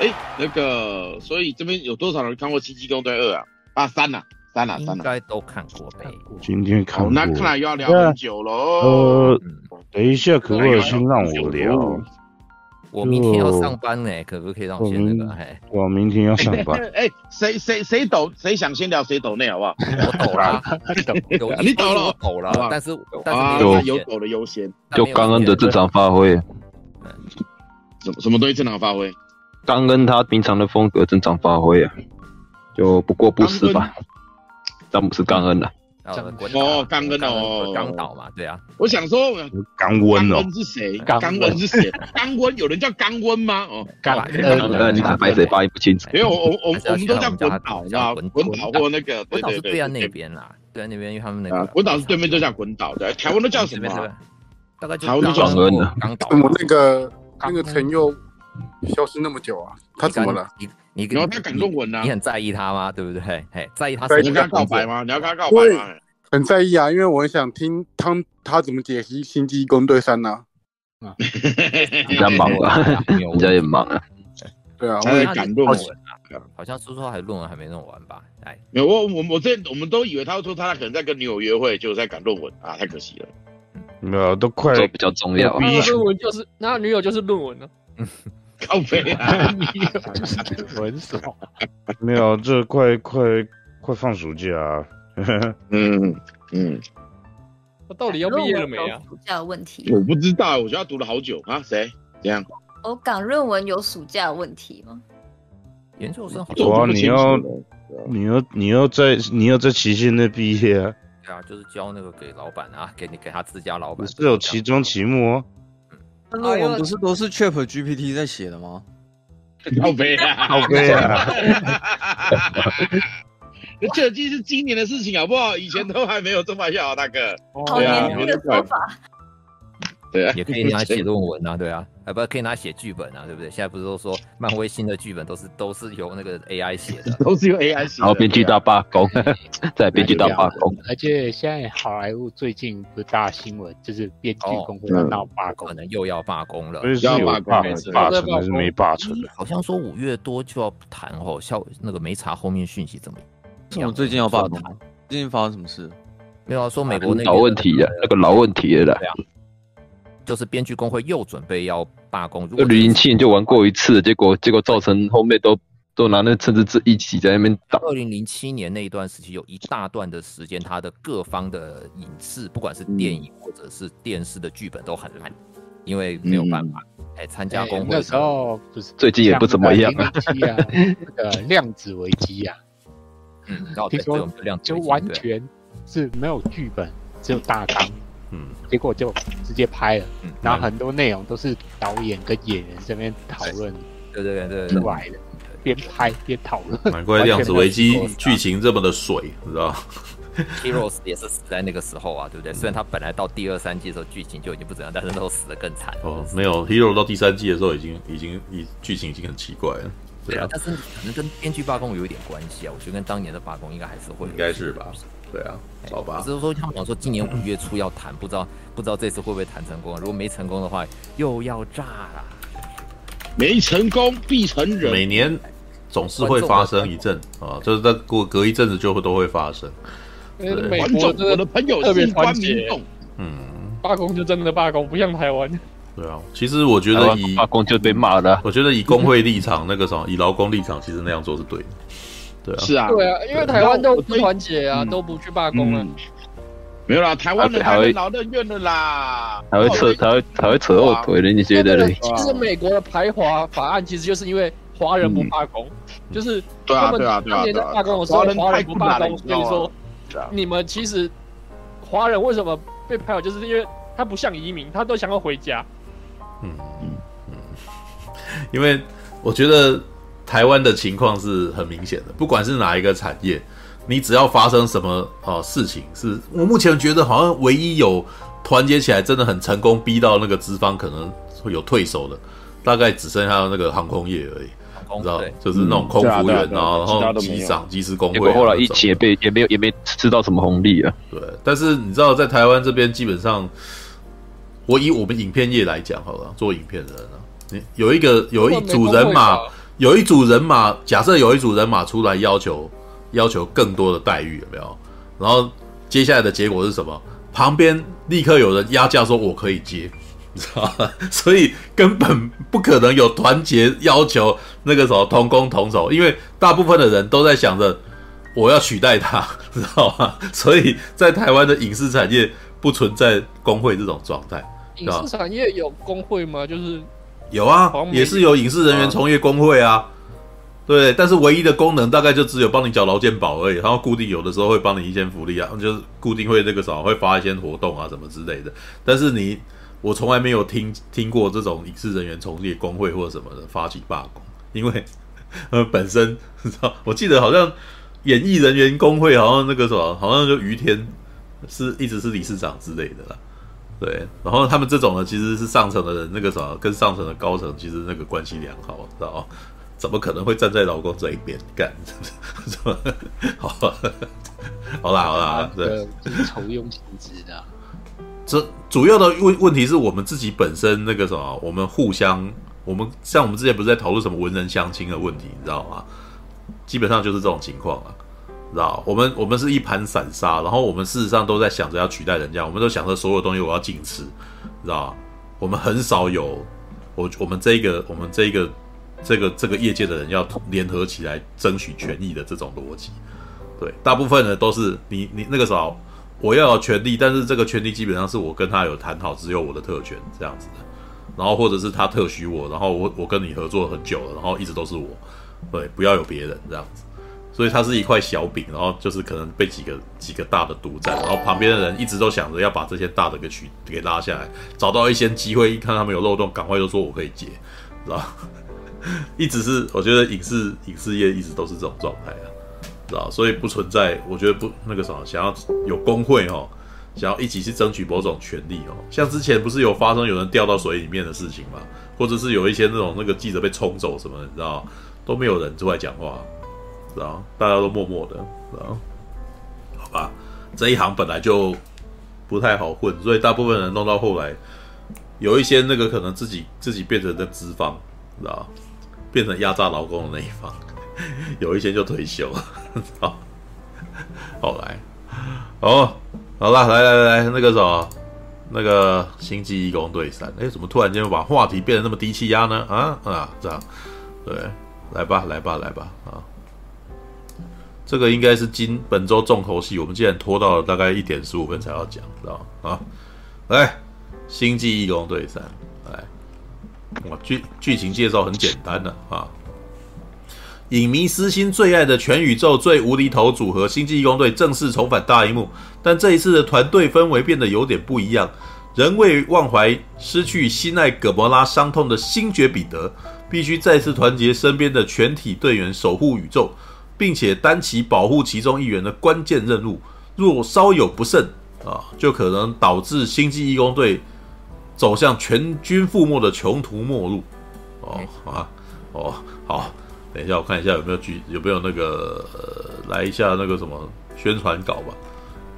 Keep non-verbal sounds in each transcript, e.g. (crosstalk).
哎，那个，所以这边有多少人看过《七七公队二》啊？啊，三呐，三呐，三呐，应该都看过呗。今天看过，那看来又要聊很久喽。呃，等一下，可不可以先让我聊？我明天要上班呢，可不可以让我先那个？哎，我明天要上班。(laughs) 哎，谁谁谁抖？谁想先聊谁抖内好不好？我抖了，你抖了，抖了，但是但是有有抖的优先，就刚刚的正常发挥。什么什么东西正常发挥？刚恩他平常的风格正常发挥啊，就不过不失吧。詹姆斯冈恩了。哦，刚恩哦，刚倒嘛，对啊。我想说，刚温哦，是谁？刚温是谁？刚温有人叫刚温吗？哦，刚恩，你看白谁发音不清楚？因为我我我 (laughs) 我们都叫滚岛，你知道滚岛或那个，滚岛是对岸那边啦，对岸那边因为他们那个滚岛是对面就叫滚岛，的，台湾都叫什么？大概就台湾都叫刚恩的。怎么那个那个陈佑消失那么久啊？他怎么了？你你然后他敢论文啊？你很在意他吗？对不对？嘿，在意他？你要跟他告白吗？你要跟他告白吗？很在意啊，因为我很想听他他怎么解析《星际异攻对三》呢？啊，(laughs) 人家忙了，(laughs) 人家也忙啊。对啊，我也敢论文啊，好像说说还论文还没弄完吧？哎，没有，我我我这我们都以为他说他可能在跟女友约会，就在赶论文啊，太可惜了。没有，都快都比较重要。论文就是那女友就是论文了。(laughs) 靠背啊，文爽。没有，这快快快放暑假啊。嗯嗯，他到底要毕业了没啊？暑假的问题，我不知道，我觉得他读了好久啊。谁？这样？我港论文有暑假的问题吗？研究生好多，你要你要你要在你要在期限内毕业啊？对啊，就是交那个给老板啊，给你给他自家老板。是有期中期末哦。论文不是都是 Chat GPT 在写的吗？好悲啊！(laughs) 好悲啊！(laughs) 这季是今年的事情，好不好？以前都还没有这么小，大哥。好年轻的说法。对啊，也可以 (laughs) 拿写论文啊，对啊，啊不可以拿写剧本啊，对不对？现在不是都说漫威新的剧本都是都是由那个 AI 写的，(laughs) 都是由 AI 写的。然后编剧大罢工，(laughs) 在编剧大罢工。而且现在好莱坞最近不大新闻，就是编剧工会要闹罢工，可能又要罢工了。要罢工，罢成还是没罢成？好像说五月多就要谈哦，效那个没查后面讯息怎么？我最近要罢工，最近发生什么事？没有说美国那个老问题啊，那个老问题了。就是编剧工会又准备要罢工。二零零七年就玩过一次，结果结果造成后面都都拿那政治字一起在那边打。二零零七年那一段时期，有一大段的时间，他的各方的影视，不管是电影或者是电视的剧本都很烂，因为没有办法哎参加工会。那时候不是最近也不怎么样啊。那个 (laughs) 量子危机啊，嗯，听说就完全是没有剧本，只有大纲。嗯，结果就直接拍了，嗯、然后很多内容都是导演跟演员这边讨论，对对对出来的，边拍边讨论。(laughs) 难怪量子危机剧情这么的水，你知道？Heroes 也是死在那个时候啊，对不对？虽然他本来到第二三季的时候剧情就已经不怎样，但是都死得更惨。哦，没有，Hero 到第三季的时候已经已经已剧情已经很奇怪了。对啊，但是可能跟编剧罢工有一点关系啊，我觉得跟当年的罢工应该还是会，应该是吧。对啊，好吧。只是说他们讲说今年五月初要谈，不知道不知道这次会不会谈成功。如果没成功的话，又要炸了。没成功必成仁。每年总是会发生一阵啊，就是在过隔一阵子就会都会发生。观众，我的朋友特别团结。嗯，罢工就真的罢工，不像台湾。对啊，其实我觉得以罢工就被骂了。我觉得以工会立场，那个什么，以劳工立场，其实那样做是对的。对啊，是啊，对啊，因为台湾都不团结啊，都不去罢工了。没有啦，台湾人还会劳任怨的啦，还会扯，还会还会扯后腿的，你觉得呢？其实美国的排华法案其实就是因为华人不罢工，就是他们当年在罢工的时候，华人不罢工，所以说你们其实华人为什么被排华，就是因为他不像移民，他都想要回家。嗯。嗯。嗯，因为我觉得台湾的情况是很明显的，不管是哪一个产业，你只要发生什么哦、呃、事情，是我目前觉得好像唯一有团结起来，真的很成功，逼到那个资方可能会有退守的，大概只剩下那个航空业而已，你知道，就是那种空服员啊，然后机长、机师工会，后来一起也被也没有也没吃到什么红利啊。对，但是你知道，在台湾这边基本上。我以我们影片业来讲好了，做影片的人啊，你有一个有一组人马，有一组人马，假设有一组人马出来要求要求更多的待遇，有没有？然后接下来的结果是什么？旁边立刻有人压价说：“我可以接。(laughs) ”你知道吧？所以根本不可能有团结要求那个什么同工同酬，因为大部分的人都在想着我要取代他，知道吗？所以在台湾的影视产业不存在工会这种状态。影视产业有工会吗？就是有啊，也是有影视人员从业工会啊。对，但是唯一的功能大概就只有帮你缴劳健保而已，然后固定有的时候会帮你一些福利啊，就是固定会那个什么会发一些活动啊什么之类的。但是你。我从来没有听听过这种影视人员从业工会或者什么的发起罢工，因为 (laughs) 呃本身知道，(laughs) 我记得好像演艺人员工会好像那个什么，好像就于天是一直是理事长之类的啦，对，然后他们这种呢其实是上层的人，那个什么跟上层的高层其实那个关系良好，知道怎么可能会站在老公这一边干？(laughs) 好，好啦好啦，对，这是酬用性质的。这主要的问问题是我们自己本身那个什么，我们互相，我们像我们之前不是在讨论什么文人相亲的问题，你知道吗？基本上就是这种情况啊，知道？我们我们是一盘散沙，然后我们事实上都在想着要取代人家，我们都想着所有东西我要尽吃，知道？我们很少有我我们这个我们这个这个这个业界的人要联合起来争取权益的这种逻辑，对，大部分呢都是你你那个时候。我要有权利，但是这个权利基本上是我跟他有谈好，只有我的特权这样子的。然后或者是他特许我，然后我我跟你合作很久了，然后一直都是我，对，不要有别人这样子。所以它是一块小饼，然后就是可能被几个几个大的独占，然后旁边的人一直都想着要把这些大的给取给拉下来，找到一些机会，一看他们有漏洞，赶快就说我可以接，知道？(laughs) 一直是我觉得影视影视业一直都是这种状态啊。知道，所以不存在。我觉得不那个什么，想要有工会哦，想要一起去争取某种权利哦。像之前不是有发生有人掉到水里面的事情吗？或者是有一些那种那个记者被冲走什么，你知道都没有人出来讲话，知道大家都默默的，知道好吧？这一行本来就不太好混，所以大部分人弄到后来，有一些那个可能自己自己变成的资方，知道变成压榨劳工的那一方。(laughs) 有一些就退休了，好，(laughs) 来，哦，好了，来来来，那个什么，那个星际义工队三，哎，怎么突然间把话题变得那么低气压呢？啊啊，这样，对，来吧，来吧，来吧，啊，这个应该是今本周重头戏，我们竟然拖到了大概一点十五分才要讲，知道吗啊，来，星际义工队三，来，哇，剧剧情介绍很简单的啊。影迷私心最爱的全宇宙最无厘头组合星际异攻队正式重返大荧幕，但这一次的团队氛围变得有点不一样。仍未忘怀失去心爱葛摩拉伤痛的星爵彼得，必须再次团结身边的全体队员守护宇宙，并且担起保护其中一员的关键任务。若稍有不慎啊，就可能导致星际义工队走向全军覆没的穷途末路。哦啊哦好。等一下，我看一下有没有剧，有没有那个、呃、来一下那个什么宣传稿吧？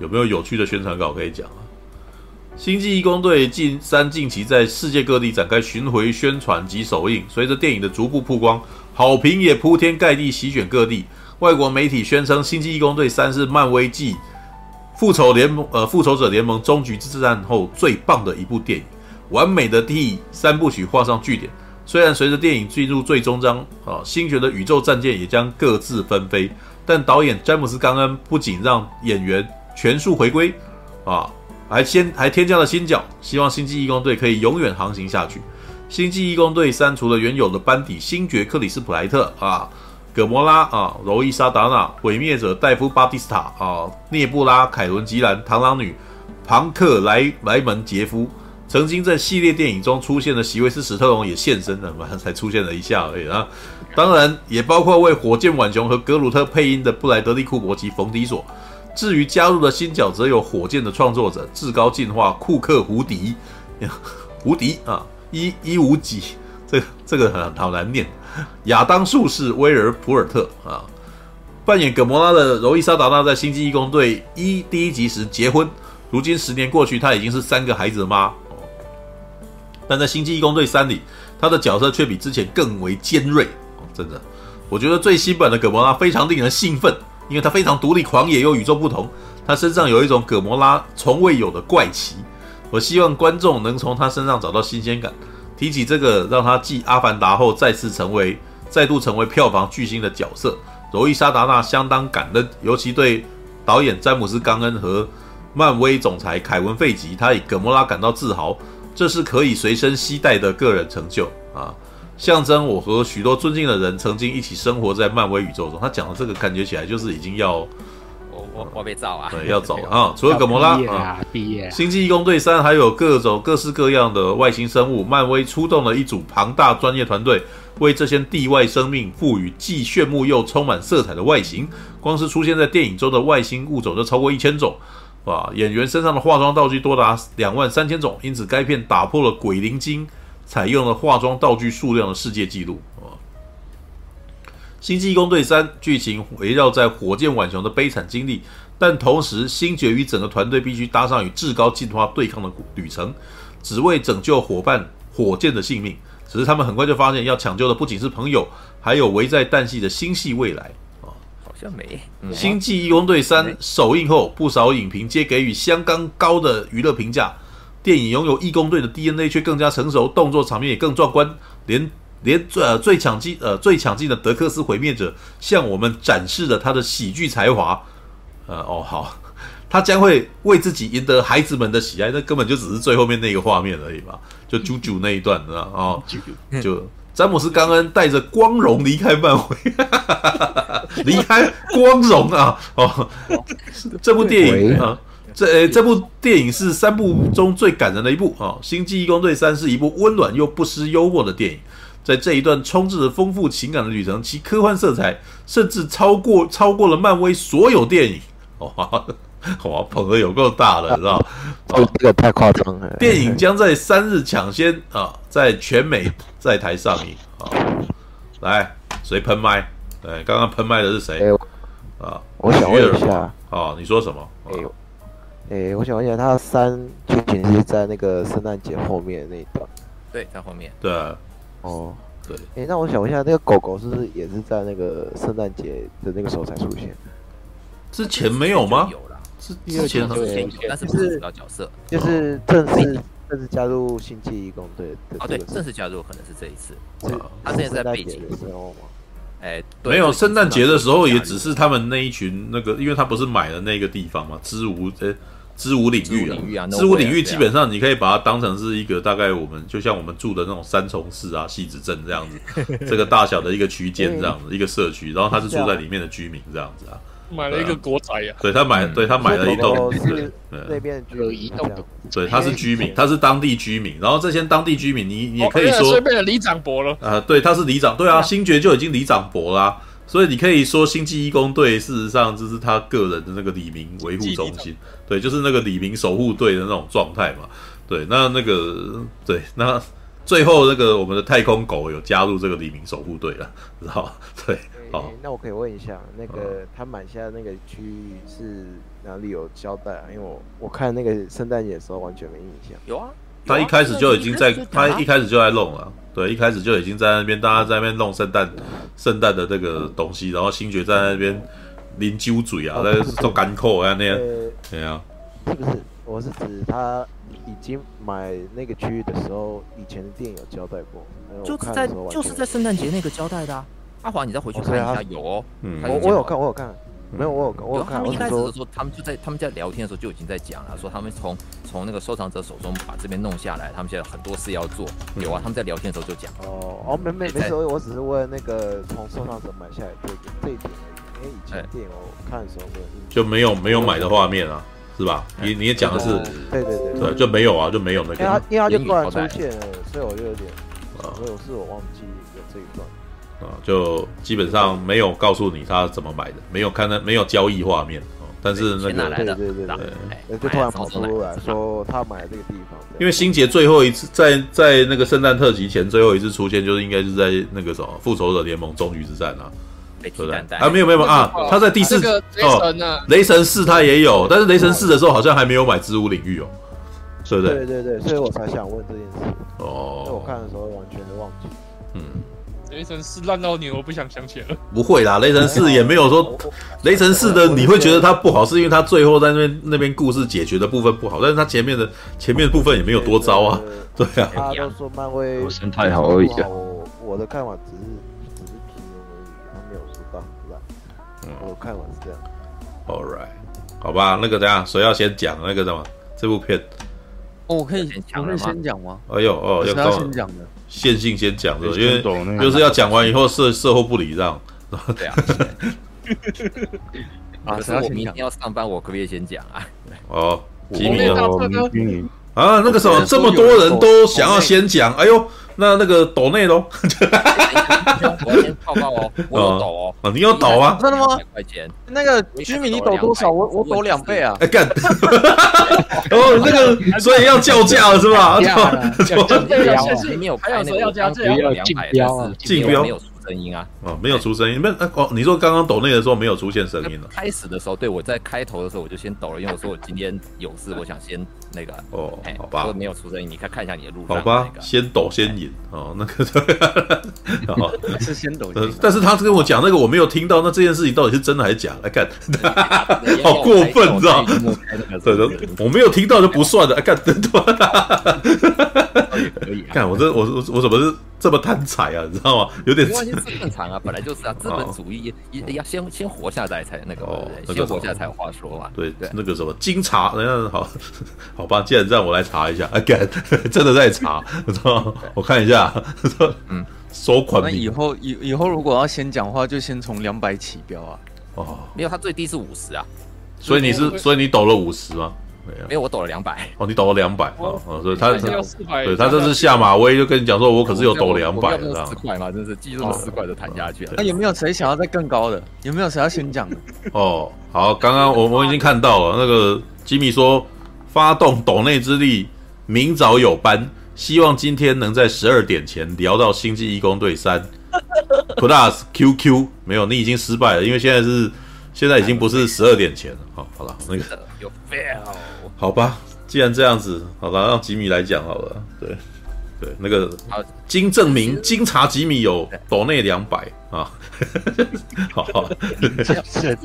有没有有趣的宣传稿可以讲啊？星际义工队近三近期在世界各地展开巡回宣传及首映，随着电影的逐步曝光，好评也铺天盖地席卷各地。外国媒体宣称，《星际异攻队三》是漫威继复仇联盟呃复仇者联盟终局之战后最棒的一部电影，完美的替三部曲画上句点。虽然随着电影进入最终章，啊，星爵的宇宙战舰也将各自纷飞，但导演詹姆斯·冈恩不仅让演员全数回归，啊，还先还添加了新角，希望星际异攻队可以永远航行下去。星际异攻队删除了原有的班底：星爵克里斯·普莱特啊，葛摩拉啊，柔伊莎·达娜，毁灭者戴夫·巴蒂斯塔啊，涅布拉、凯伦·吉兰、螳螂女庞克莱莱门杰夫。曾经在系列电影中出现的席维斯·史特龙也现身了嘛？才出现了一下而已啊！当然也包括为火箭浣熊和格鲁特配音的布莱德利·库珀及冯迪索。至于加入的新角，则有火箭的创作者至高进化库克· (laughs) 胡迪，胡迪啊，一一五几，这个这个很好难念。(laughs) 亚当术士威尔·普尔特啊，扮演葛摩拉的柔伊莎·达娜在《星际异攻队一》第一集时结婚，如今十年过去，她已经是三个孩子的妈。但在《星际异攻队三》里，他的角色却比之前更为尖锐。真的。我觉得最新版的葛摩拉非常令人兴奋，因为她非常独立、狂野又与众不同。她身上有一种葛摩拉从未有的怪奇。我希望观众能从她身上找到新鲜感。提起这个，让他继《阿凡达》后再次成为、再度成为票房巨星的角色，罗伊·沙达纳相当感恩，尤其对导演詹姆斯·冈恩和漫威总裁凯文·费吉，他以葛莫拉感到自豪，这是可以随身携带的个人成就啊。象征我和许多尊敬的人曾经一起生活在漫威宇宙中。他讲的这个感觉起来就是已经要我我我被造啊，对，要走了 (laughs) 啊。除了葛摩拉啊，毕业啊，星际义工队三还有各种各式各样的外星生物。漫威出动了一组庞大专业团队，为这些地外生命赋予既炫目又充满色彩的外形。光是出现在电影中的外星物种就超过一千种，哇！演员身上的化妆道具多达两万三千种，因此该片打破了鬼灵精。采用了化妆道具数量的世界纪录啊！《星际异攻队三》剧情围绕在火箭浣熊的悲惨经历，但同时星爵与整个团队必须搭上与至高进化对抗的旅程，只为拯救伙伴火箭的性命。只是他们很快就发现，要抢救的不仅是朋友，还有危在旦夕的星系未来啊！好像没。《星际异攻队三》首映后，不少影评皆给予相当高的娱乐评价。电影拥有异攻队的 DNA，却更加成熟，动作场面也更壮观。连连最呃最抢镜呃最抢镜的德克斯毁灭者向我们展示了他的喜剧才华。呃哦好，他将会为自己赢得孩子们的喜爱。那根本就只是最后面那个画面而已嘛，就啾啾那一段，知道哦，就詹姆斯·冈恩带着光荣离开漫威，(laughs) 离开光荣啊哦，(laughs) 这部电影啊。这诶，这部电影是三部中最感人的一部啊！《星际异攻队三》是一部温暖又不失幽默的电影，在这一段充斥着丰富情感的旅程，其科幻色彩甚至超过超过了漫威所有电影。哇，(laughs) 哇，捧得有够大了，知道吗？(laughs) 这个太夸张了。电影将在三日抢先啊，在全美 (laughs) 在台上映啊！来，谁喷麦？对，刚刚喷麦的是谁？啊，我想问一下啊，你说什么？诶、欸，我想问一下，他三剧情是在那个圣诞节后面那一段？对，在后面。对啊。哦，对。哎、欸，那我想问一下，那个狗狗是不是也是在那个圣诞节的那个时候才出现？之前没有吗？有啦，是之前很有，但是不是主要角色，就是正式正式加入星际义工队的。哦，对，正式加入可能是这一次。他之前在背景的时候吗？哎，没有，圣诞节的时候也只是他们那一群那个，因为他不是买了那个地方嘛，支吾诶。支吾领域啊，支吾领域基本上你可以把它当成是一个大概我们就像我们住的那种三重市啊、汐止镇这样子，(laughs) 这个大小的一个区间这样子一个社区，然后他是住在里面的居民这样子啊。买了一个国宅呀，对他买，对他买了一栋，(laughs) 对，那边有一栋的，对，他是居民，他是当地居民，然后这些当地居民，你你也可以说，顺便里长伯了。啊，对，他是里长，对啊，星爵就已经里长伯啦。所以你可以说，星际义工队事实上就是他个人的那个李明维护中心，对，就是那个李明守护队的那种状态嘛。对，那那个对，那最后那个我们的太空狗有加入这个李明守护队了，知道吧？(laughs) 对，好、欸。那我可以问一下，那个他买下那个区域是哪里有交代啊？因为我我看那个圣诞节的时候完全没印象。有啊。他一开始就已经在，他一开始就在弄了，对，一开始就已经在那边，大家在那边弄圣诞，圣诞的这个东西，然后星爵在那边拎酒嘴啊，在做干扣啊那样，对啊，是不是？我是指他已经买那个区域的时候，以前的电影有交代过，就是在就是在圣诞节那个交代的啊。阿华，你再回去看一下，有哦，嗯，我我有看，我有看。没有，我有我有看。他们一开始的时候，他们就在他们在聊天的时候就已经在讲了，说他们从从那个收藏者手中把这边弄下来，他们现在很多事要做。有啊，他们在聊天的时候就讲。哦哦，没没没事，我只是问那个从收藏者买下来这个这一点而已。因为以前电影我看的时候没有，就没有没有买的画面啊，是吧？你你也讲的是，对对对对，就没有啊，就没有那个。因为因为他就突然出现了，所以我就有点，所以我是我忘记有这一段。啊，就基本上没有告诉你他怎么买的，没有看到没有交易画面，但是那个对对对对，就突然跑出来说他买这个地方。因为星杰最后一次在在那个圣诞特辑前最后一次出现，就是应该是在那个什么复仇者联盟终局之战啊，对不对？啊，没有没有啊，他在第四哦，雷神四他也有，但是雷神四的时候好像还没有买植物领域哦，对不对？对对对，所以我才想问这件事。哦，我看的时候完全。雷神四烂到你，我不想想起来了。不会啦，雷神四也没有说，(laughs) 雷神四的你会觉得它不好，是因为它最后在那边那边故事解决的部分不好，但是它前面的前面的部分也没有多糟啊。(laughs) 对啊，大家都说漫威生态好而已啊。我我的看法只是只是平庸而已，他没有说到烂。嗯，我看法是这样。All right，好吧，那个等下谁要先讲那个什么这部片？哦，我可以我可以先讲吗？哎呦哦，要先讲的。线性先讲的，因为就是要讲完以后事事后不礼让。对啊。(laughs) 啊，(laughs) 可是我明天要上班，我可不可以先讲啊？哦，吉米啊，那个什么，这么多人都想要先讲，哎呦。那那个抖内喽，我先报告哦，我有抖哦，啊，你有抖啊？真的吗？块钱，那个居民你抖多少？我我抖两倍啊！哎干，(laughs) 哦那个，所以要叫价了是吧？叫价，没有还有说要加价，要竞标啊，竞标。声音啊，哦，没有出声音，没哦，你说刚刚抖内的时候没有出现声音了。开始的时候，对我在开头的时候我就先抖了，因为我说我今天有事，我想先那个哦，好吧，没有出声音，你看看一下你的录，好吧，先抖先赢哦，(laughs) 那个 (laughs) 对，是先抖，但是他跟我讲那个我没有听到，那这件事情到底是真的还是假？来看，好过分，你知道吗？对对，我没有听到就不算了，看，真的，(laughs) 可以，看我这我我我怎么是这么贪财啊？你知道吗？有点。正常啊，本来就是啊，资本主义也也要先先活下来才那个，哦，先活下来才有话说嘛。对对，那个什么经查，那好好吧，既然这样我来查一下，啊，(laughs) 真的在查，我操？我看一下，嗯，(laughs) 收款。那以后以以后如果要先讲话，就先从两百起标啊。哦，没有，它最低是五十啊。所以你是，所以你抖了五十吗？没有，我抖了两百。哦，你抖了两百啊，所以他对他这是下马威，就跟你讲说，我可是有抖两百的，十块嘛，真是记住十块就谈下去了。那有没有谁想要再更高的？有没有谁要先讲的？哦，好，刚刚我我已经看到了，那个吉米说发动抖内之力，明早有班，希望今天能在十二点前聊到星际义工队三 Plus QQ。(laughs) 没有，你已经失败了，因为现在是现在已经不是十二点前了。好，好了，那个有 fail。好吧，既然这样子，好了，让吉米来讲好了。对，对，那个经证明，经查吉米有岛内两百啊。(laughs) (laughs) 好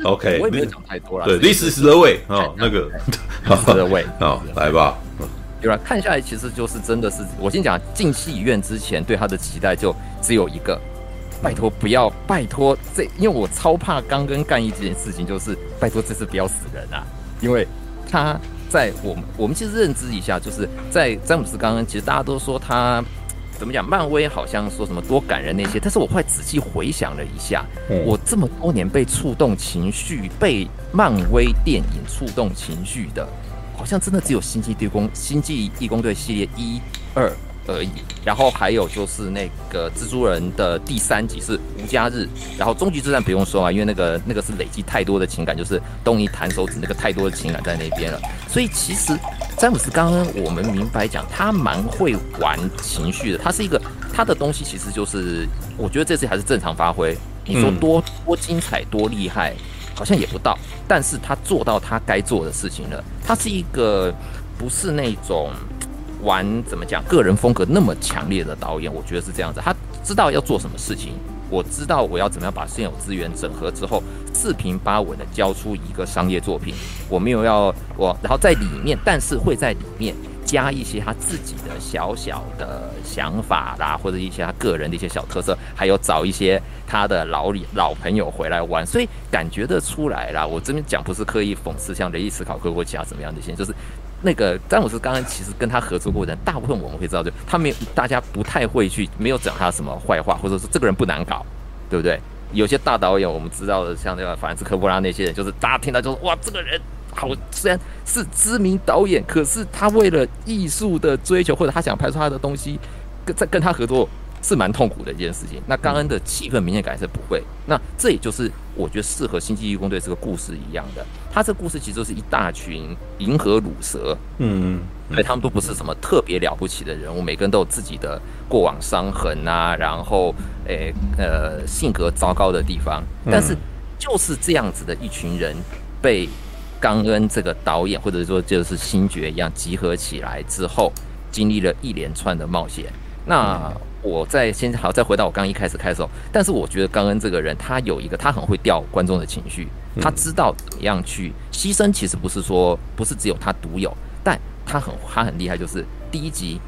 ，OK，我也没有讲太多了。对，This is the way 啊，那个，(laughs) This is the way 啊，来吧。对吧？看下来，其实就是真的是，我先讲进戏院之前对他的期待就只有一个，拜托不要，拜托这，因为我超怕刚跟干一这件事情，就是拜托这次不要死人啊，因为他。在我们我们其实认知一下，就是在詹姆斯刚刚，其实大家都说他怎么讲，漫威好像说什么多感人那些，但是我后来仔细回想了一下，嗯、我这么多年被触动情绪、被漫威电影触动情绪的，好像真的只有星际地宫、星际义工队系列一、二。而已，然后还有就是那个蜘蛛人的第三集是无家日，然后终极之战不用说啊，因为那个那个是累积太多的情感，就是东尼弹手指那个太多的情感在那边了。所以其实詹姆斯刚刚我们明白讲，他蛮会玩情绪的，他是一个他的东西其实就是，我觉得这次还是正常发挥。你说多多精彩多厉害，好像也不到，但是他做到他该做的事情了。他是一个不是那种。玩怎么讲？个人风格那么强烈的导演，我觉得是这样子。他知道要做什么事情，我知道我要怎么样把现有资源整合之后，四平八稳的交出一个商业作品。我没有要我，然后在里面，但是会在里面加一些他自己的小小的想法啦，或者一些他个人的一些小特色，还有找一些他的老老朋友回来玩，所以感觉得出来啦。我这边讲不是刻意讽刺，像雷伊斯考克或其他怎么样的一些，就是。那个詹姆斯刚刚其实跟他合作过的人，大部分我们会知道，就他没有，大家不太会去，没有讲他什么坏话，或者说这个人不难搞，对不对？有些大导演我们知道的，像那个法兰兹科波拉那些人，就是大家听到就是哇，这个人好，虽然是知名导演，可是他为了艺术的追求，或者他想拍出他的东西，跟在跟他合作。是蛮痛苦的一件事情。那刚恩的气氛明显感是不会。那这也就是我觉得适合星际义工队这个故事一样的。他这故事其实就是一大群银河乳蛇，嗯，他们都不是什么特别了不起的人物，每个人都有自己的过往伤痕啊，然后诶、欸、呃性格糟糕的地方。但是就是这样子的一群人被刚恩这个导演或者说就是星爵一样集合起来之后，经历了一连串的冒险。那我在先好再回到我刚刚一开始开的时候，但是我觉得刚恩这个人他有一个他很会调观众的情绪，他知道怎么样去牺牲。其实不是说不是只有他独有，但他很他很厉害，就是第一集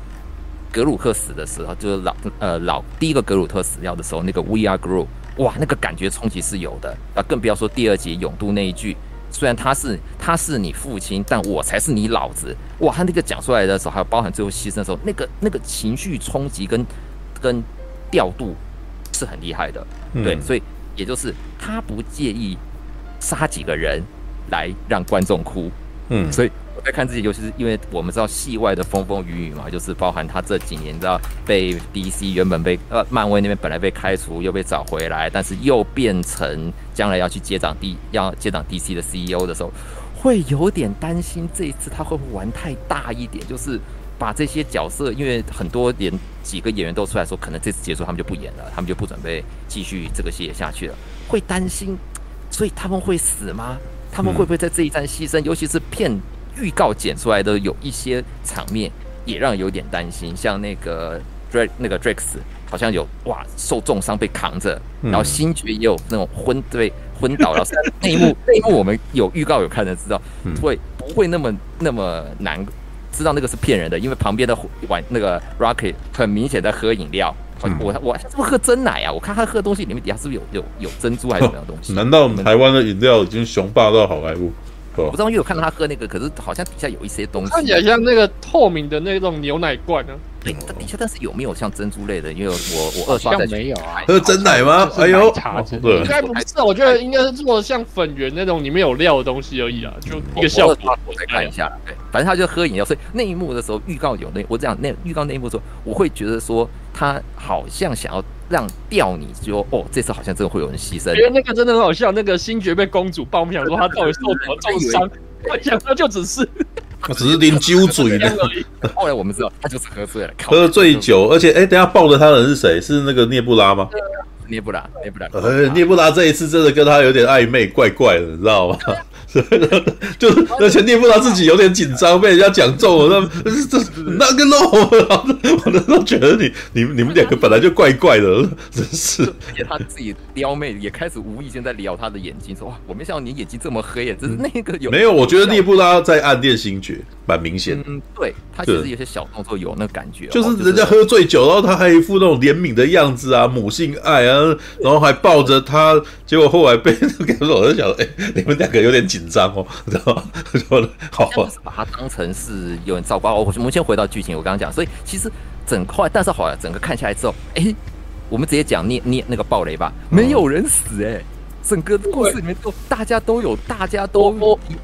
格鲁克死的时候，就是老呃老第一个格鲁特死掉的时候，那个 We Are Groot，哇，那个感觉冲击是有的啊，更不要说第二集勇度那一句。虽然他是他是你父亲，但我才是你老子。哇，他那个讲出来的时候，还有包含最后牺牲的时候，那个那个情绪冲击跟跟调度是很厉害的。嗯、对，所以也就是他不介意杀几个人来让观众哭。嗯，所以。我在看这些，尤其是因为我们知道戏外的风风雨雨嘛，就是包含他这几年，你知道被 DC 原本被呃漫威那边本来被开除，又被找回来，但是又变成将来要去接掌 D 要接掌 DC 的 CEO 的时候，会有点担心这一次他会不会玩太大一点，就是把这些角色，因为很多连几个演员都出来说，可能这次结束他们就不演了，他们就不准备继续这个戏下去了，会担心，所以他们会死吗？(laughs) 他们会不会在这一战牺牲？嗯、尤其是片。预告剪出来的有一些场面也让有点担心，像那个 Drake 那个 Drake 好像有哇受重伤被扛着，然后星爵也有那种昏对昏倒了。(laughs) 那一幕那一幕我们有预告有看的知道，会不会那么那么难知道那个是骗人的？因为旁边的玩那个 Rocket 很明显在喝饮料，我我我是不是喝真奶啊？我看他喝东西里面底下是不是有有有珍珠还是什么样东西？难道我们台湾的饮料已经雄霸到好莱坞？我不知道，因为我看到他喝那个，可是好像底下有一些东西，看起来像那个透明的那种牛奶罐呢、啊。对，它底下但是有没有像珍珠类的？因为我我二刷在没有啊，喝真奶吗？哎呦，茶应该不是，我觉得应该是做的像粉圆那种里面有料的东西而已啊，就一个效果。我再看一下，对，反正他就喝饮料。所以那一幕的时候，预告有那我讲那预告那一幕的时候，我会觉得说他好像想要让吊你，就哦，这次好像真的会有人牺牲。因为那个真的很好笑，那个星爵被公主抱，我们想说他到底受什么重伤？我想说就只是。(laughs) 他只是啉酒嘴的，(laughs) 后来我们知道他就是喝醉了，喝醉酒，而且哎、欸，等下抱着他的人是谁？是那个涅布拉吗？涅布拉，涅布拉，呃，涅布拉这一次真的跟他有点暧昧，怪怪的，你知道吗？就是而且涅布拉自己有点紧张，被人家讲中了，那这那个 no，我都都觉得你你你们两个本来就怪怪的，真是。而且他自己撩妹也开始无意间在撩他的眼睛，说哇，我没想到你眼睛这么黑耶，只是那个有、嗯、没有？我觉得聂布拉在暗恋星爵，蛮明显。嗯，对他其实有些小动作有那感觉，就是人家喝醉酒，然后他还一副那种怜悯的样子啊，母性爱啊，然后还抱着他，结果后来被给我，我就想，哎，你们两个有点紧。紧张哦，(laughs) 知道吗？(laughs) 说的好，把它当成是有人照顾。我我们先回到剧情，我刚刚讲，所以其实整块，但是好像整个看下来之后，哎、我们直接讲捏捏那个暴雷吧，没有人死哎、整个故事里面都大家都有，大家都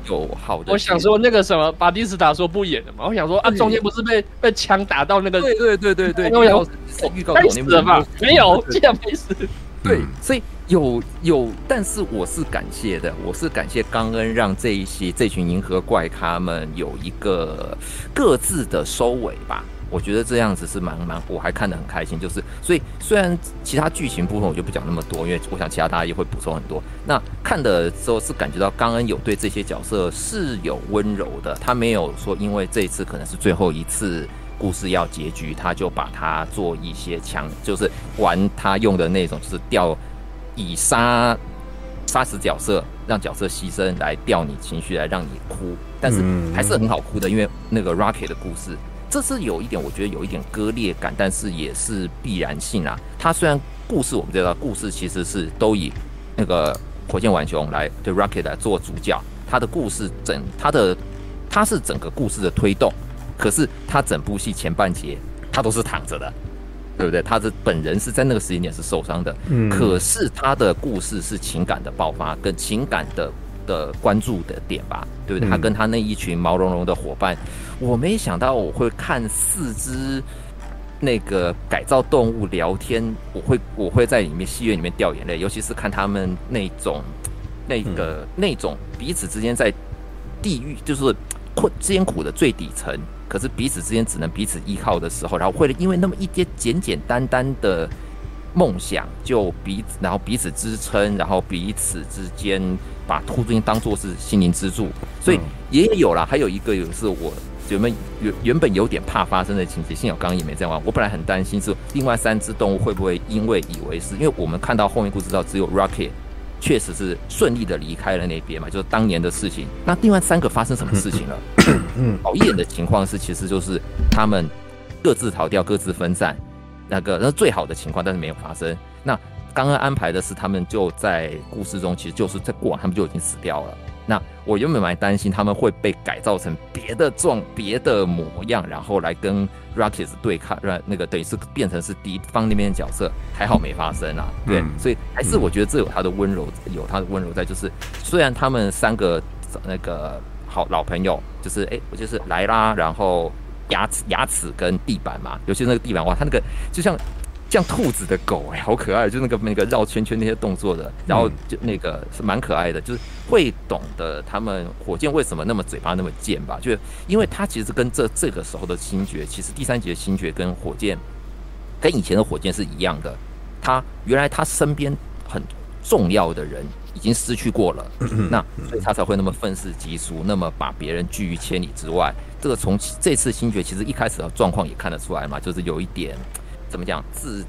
有好的。我想说那个什么，巴蒂斯塔说不演了嘛，我想说啊，中间不是被被枪打到那个？对对对对对，我想预告里面死了吧？没有，竟然没死。对，所以。有有，但是我是感谢的，我是感谢刚恩让这一些这群银河怪咖们有一个各自的收尾吧。我觉得这样子是蛮蛮，我还看得很开心。就是所以虽然其他剧情部分我就不讲那么多，因为我想其他大家也会补充很多。那看的时候是感觉到刚恩有对这些角色是有温柔的，他没有说因为这一次可能是最后一次故事要结局，他就把它做一些强，就是玩他用的那种，就是掉。以杀杀死角色，让角色牺牲来吊你情绪，来让你哭，但是还是很好哭的，因为那个 Rocket 的故事，这是有一点，我觉得有一点割裂感，但是也是必然性啊。他虽然故事我们知道，故事其实是都以那个火箭浣熊来对 Rocket 来做主角，他的故事整他的他是整个故事的推动，可是他整部戏前半截他都是躺着的。对不对？他的本人是在那个时间点是受伤的，嗯，可是他的故事是情感的爆发跟情感的的关注的点吧，对不对？嗯，他跟他那一群毛茸茸的伙伴，我没想到我会看四只那个改造动物聊天，我会我会在里面戏院里面掉眼泪，尤其是看他们那种那个、嗯、那种彼此之间在地狱就是困艰苦的最底层。可是彼此之间只能彼此依靠的时候，然后会因为那么一些简简单单的梦想，就彼此然后彼此支撑，然后彼此之间把兔子当做是心灵支柱，所以也有啦。还有一个也是我原本原原本有点怕发生的情节，幸好刚刚也没这样玩。我本来很担心是另外三只动物会不会因为以为是因为我们看到后面故事知道只有 Rocket 确实是顺利的离开了那边嘛，就是当年的事情。那另外三个发生什么事情了？好一点的情况是，其实就是他们各自逃掉，各自分散。那个那是最好的情况，但是没有发生。那刚刚安排的是，他们就在故事中，其实就是在过往，他们就已经死掉了。那我原本蛮担心他们会被改造成别的状、别的模样，然后来跟 Rockets 对抗，让那个等于是变成是敌方那边的角色。还好没发生啊，对，嗯、所以还是我觉得这有他的温柔，有他的温柔在。就是虽然他们三个那个好老朋友，就是哎，我就是莱拉，然后牙齿、牙齿跟地板嘛，尤其是那个地板哇，他那个就像。像兔子的狗哎、欸，好可爱，就那个那个绕圈圈那些动作的，然后就那个是蛮可爱的，就是会懂得他们火箭为什么那么嘴巴那么贱吧？就因为他其实跟这这个时候的星爵，其实第三集的星爵跟火箭跟以前的火箭是一样的，他原来他身边很重要的人已经失去过了，那所以他才会那么愤世嫉俗，那么把别人拒于千里之外。这个从这次星爵其实一开始的状况也看得出来嘛，就是有一点。怎么讲？自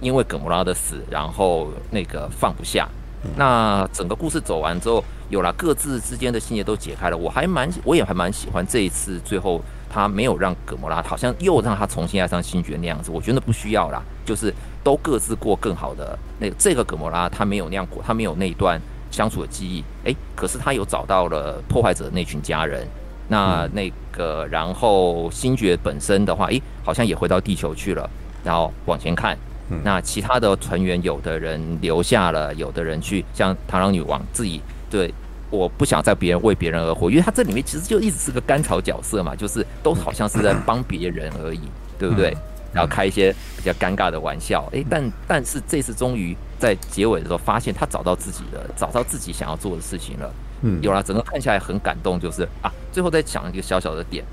因为葛莫拉的死，然后那个放不下。那整个故事走完之后，有了各自之间的心结都解开了。我还蛮，我也还蛮喜欢这一次最后他没有让葛莫拉，好像又让他重新爱上星爵那样子。我觉得不需要啦，就是都各自过更好的。那个、这个葛莫拉他没有那样过，他没有那一段相处的记忆。诶，可是他有找到了破坏者的那群家人。那那个，然后星爵本身的话，诶，好像也回到地球去了。然后往前看，那其他的船员，有的人留下了，有的人去像螳螂女王自己，对，我不想在别人为别人而活，因为他这里面其实就一直是个甘草角色嘛，就是都好像是在帮别人而已，对不对？然后开一些比较尴尬的玩笑，诶，但但是这次终于在结尾的时候发现他找到自己的，找到自己想要做的事情了，嗯，有了，整个看下来很感动，就是啊，最后再讲一个小小的点，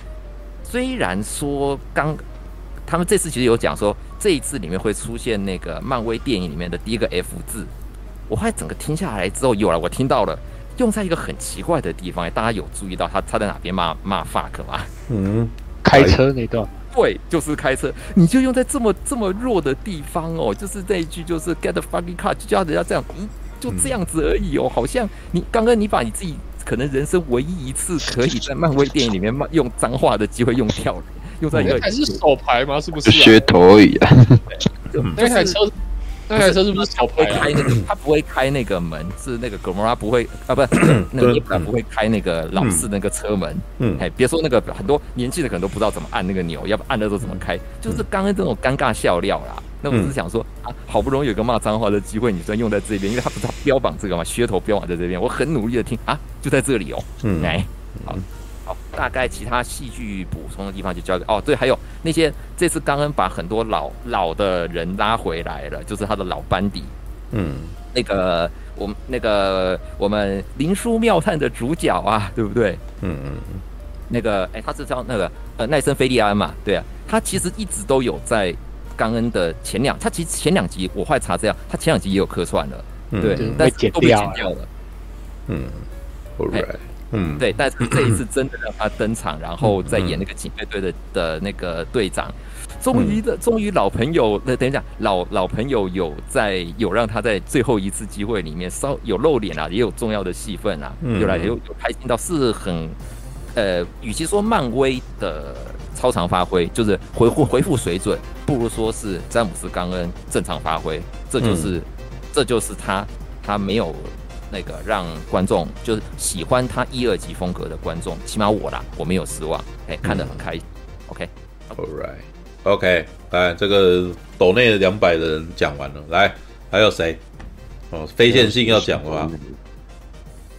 虽然说刚。他们这次其实有讲说，这一次里面会出现那个漫威电影里面的第一个 F 字。我后来整个听下来之后，有了，我听到了，用在一个很奇怪的地方。大家有注意到他他在哪边骂骂 fuck 吗？嗯，开车那段。对，就是开车。你就用在这么这么弱的地方哦，就是这一句，就是 get the fucking car，就叫人家这样，嗯，就这样子而已哦。好像你刚刚你把你自己可能人生唯一一次可以在漫威电影里面骂用脏话的机会用掉了。又在一个还是手牌吗？是不是、啊？噱头而已啊！(laughs) 那台车，那台车是不是手牌、啊？开那个，(laughs) 他不会开那个门，是那个葛莫拉不会啊，不是 (laughs) 那个伊布兰不会开那个老式那个车门。嗯，哎，别说那个很多年轻的可能都不知道怎么按那个钮，要不按的时候怎么开，就是刚刚这种尴尬笑料啦。那我是想说啊，好不容易有个骂脏话的机会，你虽然用在这边，因为他不是他标榜这个嘛，噱头标榜在这边，我很努力的听啊，就在这里哦。嗯，哎，好。大概其他戏剧补充的地方就交给哦，对，还有那些这次刚恩把很多老老的人拉回来了，就是他的老班底，嗯，那个我们那个我们灵书妙探的主角啊，对不对？嗯嗯嗯，那个哎，他是叫那个呃奈森菲利安嘛，对啊，他其实一直都有在刚恩的前两，他其实前两集我后来查这样，他前两集也有客串了，嗯、对，但是都被剪掉了，嗯，All right。嗯，对，但是这一次真的让他登场，然后再演那个警备队的的那个队长，终于的，终于老朋友，那等一下，老老朋友有在有让他在最后一次机会里面稍有露脸啊，也有重要的戏份啊，有来有有开心到是很，呃，与其说漫威的超常发挥，就是回复回复水准，不如说是詹姆斯冈恩正常发挥，这就是这就是他他没有。那个让观众就是喜欢他一二级风格的观众，起码我啦，我没有失望，哎，看得很开心。嗯、OK，All right，OK，、okay, 来这个斗内两百的人讲完了，来还有谁？哦，非线性要讲的话，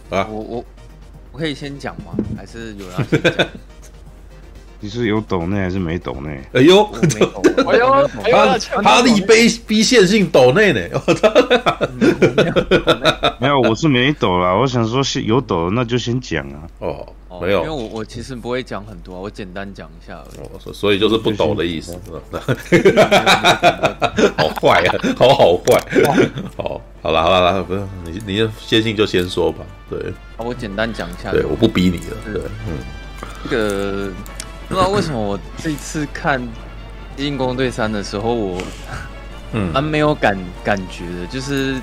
啊，我我我可以先讲吗？还是有人要先讲？(laughs) 你是有抖内还是没抖内？哎呦，(laughs) 哎呦，他他力逼逼线性抖内呢？(laughs) 没有，我是没抖啦。我想说，是有抖，那就先讲啊。哦，没有，因为我我其实不会讲很多，我简单讲一下而已。哦，所以就是不抖的意思，(laughs) 好坏啊，好好坏。好，好了，好了，好了，不用你，你线性就先说吧。对，我简单讲一下。对，我不逼你了。对，嗯，这个。不知道为什么我这一次看《进攻队三》的时候，我嗯蛮没有感感觉的，就是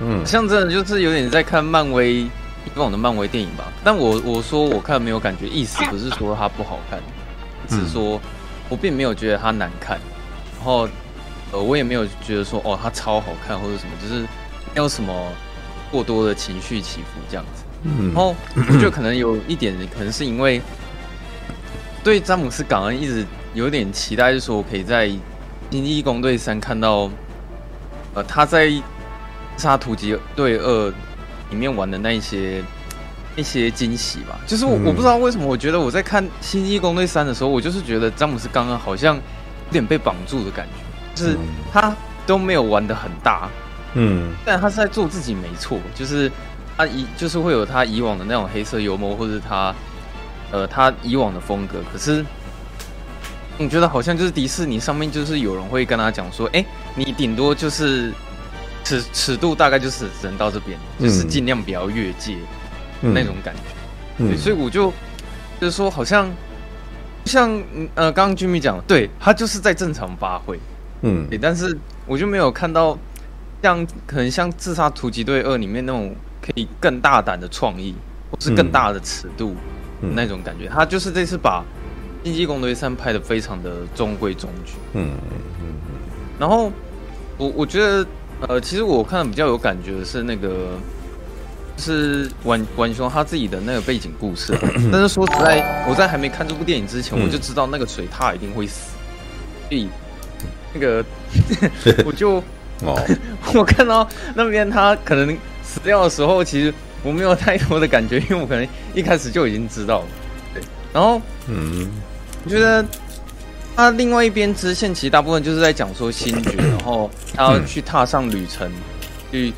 嗯，像真的就是有点在看漫威以往的漫威电影吧。但我我说我看没有感觉，意思不是说它不好看，只是说我并没有觉得它难看，然后呃我也没有觉得说哦它超好看或者什么，就是没有什么过多的情绪起伏这样子。然后我觉得可能有一点，可能是因为对詹姆斯·港恩一直有点期待，就是说我可以在《星际异攻队三》看到，呃，他在《自杀突击队二》里面玩的那一些一些惊喜吧。就是我我不知道为什么，我觉得我在看《星际异攻队三》的时候，我就是觉得詹姆斯·港恩好像有点被绑住的感觉，就是他都没有玩的很大，嗯，但他是在做自己，没错，就是。他以就是会有他以往的那种黑色幽默，或者他，呃，他以往的风格。可是，你觉得好像就是迪士尼上面就是有人会跟他讲说，哎、欸，你顶多就是尺尺度大概就是只能到这边，嗯、就是尽量不要越界、嗯、那种感觉。嗯、对，所以我就就是说，好像像呃，刚刚 Jimmy 讲，对他就是在正常发挥，嗯，对，但是我就没有看到像可能像《自杀突击队二》里面那种。可以更大胆的创意，或是更大的尺度，嗯、那种感觉。他就是这次把《星际异攻队三》拍的非常的中规中矩。嗯嗯嗯。然后我我觉得，呃，其实我看的比较有感觉的是那个，是晚晚雄他自己的那个背景故事、啊。(clears throat) 但是说实在，我在还没看这部电影之前，我就知道那个水獭一定会死。所以那个 (laughs) 我就哦，(laughs) 我看到那边他可能。死掉的时候，其实我没有太多的感觉，因为我可能一开始就已经知道了。对，然后，嗯，我觉得他另外一边支线其实大部分就是在讲说星爵，(coughs) 然后他要去踏上旅程，去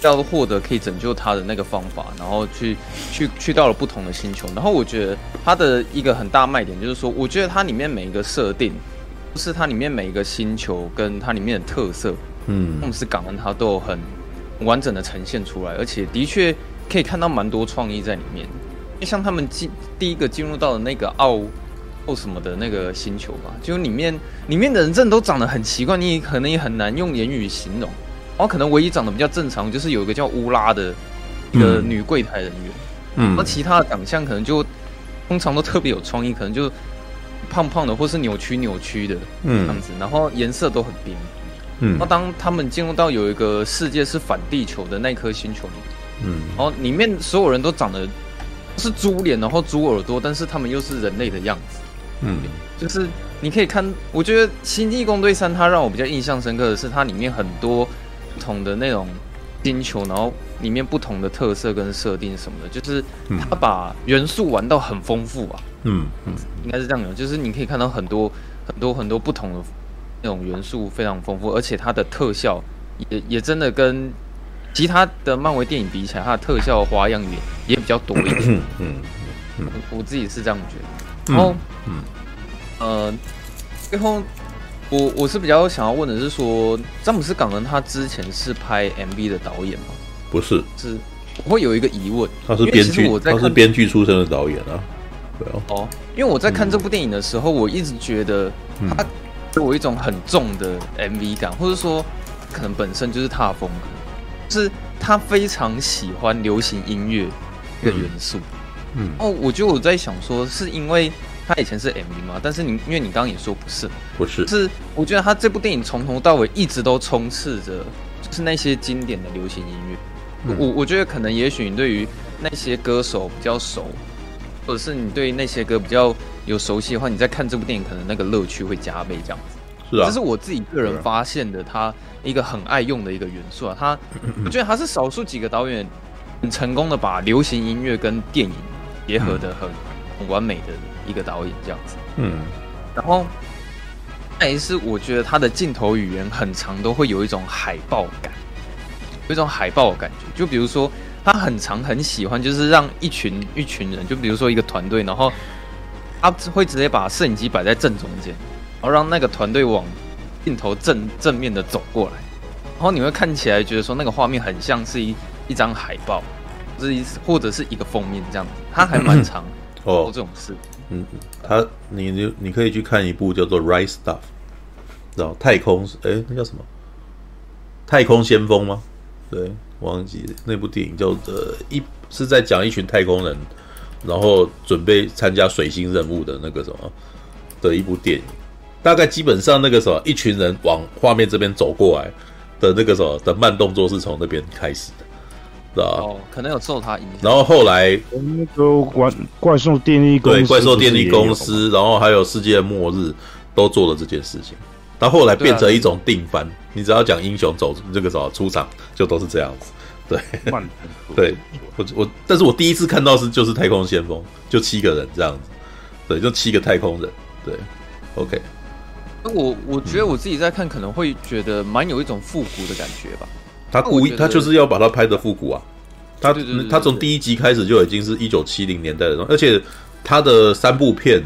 要获得可以拯救他的那个方法，然后去去去到了不同的星球。然后我觉得他的一个很大卖点就是说，我觉得它里面每一个设定，就是它里面每一个星球跟它里面的特色，嗯，詹姆斯港恩他都有很。完整的呈现出来，而且的确可以看到蛮多创意在里面。就像他们进第一个进入到的那个奥奥什么的那个星球吧，就里面里面的人真的都长得很奇怪，你可能也很难用言语形容。然后可能唯一长得比较正常，就是有一个叫乌拉的一个女柜台人员。嗯，那其他的长相可能就通常都特别有创意，可能就胖胖的或是扭曲扭曲的嗯样子，然后颜色都很缤纷。嗯，那当他们进入到有一个世界是反地球的那颗星球里，嗯，然后里面所有人都长得是猪脸，然后猪耳朵，但是他们又是人类的样子，嗯，就是你可以看，我觉得《星际异攻队三》它让我比较印象深刻的是它里面很多不同的那种星球，然后里面不同的特色跟设定什么的，就是它把元素玩到很丰富啊，嗯嗯，应该是这样的，就是你可以看到很多很多很多不同的。那种元素非常丰富，而且它的特效也也真的跟其他的漫威电影比起来，它的特效花样也也比较多一点。嗯嗯，嗯我，自己是这样觉得。然后，嗯，呃，最后我我是比较想要问的是说，詹姆斯港恩他之前是拍 MV 的导演吗？不是，是我会有一个疑问。他是编剧，他是编剧出身的导演啊。对哦。哦，因为我在看这部电影的时候，嗯、我一直觉得他。给我一种很重的 MV 感，或者说可能本身就是他的风格，就是他非常喜欢流行音乐这个元素。嗯，哦，我觉得我在想说，是因为他以前是 MV 吗？但是你因为你刚刚也说不是，不是，是我觉得他这部电影从头到尾一直都充斥着就是那些经典的流行音乐。嗯、我我觉得可能也许你对于那些歌手比较熟，或者是你对那些歌比较。有熟悉的话，你在看这部电影，可能那个乐趣会加倍这样子。是啊，这是我自己个人发现的，他一个很爱用的一个元素啊。他，我觉得他是少数几个导演很成功的把流行音乐跟电影结合的很很完美的一个导演这样子。嗯，然后也是我觉得他的镜头语言很长都会有一种海报感，有一种海报的感觉。就比如说，他很长很喜欢，就是让一群一群人，就比如说一个团队，然后。他会直接把摄影机摆在正中间，然后让那个团队往镜头正正面的走过来，然后你会看起来觉得说那个画面很像是一一张海报，或者是一或者是一个封面这样子。他还蛮常做这种事。嗯，他你你你可以去看一部叫做《Right Stuff》，然后太空哎，那叫什么？太空先锋吗？对，忘记那部电影叫呃一是在讲一群太空人，然后准备参加水星任务的那个什么的一部电影。大概基本上那个什么，一群人往画面这边走过来的那个什么的慢动作是从那边开始的。哦，可能有受他影响。然后后来那个怪怪兽电力公司，对怪兽电力公司，然后还有世界末日都做了这件事情。到后来变成一种定番，你只要讲英雄走这个时候出场，就都是这样子。对，对，我我，但是我第一次看到是就是太空先锋，就七个人这样子，对，就七个太空人，对，OK。那我我觉得我自己在看，可能会觉得蛮有一种复古的感觉吧。他故意，他就是要把它拍的复古啊。他他从第一集开始就已经是一九七零年代的东西，而且他的三部片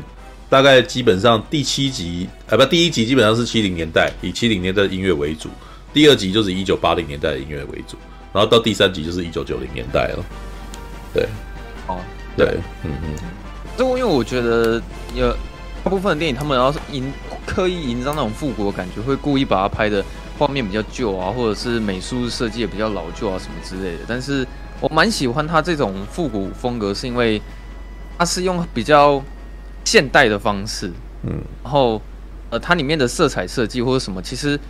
大概基本上第七集啊不，第一集基本上是七零年代，以七零年代的音乐为主；第二集就是一九八零年代的音乐为主，然后到第三集就是一九九零年代了。对，哦，对，嗯嗯。这因为我觉得有大部分的电影，他们要是营刻意营造那种复古的感觉，会故意把它拍的。画面比较旧啊，或者是美术设计也比较老旧啊，什么之类的。但是我蛮喜欢它这种复古风格，是因为它是用比较现代的方式，嗯，然后呃，它里面的色彩设计或者什么，其实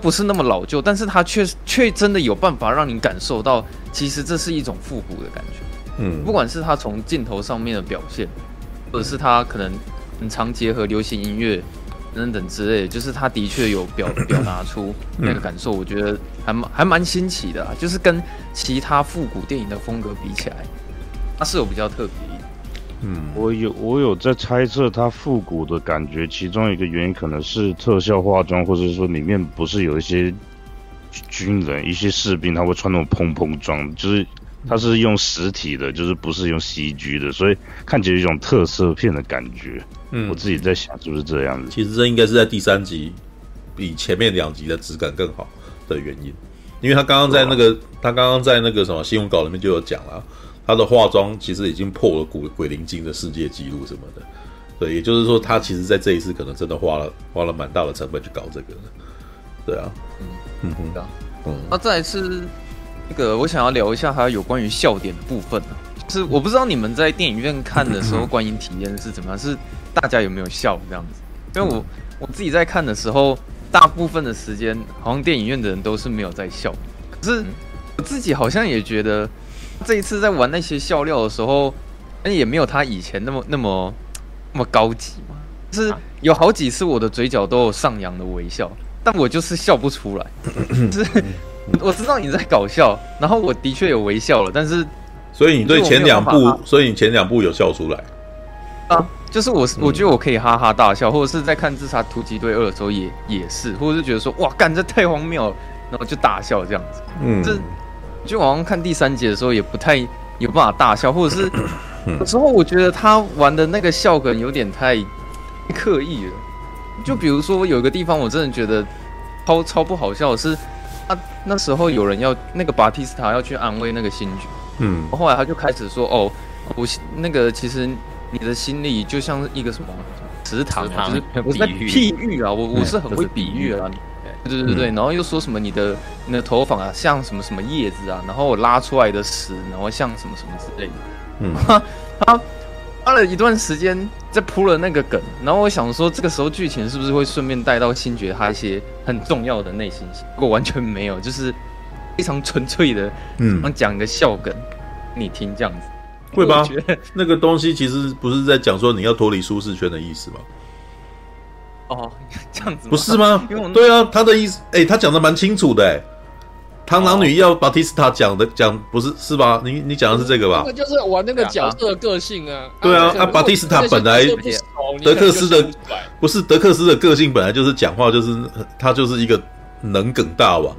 不是那么老旧，但是它却却真的有办法让你感受到，其实这是一种复古的感觉，嗯，不管是它从镜头上面的表现，或者是它可能很常结合流行音乐。等等之类的，就是它的确有表 (coughs) 表达出那个感受，我觉得还蛮还蛮新奇的啊。就是跟其他复古电影的风格比起来，它是有比较特别。嗯，我有我有在猜测它复古的感觉，其中一个原因可能是特效化妆，或者说里面不是有一些军人、一些士兵，他会穿那种蓬蓬装，就是他是用实体的，就是不是用 CG 的，所以看起来有一种特色片的感觉。嗯，我自己在想是不是这样子？其实这应该是在第三集比前面两集的质感更好的原因，因为他刚刚在那个、哦、他刚刚在那个什么新闻稿里面就有讲了，他的化妆其实已经破了鬼鬼灵精的世界纪录什么的，对，也就是说他其实在这一次可能真的花了花了蛮大的成本去搞这个，对啊，嗯嗯哼，嗯，那再来是那个我想要聊一下他有关于笑点的部分啊，就是我不知道你们在电影院看的时候 (clears throat) 观影体验是怎么样，是。大家有没有笑这样子？因为我我自己在看的时候，大部分的时间好像电影院的人都是没有在笑。可是我自己好像也觉得，这一次在玩那些笑料的时候，那也没有他以前那么那么那么高级嘛。就是有好几次我的嘴角都有上扬的微笑，但我就是笑不出来。就 (laughs) 是我知道你在搞笑，然后我的确有微笑了，但是所以你对前两部，所以你前两部有笑出来啊？就是我，我觉得我可以哈哈大笑，或者是在看《自杀突击队二》的时候也也是，或者是觉得说哇，干这太荒谬了，然后就大笑这样子。嗯，这就好像看第三集的时候也不太有办法大笑，或者是 (coughs) 有时候我觉得他玩的那个笑梗有点太刻意了。就比如说有一个地方我真的觉得超超不好笑的是，他那时候有人要那个巴蒂斯塔要去安慰那个星爵，嗯，后来他就开始说哦，我那个其实。你的心里就像是一个什么池塘，就是我在譬喻啊，我我是很会比喻啊，对对对对，然后又说什么你的你的头发啊像什么什么叶子啊，然后我拉出来的屎，然后像什么什么之类的，嗯，(laughs) 他他花了一段时间在铺了那个梗，然后我想说这个时候剧情是不是会顺便带到星爵他一些很重要的内心戏，不过完全没有，就是非常纯粹的，嗯，讲一个笑梗，你听这样子。会吧？那个东西其实不是在讲说你要脱离舒适圈的意思吗？哦，(laughs) 这样子不是吗？对啊，他的意思，哎、欸，他讲的蛮清楚的，哎，螳螂女要巴蒂斯塔讲的讲不是是吧？你你讲的是这个吧？那个就是玩那个角色的个性啊。对啊，啊，巴蒂斯塔本来德克斯的不是德克斯的个性本来就是讲话就是他就是一个能梗大王，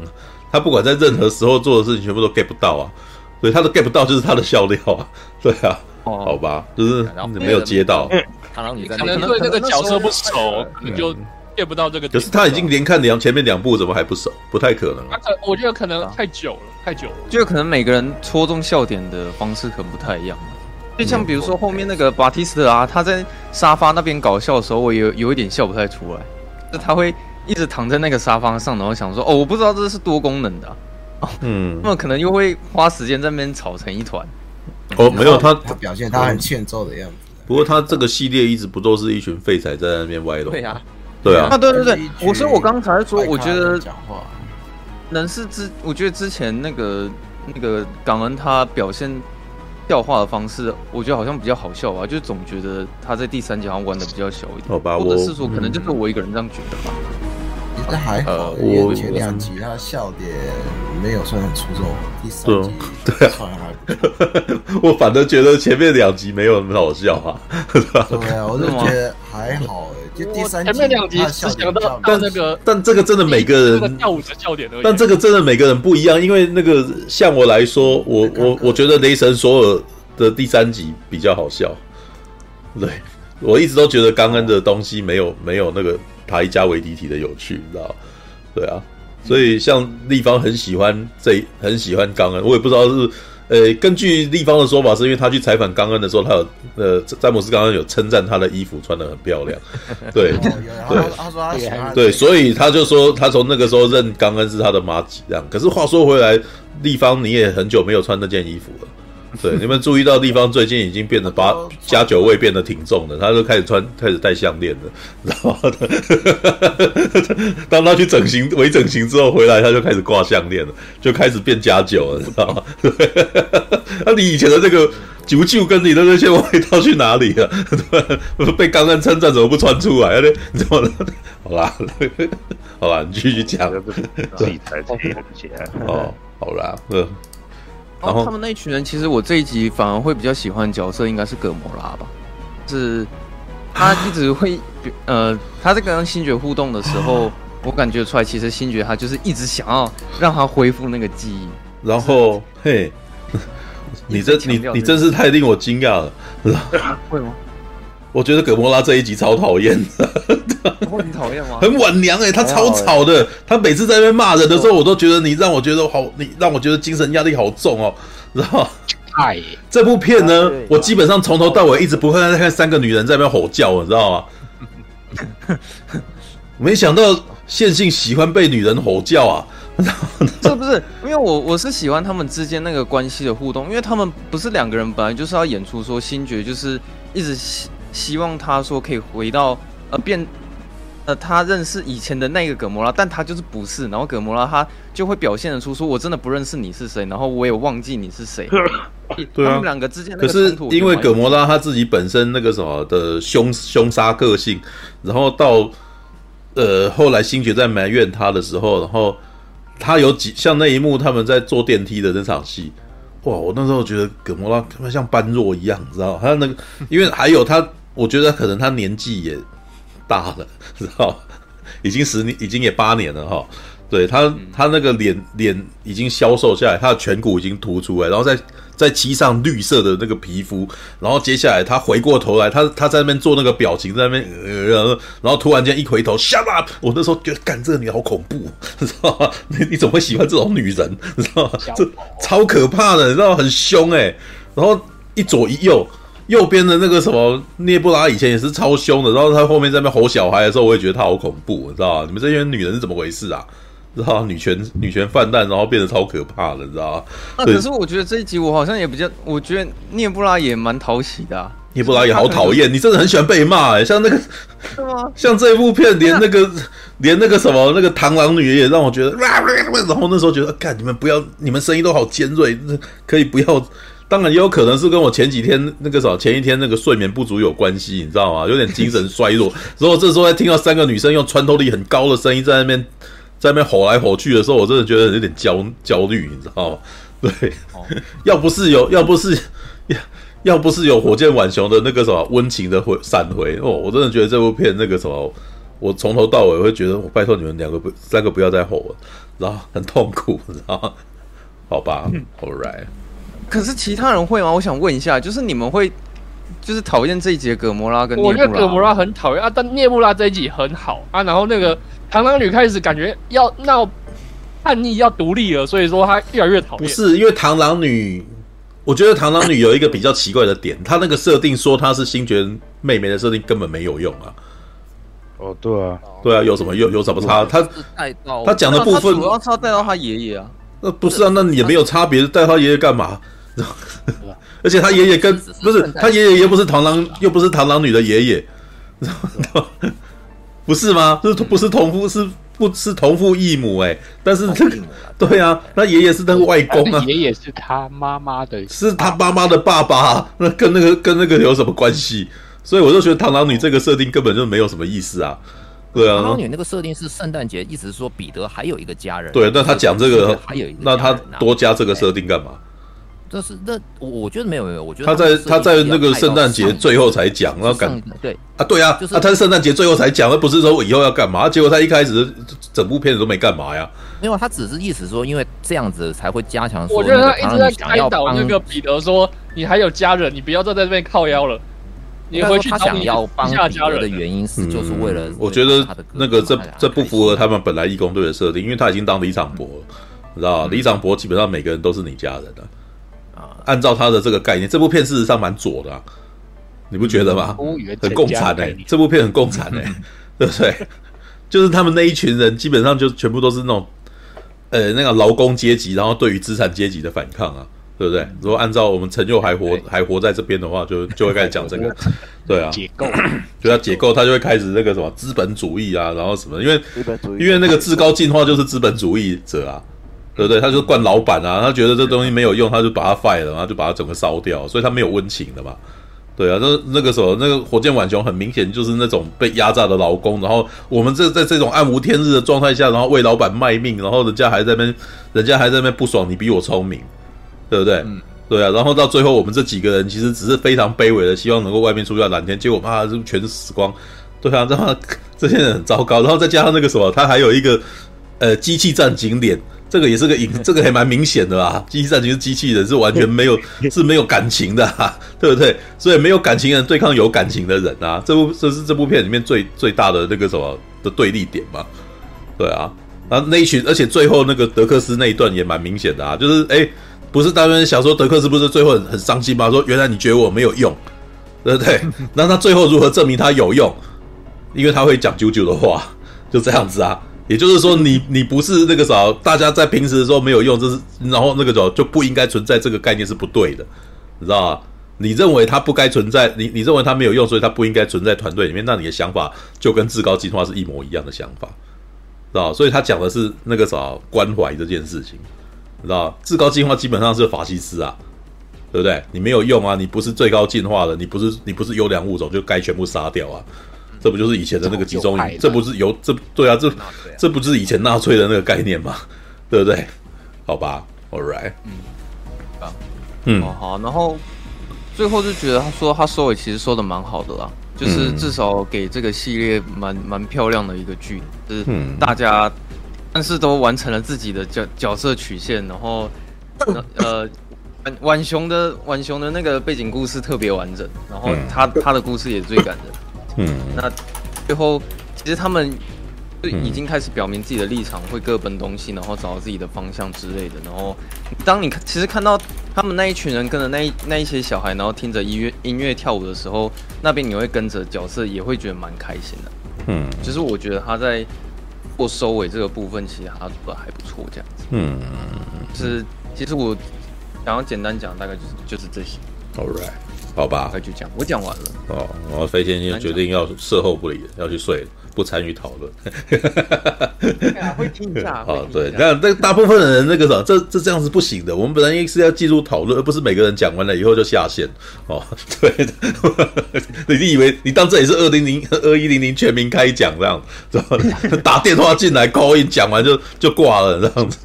他不管在任何时候做的事情全部都 get 不到啊。所以，他的 get 不到，就是他的笑料啊。对啊，哦，好吧，就是没有接到。可能对那个角色不熟，你就 get 不到这个。可是他已经连看两前面两部，怎么还不熟？不太可能。他可，我觉得可能太久了，太久了。就可能每个人戳中笑点的方式可能不太一样。就像比如说后面那个巴蒂斯特啊，他在沙发那边搞笑的时候，我有有一点笑不太出来，就他会一直躺在那个沙发上，然后想说哦，我不知道这是多功能的、啊，哦、嗯，(laughs) 那么可能又会花时间在那边吵成一团。哦，没有他，他表现他很欠揍的样子。不过他这个系列一直不都是一群废柴在那边歪的？对呀，对啊，啊对对对，我说我刚才说，我觉得能是之，我觉得之前那个那个港恩他表现笑话的方式，我觉得好像比较好笑吧，就总觉得他在第三集好像玩的比较小一点，好吧，或者是说可能就是我一个人这样觉得吧。其实还好，我前两集他笑点没有算很出众，第三集对啊，(laughs) 我反正觉得前面两集没有那么好笑啊。(laughs) 对啊，我就觉得还好诶，就第三集前面两集只想到但那个，但这个真的每个人跳舞的笑点而已。但这个真的每个人不一样，因为那个像我来说，我我我觉得雷神索尔的第三集比较好笑。(laughs) 对，我一直都觉得刚恩的东西没有没有那个。塔伊加维迪提的有趣，你知道？对啊，所以像立方很喜欢这，很喜欢冈恩。我也不知道是，呃，根据立方的说法，是因为他去采访冈恩的时候，他有呃，詹姆斯冈恩有称赞他的衣服穿的很漂亮。(laughs) 对，对，他说他喜欢。对，所以他就说他从那个时候认冈恩是他的麻吉这样。可是话说回来，立方你也很久没有穿那件衣服了。(laughs) 对，你们注意到地方最近已经变得把加酒味变得挺重的，他都开始穿，开始戴项链了，(laughs) 然后当他去整形、微整形之后回来，他就开始挂项链了，就开始变加酒了，你知道吗？(laughs) 那你以前的这个九九跟你的那些味道去哪里了？对，被刚刚称赞怎么不穿出来呢？你怎么？好吧，好吧，你继续讲，自己才贴起来。哦，好啦，嗯。然后他们那一群人，其实我这一集反而会比较喜欢角色，应该是葛摩拉吧。是，(laughs) 他一直会，呃，他在跟星爵互动的时候，(laughs) 我感觉出来，其实星爵他就是一直想要让他恢复那个记忆。然后，嘿，(laughs) 你这你你真是太令我惊讶了。会吗？我觉得葛莫拉这一集超讨厌的，会很讨厌吗？很晚娘哎、欸，他超吵的，他每次在那边骂人的时候，我都觉得你让我觉得好，你让我觉得精神压力好重哦，知道吗？哎，这部片呢，我基本上从头到尾一直不会在看三个女人在那边吼叫，你知道吗？没想到线性喜欢被女人吼叫啊！(laughs) 这不是因为我我是喜欢他们之间那个关系的互动，因为他们不是两个人本来就是要演出说星爵就是一直。希望他说可以回到呃变呃他认识以前的那个葛摩拉，但他就是不是，然后葛摩拉他就会表现得出说我真的不认识你是谁，然后我也忘记你是谁。(laughs) 对啊，他们两个之间可是因为葛摩拉他自己本身那个什么的凶凶杀个性，然后到呃后来星爵在埋怨他的时候，然后他有几像那一幕他们在坐电梯的那场戏，哇！我那时候觉得葛摩拉他妈像般若一样，你知道他那个因为还有他。我觉得可能他年纪也大了，知道已经十年，已经也八年了哈。对他，他那个脸脸已经消瘦下来，他的颧骨已经凸出来，然后再再漆上绿色的那个皮肤，然后接下来他回过头来，他他在那边做那个表情，在那边呃，然后突然间一回头，shut up！我那时候觉得，干这个女好恐怖，你知道吗？(laughs) 你你怎么会喜欢这种女人？你知道吗？这超可怕的，你知道吗？很凶哎、欸。然后一左一右。右边的那个什么涅布拉以前也是超凶的，然后他后面在那边吼小孩的时候，我也觉得他好恐怖，你知道吗？你们这些女人是怎么回事啊？知道女权 (laughs) 女权泛滥，然后变得超可怕的，你知道吗？啊，可是我觉得这一集我好像也比较，我觉得涅布拉也蛮讨喜的，啊。涅布拉也好讨厌，你真的很喜欢被骂哎、欸，像那个？(laughs) 像这一部片，连那个连那个什么那个螳螂女也让我觉得，然后那时候觉得，看你们不要，你们声音都好尖锐，可以不要。当然也有可能是跟我前几天那个什么，前一天那个睡眠不足有关系，你知道吗？有点精神衰弱。(laughs) 如果这时候在听到三个女生用穿透力很高的声音在那边在那边吼来吼去的时候，我真的觉得有点焦焦虑，你知道吗？(laughs) 对，要不是有，要不是要要不是有火箭浣熊的那个什么温情的回闪回哦，我真的觉得这部片那个什么，我从头到尾会觉得，我拜托你们两个不三个不要再吼了，然后很痛苦，你知道吗？好吧，All right。可是其他人会吗？我想问一下，就是你们会就是讨厌这一集的葛摩拉跟涅布拉？我觉得葛摩拉很讨厌啊，但涅布拉这一集很好啊。然后那个螳螂女开始感觉要闹叛逆，要独立了，所以说她越来越讨厌。不是因为螳螂女我觉得螳螂女有一个比较奇怪的点，她那个设定说她是星爵妹妹的设定根本没有用啊。哦，对啊，对啊，有什么有有什么差？他他讲的部分主要是要带到他爷爷啊。那不是啊，那你也没有差别，带他爷爷干嘛？(laughs) 而且他爷爷跟不是他爷爷又不是螳螂，又不是螳螂女的爷爷，不是吗？是不是同父是不是同父异母？哎，但是这个对啊，那爷爷是那个外公啊，爷爷是他妈妈的，是他妈妈的爸爸，那跟那个跟那个有什么关系？所以我就觉得螳螂女这个设定根本就没有什么意思啊，对啊。螳螂女那个设定是圣诞节，意思是说彼得还有一个家人。对，那他讲这个，还有一个，那他多加这个设定干嘛？这是那我我觉得没有没有，我觉得他在他在那个圣诞节最后才讲，然后感对啊对啊，就是他圣诞节最后才讲，而不是说我以后要干嘛？结果他一开始整部片子都没干嘛呀？没有，他只是意思说，因为这样子才会加强。我觉得他一直在开导那个彼得说：“你还有家人，你不要再在这边靠腰了。”你回去他想要帮家人的原因是，就是为了我觉得那个这这不符合他们本来义工队的设定，因为他已经当李长伯了，你知道吧？里长伯基本上每个人都是你家人的啊。按照他的这个概念，这部片事实上蛮左的，你不觉得吗？很共产哎，这部片很共产哎，(laughs) 对不对？就是他们那一群人基本上就全部都是那种呃那个劳工阶级，然后对于资产阶级的反抗啊。对不对？如果按照我们陈佑还活还活在这边的话，就就会开始讲这个，(laughs) 对啊，解构，(coughs) 就要解构，他就会开始那个什么资本主义啊，然后什么，因为因为那个至高进化就是资本主义者啊，对不对？他就惯老板啊，他觉得这东西没有用，他就把它 fire 了，然后就把它整个烧掉，所以他没有温情的嘛，对啊，那那个时候那个火箭浣熊很明显就是那种被压榨的劳工，然后我们这在这种暗无天日的状态下，然后为老板卖命，然后人家还在那边，人家还在那边不爽，你比我聪明。对不对？嗯，对啊。然后到最后，我们这几个人其实只是非常卑微的，希望能够外面出一下蓝天。结果妈，这全是死光。对啊，这样这些人很糟糕。然后再加上那个什么，他还有一个呃机器战警脸，这个也是个影，(laughs) 这个还蛮明显的吧？机器战警是机器人，是完全没有 (laughs) 是没有感情的，啊，(laughs) 对不对？所以没有感情的人对抗有感情的人啊，这部这是这部片里面最最大的那个什么的对立点嘛？对啊，然后那一群，而且最后那个德克斯那一段也蛮明显的啊，就是哎。不是单纯想说德克斯不是最后很很伤心吗？说原来你觉得我没有用，对不对？那他最后如何证明他有用？因为他会讲啾啾的话，就这样子啊。也就是说你，你不是那个啥，大家在平时的时候没有用，这是然后那个时候就不应该存在这个概念是不对的，你知道吧？你认为他不该存在，你你认为他没有用，所以他不应该存在团队里面，那你的想法就跟至高进化是一模一样的想法，知道？所以他讲的是那个啥关怀这件事情。知道至高进化基本上是法西斯啊，对不对？你没有用啊，你不是最高进化的，你不是你不是优良物种，就该全部杀掉啊！这不就是以前的那个集中营？这不是由这对啊？这这不是以前纳粹的那个概念吗？(laughs) 对不对？好吧，All right，嗯，啊，嗯，好，然后最后就觉得他说他收尾其实收的蛮好的啦，就是至少给这个系列蛮蛮漂亮的一个剧，就是大家。但是都完成了自己的角角色曲线，然后，呃，浣浣熊的晚熊的那个背景故事特别完整，然后他他的故事也最感人。嗯，那最后其实他们就已经开始表明自己的立场，会各奔东西，然后找到自己的方向之类的。然后，当你其实看到他们那一群人跟着那一那一些小孩，然后听着音乐音乐跳舞的时候，那边你会跟着角色也会觉得蛮开心的。嗯，就是我觉得他在。做收尾这个部分，其实他做的还不错，这样子。嗯，是，其实我想要简单讲，大概就是就是这些。All right，好吧，快去讲，我讲完了。哦，然后飞天就决定要事后不理了，要去睡了。不参与讨论，(laughs) 会听一下。哦，对，那那大部分的人那个啥，这这这样是不行的。我们本来应该是要记录讨论，而不是每个人讲完了以后就下线。哦，(laughs) 对的，你以为你当这里是二零零二一零零全民开讲这样，(laughs) 打电话进来 call in 讲完就就挂了这样子。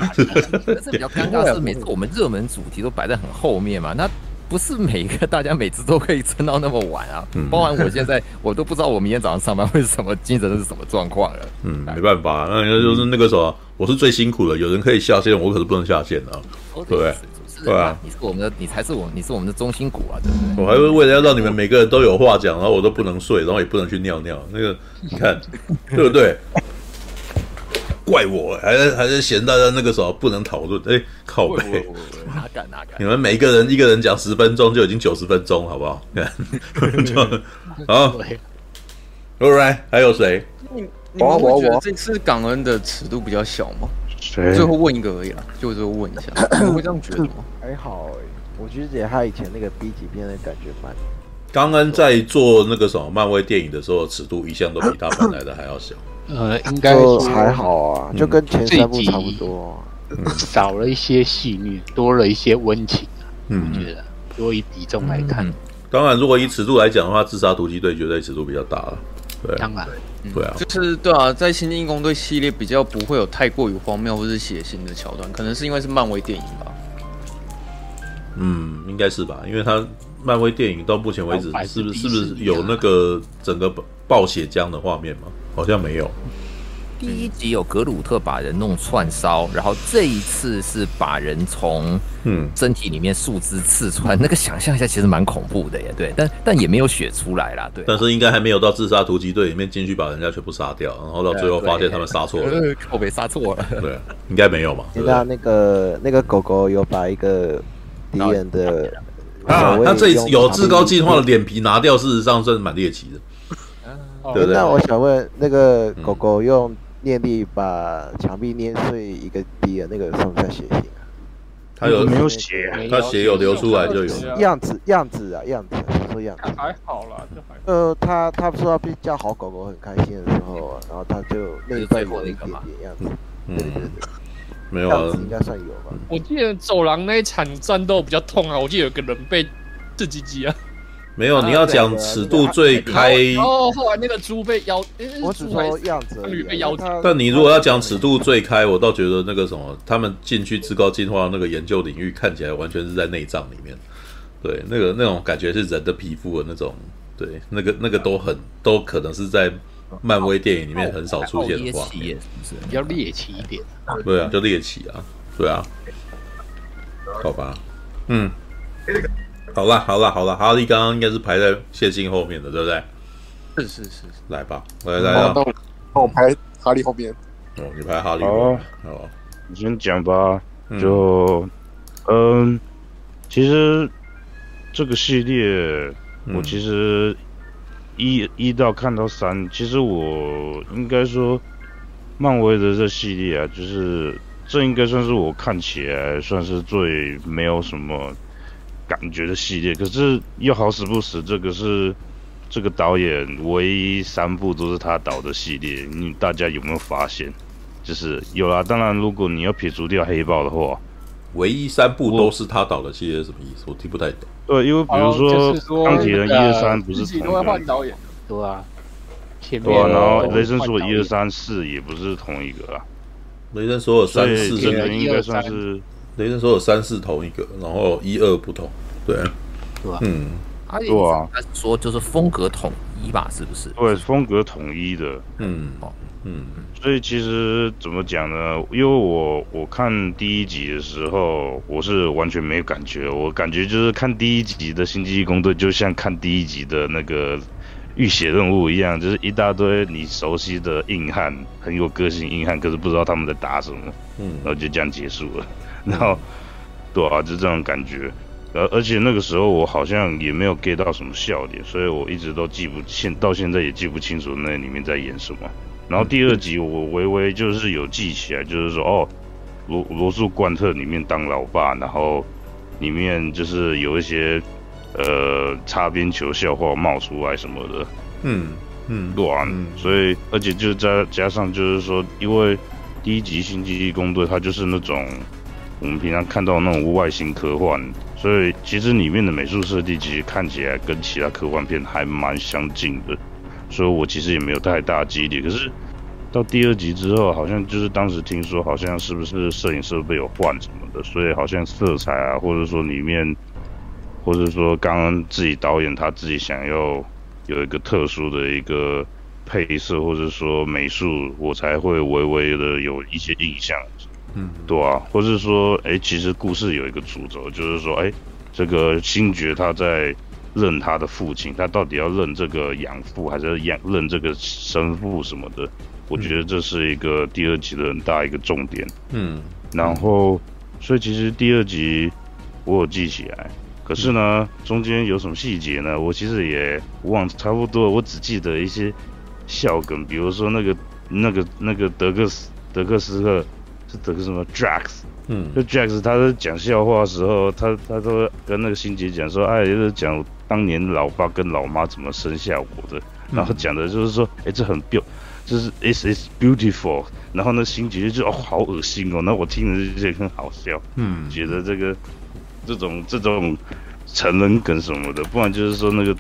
这比较尴尬是每次我们热门主题都摆在很后面嘛，那。不是每一个大家每次都可以撑到那么晚啊，嗯、包含我现在我都不知道我明天早上上班会是什么精神是什么状况了。嗯，没办法，那就是那个什么我是最辛苦的，有人可以下线，我可是不能下线的、啊，对不对？对啊，你是我们的，你才是我，你是我们的中心骨啊，对不对？我还会为了要让你们每个人都有话讲，然后我都不能睡，然后也不能去尿尿，那个你看 (laughs) 对不对？怪我，还是还是嫌大家那个时候不能讨论？哎，靠背，哪敢哪敢？你们每一个人一个人讲十分钟就已经九十分钟，好不好？就 (laughs) (laughs) 好，All right，还有谁？你你们会觉得这次港恩的尺度比较小吗？最后问一个而已啦，就最后问一下，(coughs) 会这样觉得吗？还好哎，我觉得他以前那个 B 级片的感觉蛮。刚恩在做那个什么漫威电影的时候，尺度一向都比他本来的还要小。呃，应该还好啊，就跟前三部差不多，少了一些细腻，多了一些温情。嗯，我觉得，如果以比重来看，当然，如果以尺度来讲的话，自杀突击队绝对尺度比较大了。对，当然，对啊，就是对啊，在新进攻队系列比较不会有太过于荒谬或是血腥的桥段，可能是因为是漫威电影吧。嗯，应该是吧，因为它漫威电影到目前为止是不是是不是有那个整个暴血浆的画面吗？好像没有。第一集有格鲁特把人弄串烧，然后这一次是把人从嗯身体里面树枝刺穿，(laughs) 那个想象一下其实蛮恐怖的耶。对，但但也没有血出来啦。对，但是应该还没有到自杀突击队里面进去把人家全部杀掉，然后到最后发现他们杀错了，我被 (laughs) 杀错了。对，应该没有嘛。那那个那个狗狗有把一个敌人的啊，他这一次有至高进化的脸皮拿掉，事实上算是蛮猎奇的。对对，那我想问，那个狗狗用念力把墙壁捏碎一个敌人，那个算不算血腥啊？他有没有血？他血有流出来就有。样子样子啊样子，说样子。还好啦，就还。呃，他他说他被叫好狗狗很开心的时候，然后他就那一块有一点点样子。对对对，没有啊，应该算有吧。我记得走廊那一场战斗比较痛啊，我记得有个人被自己击啊。没有，你要讲尺度最开。哦，后来那个猪被咬，我只说样子。被咬。但你如果要讲尺度最开，我倒觉得那个什么，他们进去至高进化那个研究领域，看起来完全是在内脏里面。对，那个那种感觉是人的皮肤的那种，对，那个那个都很都可能是在漫威电影里面很少出现的画面，是不是？比较猎奇一点。对啊，就猎奇啊，对啊。好吧，嗯。好了好了好了，哈利刚刚应该是排在谢晋后面的，对不对？是是是，来吧，来来来！那我排哈利后面。哦，你排哈利。好，好，你先讲吧。就，嗯，其实这个系列，我其实一一到看到三，其实我应该说，漫威的这系列啊，就是这应该算是我看起来算是最没有什么。感觉的系列，可是又好死不死，这个是这个导演唯一三部都是他导的系列，你大家有没有发现？就是有啦，当然如果你要撇除掉黑豹的话，唯一三部都是他导的系列是什么意思？我听不太懂。对，因为比如说钢铁人一二三不是同一个，换导演，对啊，对啊，然后雷神索尔一二三四也不是同一个啊，雷神索尔三四这个应该算是。雷神说有三四同一个，然后一二不同，对，对吧？嗯，对啊，他说就是风格统一吧，是不是？对，风格统一的，嗯，哦，嗯，所以其实怎么讲呢？因为我我看第一集的时候，我是完全没有感觉，我感觉就是看第一集的星际异攻队，就像看第一集的那个浴血任务一样，就是一大堆你熟悉的硬汉，很有个性硬汉，可是不知道他们在打什么，嗯，然后就这样结束了。然后，对啊，就这种感觉，而而且那个时候我好像也没有 get 到什么笑点，所以我一直都记不现到现在也记不清楚那里面在演什么。然后第二集我微微就是有记起来，就是说哦，罗罗素冠特里面当老爸，然后里面就是有一些呃擦边球笑话冒出来什么的，嗯嗯，对啊，所以而且就再加上就是说，因为第一集星际异攻队它就是那种。我们平常看到那种外星科幻，所以其实里面的美术设计其实看起来跟其他科幻片还蛮相近的，所以我其实也没有太大记忆。可是到第二集之后，好像就是当时听说好像是不是摄影设备有换什么的，所以好像色彩啊，或者说里面，或者说刚刚自己导演他自己想要有一个特殊的一个配色，或者说美术，我才会微微的有一些印象。嗯，对啊，或是说，哎，其实故事有一个主轴，就是说，哎，这个星爵他在认他的父亲，他到底要认这个养父，还是要养认这个生父什么的？我觉得这是一个第二集的很大一个重点。嗯，然后，所以其实第二集我有记起来，可是呢，中间有什么细节呢？我其实也忘差不多，我只记得一些笑梗，比如说那个那个那个德克斯德克斯特是德克什么 Drax。嗯，就 Jax 他在讲笑话的时候，他他都跟那个辛杰讲说，哎，就是讲当年老爸跟老妈怎么生下我的，然后讲的就是说，哎，这很 beautiful，就是 it's it's beautiful，然后那辛杰就哦好恶心哦，那我听着就觉得很好笑，嗯，觉得这个这种这种成人梗什么的，不然就是说那个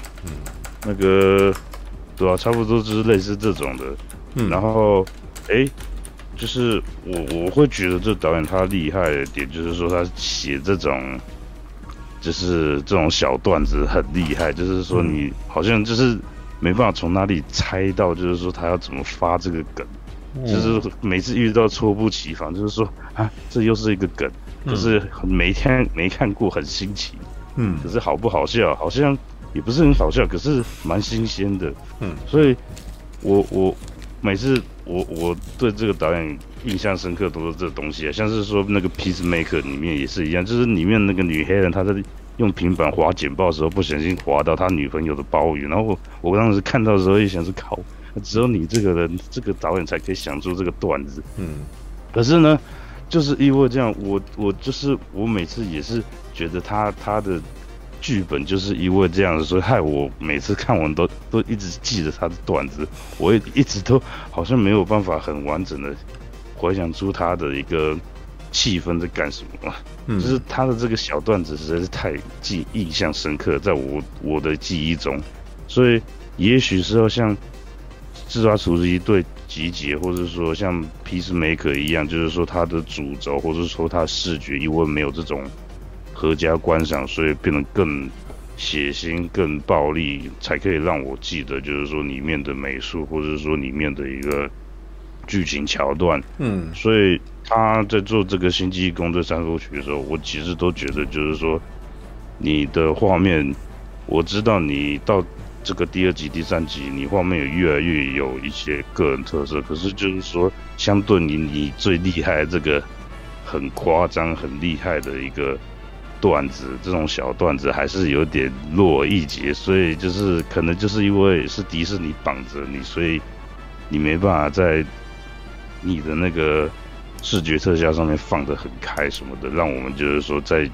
那个对啊，差不多就是类似这种的，嗯，然后哎。就是我我会觉得这导演他厉害的点，就是说他写这种，就是这种小段子很厉害。就是说你好像就是没办法从哪里猜到，就是说他要怎么发这个梗，就是每次遇到猝不及防，就是说啊，这又是一个梗，就是每天没看过，很新奇，嗯，可是好不好笑？好像也不是很好笑，可是蛮新鲜的，嗯，所以我我每次。我我对这个导演印象深刻都是这东西啊，像是说那个《Peacemaker》里面也是一样，就是里面那个女黑人，她在用平板滑简报的时候，不小心滑到他女朋友的鲍鱼，然后我，我当时看到的时候也想是靠，只有你这个人这个导演才可以想出这个段子，嗯，可是呢，就是因为这样，我我就是我每次也是觉得他他的。剧本就是因为这样子，所以害我每次看完都 (laughs) 都一直记着他的段子，我也一直都好像没有办法很完整的回想出他的一个气氛在干什么，嗯，就是他的这个小段子实在是太记印象深刻，在我我的记忆中，所以也许是要像自杀突击队集结，或者说像 Peacemaker 一样，就是说他的主轴，或者说他的视觉，因为没有这种。合家观赏，所以变得更血腥、更暴力，才可以让我记得，就是说里面的美术，或者说里面的一个剧情桥段。嗯，所以他在做这个《星际异攻队三部曲》的时候，我其实都觉得，就是说你的画面，我知道你到这个第二集、第三集，你画面也越来越有一些个人特色。可是就是说，相对你你最厉害这个很夸张、很厉害的一个。段子这种小段子还是有点弱一截，所以就是可能就是因为是迪士尼绑着你，所以你没办法在你的那个视觉特效上面放得很开什么的，让我们就是说在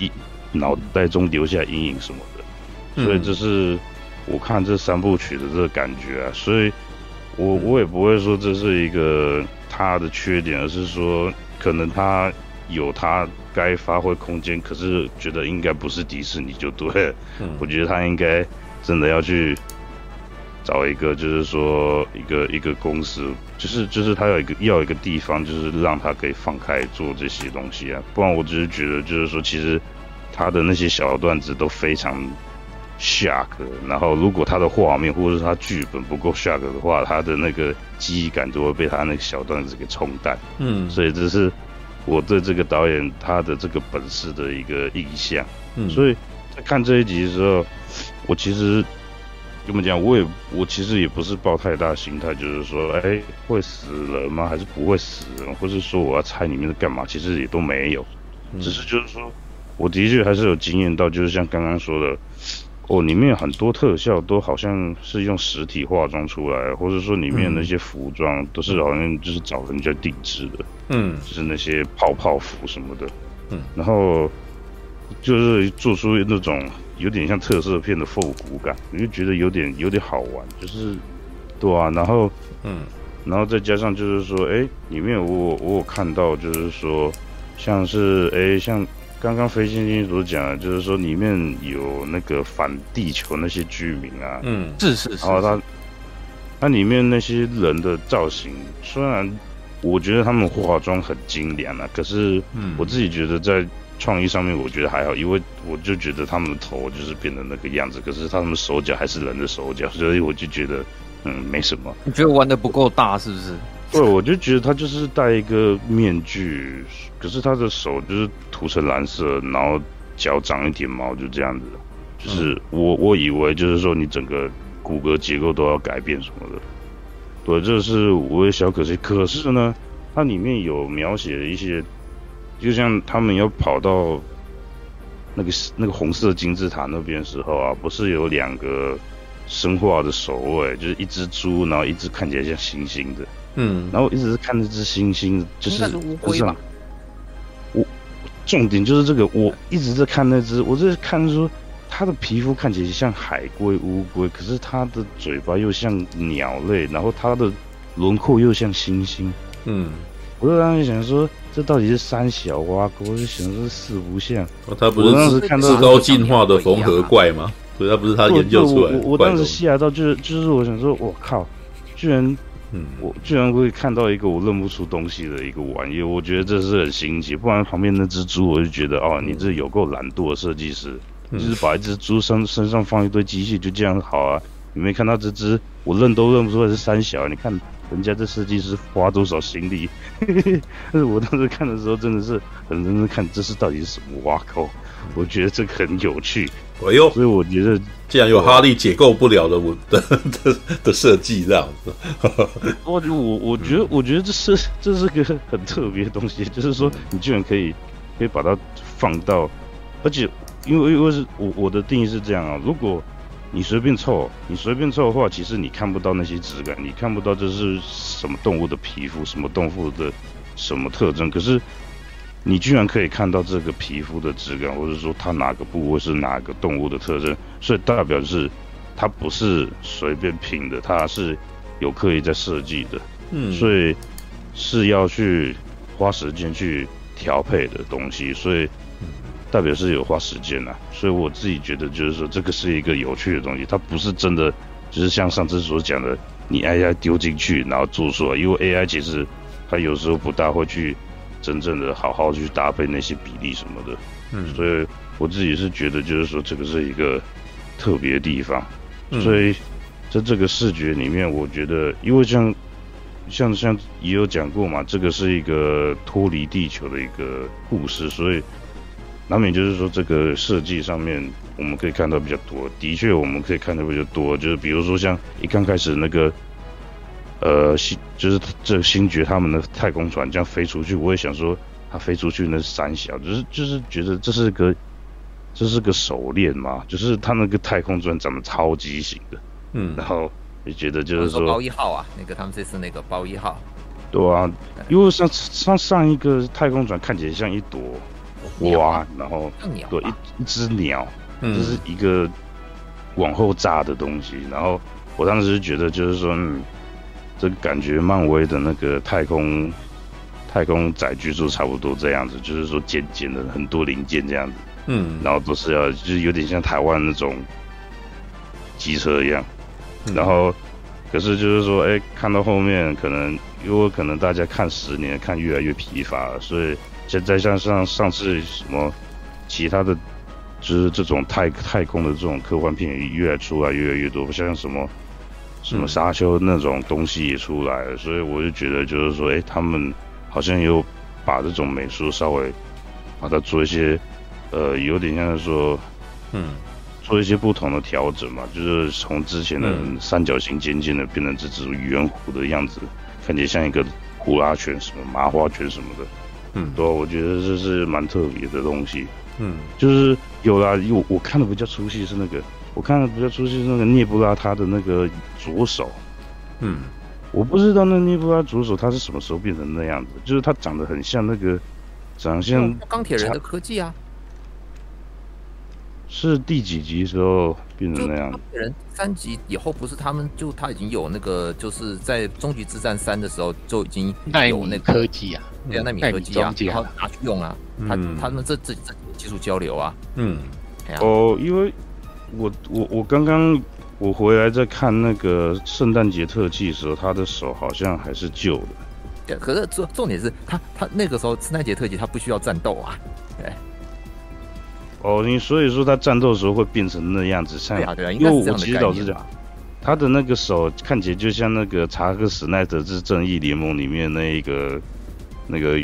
一脑袋中留下阴影什么的。所以这是我看这三部曲的这个感觉啊，所以我我也不会说这是一个他的缺点，而是说可能他有他。该发挥空间，可是觉得应该不是迪士尼就对我觉得他应该真的要去找一个，就是说一个一个公司，就是就是他有一个要有一个地方，就是让他可以放开做这些东西啊。不然我只是觉得，就是说其实他的那些小段子都非常 shock，然后如果他的画面或者是他剧本不够 shock 的话，他的那个记忆感就会被他那个小段子给冲淡。嗯，所以这是。我对这个导演他的这个本事的一个印象，嗯，所以在看这一集的时候，我其实怎么讲，我也我其实也不是抱太大心态，就是说，哎，会死人吗？还是不会死人？或是说我要猜里面是干嘛？其实也都没有，只是就是说，我的确还是有经验到，就是像刚刚说的。哦，里面很多特效都好像是用实体化妆出来，或者说里面那些服装都是好像就是找人家定制的，嗯，就是那些泡泡服什么的，嗯，然后就是做出那种有点像特色片的复古感，我就觉得有点有点好玩，就是对啊，然后嗯，然后再加上就是说，哎，里面我我有看到就是说，像是哎像。刚刚飞星星所讲的，就是说里面有那个反地球那些居民啊，嗯，是是是。然后他，它里面那些人的造型，虽然我觉得他们化妆很精良啊，可是我自己觉得在创意上面，我觉得还好，因为我就觉得他们的头就是变成那个样子，可是他们手脚还是人的手脚，所以我就觉得，嗯，没什么。你觉得玩的不够大是不是？对，我就觉得他就是戴一个面具，可是他的手就是涂成蓝色，然后脚长一点毛，就这样子。就是我我以为就是说你整个骨骼结构都要改变什么的，对，这是我也小可惜。可是呢，它里面有描写一些，就像他们要跑到那个那个红色金字塔那边的时候啊，不是有两个生化的守卫，就是一只猪，然后一只看起来像猩猩的，嗯，然后我一直是看那只猩猩，就是乌龟吧。我重点就是这个，我一直在看那只，我在看说它的皮肤看起来像海龟、乌龟，可是它的嘴巴又像鸟类，然后它的轮廓又像猩猩。嗯，我就当时想说，这到底是三小蛙哥？我就想说四不像。哦，它不是至高进化的缝合怪吗？所以它不是他研究出来的。我我当时吓到，就是就是我想说，我靠，居然。嗯，我居然会看到一个我认不出东西的一个玩意，我觉得这是很新奇。不然旁边那只猪，我就觉得哦，你这有够懒惰的设计师，嗯、就是把一只猪身身上放一堆机器，就这样好啊？你没看到这只，我认都认不出来是三小。你看人家这设计师花多少心力？但 (laughs) 是我当时看的时候，真的是很认真看，这是到底是什么？哇靠！我觉得这个很有趣。哎呦，所以我觉得，既然有哈利解构不了的我 (laughs) 的的的设计这样子，(laughs) 我我我觉得我觉得这是这是个很特别的东西，就是说你居然可以可以把它放到，而且因为因为是我我的定义是这样啊，如果你随便凑你随便凑的话，其实你看不到那些质感，你看不到这是什么动物的皮肤，什么动物的什么特征，可是。你居然可以看到这个皮肤的质感，或者说它哪个部位是哪个动物的特征，所以代表是它不是随便拼的，它是有刻意在设计的，嗯，所以是要去花时间去调配的东西，所以代表是有花时间呐。所以我自己觉得就是说这个是一个有趣的东西，它不是真的就是像上次所讲的，你 AI 丢进去然后做出来，因为 AI 其实它有时候不大会去。真正的好好去搭配那些比例什么的，嗯，所以我自己是觉得，就是说这个是一个特别的地方，嗯，所以在这个视觉里面，我觉得，因为像像像也有讲过嘛，这个是一个脱离地球的一个故事，所以难免就是说这个设计上面我们可以看到比较多，的确我们可以看到比较多，就是比如说像一刚开始那个。呃，星就是这个星爵他们的太空船这样飞出去，我也想说，它飞出去那是三小，就是就是觉得这是个这是个手链嘛，就是它那个太空船长得超畸形的，嗯，然后也觉得就是说包一号啊，那个他们这次那个包一号，对啊，因为上上上一个太空船看起来像一朵花，然后对一一只鸟，嗯，就是一个往后炸的东西，然后我当时觉得就是说，嗯。这个感觉，漫威的那个太空太空载具就差不多这样子，就是说简简的很多零件这样子，嗯，然后都是要，就是有点像台湾那种机车一样，然后可是就是说，哎，看到后面可能因为可能大家看十年看越来越疲乏了，所以现在像上上次什么其他的，就是这种太太空的这种科幻片也越来出来越来越多，不像什么。什么沙丘那种东西也出来了，所以我就觉得就是说，哎，他们好像有把这种美术稍微把它做一些，呃，有点像是说，嗯，做一些不同的调整嘛，就是从之前的三角形尖尖的变成这只圆弧的样子，看起来像一个呼啦圈、什么麻花圈什么的，嗯，对，我觉得这是蛮特别的东西，嗯，就是有啦，我我看的比较出戏是那个。我看了比较出戏是那个涅布拉他的那个左手，嗯，我不知道那涅布拉左手他是什么时候变成那样子，就是他长得很像那个，长得像钢铁人的科技啊，是第几集时候变成那样子？钢铁人三集以后不是他们就他已经有那个就是在终极之战三的时候就已经有那个科技啊，对啊，纳米科技啊，然后拿去用啊，他他们这这这技术交流啊，嗯，哦，因为。我我我刚刚我回来在看那个圣诞节特技的时候，他的手好像还是旧的。对，可是重重点是他他那个时候圣诞节特辑他不需要战斗啊。对。哦，你所以说他战斗的时候会变成那样子，像对啊对啊，因为我其实老实讲，他的那个手看起来就像那个查克史奈德之正义联盟里面那一个那个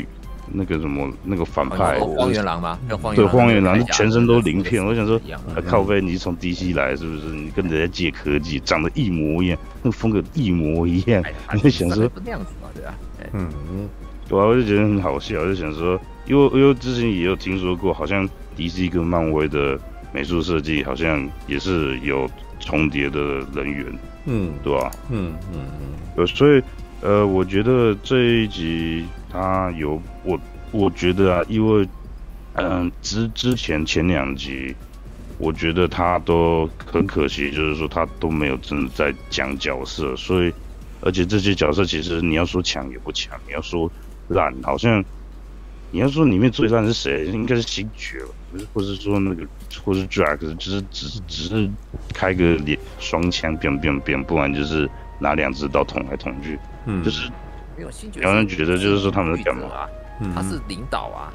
那个什么那个反派荒原狼吗？对，荒原狼全身都鳞片，我想说，靠飞，你是从 DC 来是不是？你跟人家借科技，长得一模一样，那个风格一模一样，(laughs) 你就想说那样子嘛，对啊，嗯，对啊，我就觉得很好笑，我就想说，因为因为之前也有听说过，好像 DC 跟漫威的美术设计好像也是有重叠的人员，嗯，对吧？嗯嗯嗯，所以。呃，我觉得这一集他有我，我觉得啊，因为嗯之之前前两集，我觉得他都很可惜，就是说他都没有真的在讲角色，所以而且这些角色其实你要说强也不强，你要说烂，好像你要说里面最烂是谁，应该是星爵吧，不是，或是说那个，或是 Drax，只是只是只是开个脸双枪，变变变，不然就是拿两只刀捅来捅去。嗯，就是没有新觉，有人觉得就是说他们是干嘛？他是领导啊，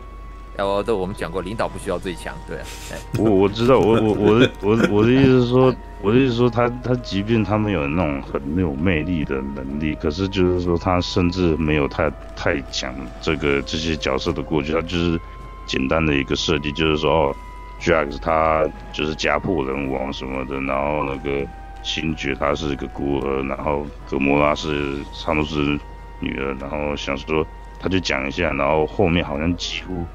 哦，对，我们讲过，领导不需要最强，对啊。(laughs) 我我知道，我我我的我我的意思是说，我的意思是说，他他即便他们有那种很没有魅力的能力，可是就是说他甚至没有太太强这个这些角色的过去，他就是简单的一个设计，就是说哦，Drax 他就是家破人亡什么的，然后那个。星爵他是一个孤儿，然后格莫拉是他都是女儿，然后想说他就讲一下，然后后面好像几乎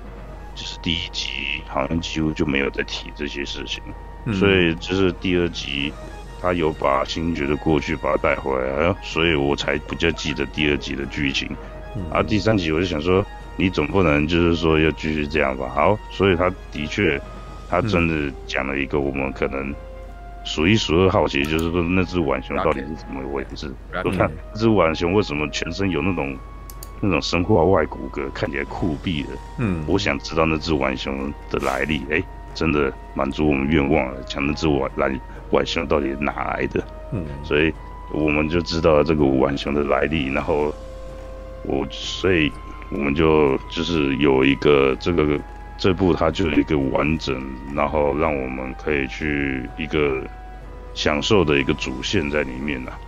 就是第一集好像几乎就没有再提这些事情，嗯、所以就是第二集他有把星爵的过去把他带回来，所以我才比较记得第二集的剧情。嗯、啊，第三集我就想说你总不能就是说要继续这样吧？好，所以他的确他真的讲了一个我们可能。数一数二好奇，就是说那只浣熊到底是怎么回事？我看这只浣熊为什么全身有那种那种生化外骨骼，看起来酷毙了？嗯，我想知道那只浣熊的来历。哎、欸，真的满足我们愿望了，讲那只浣来浣熊到底哪来的？嗯，所以我们就知道了这个浣熊的来历。然后我，所以我们就就是有一个这个。这部它就有一个完整，然后让我们可以去一个享受的一个主线在里面呢、啊，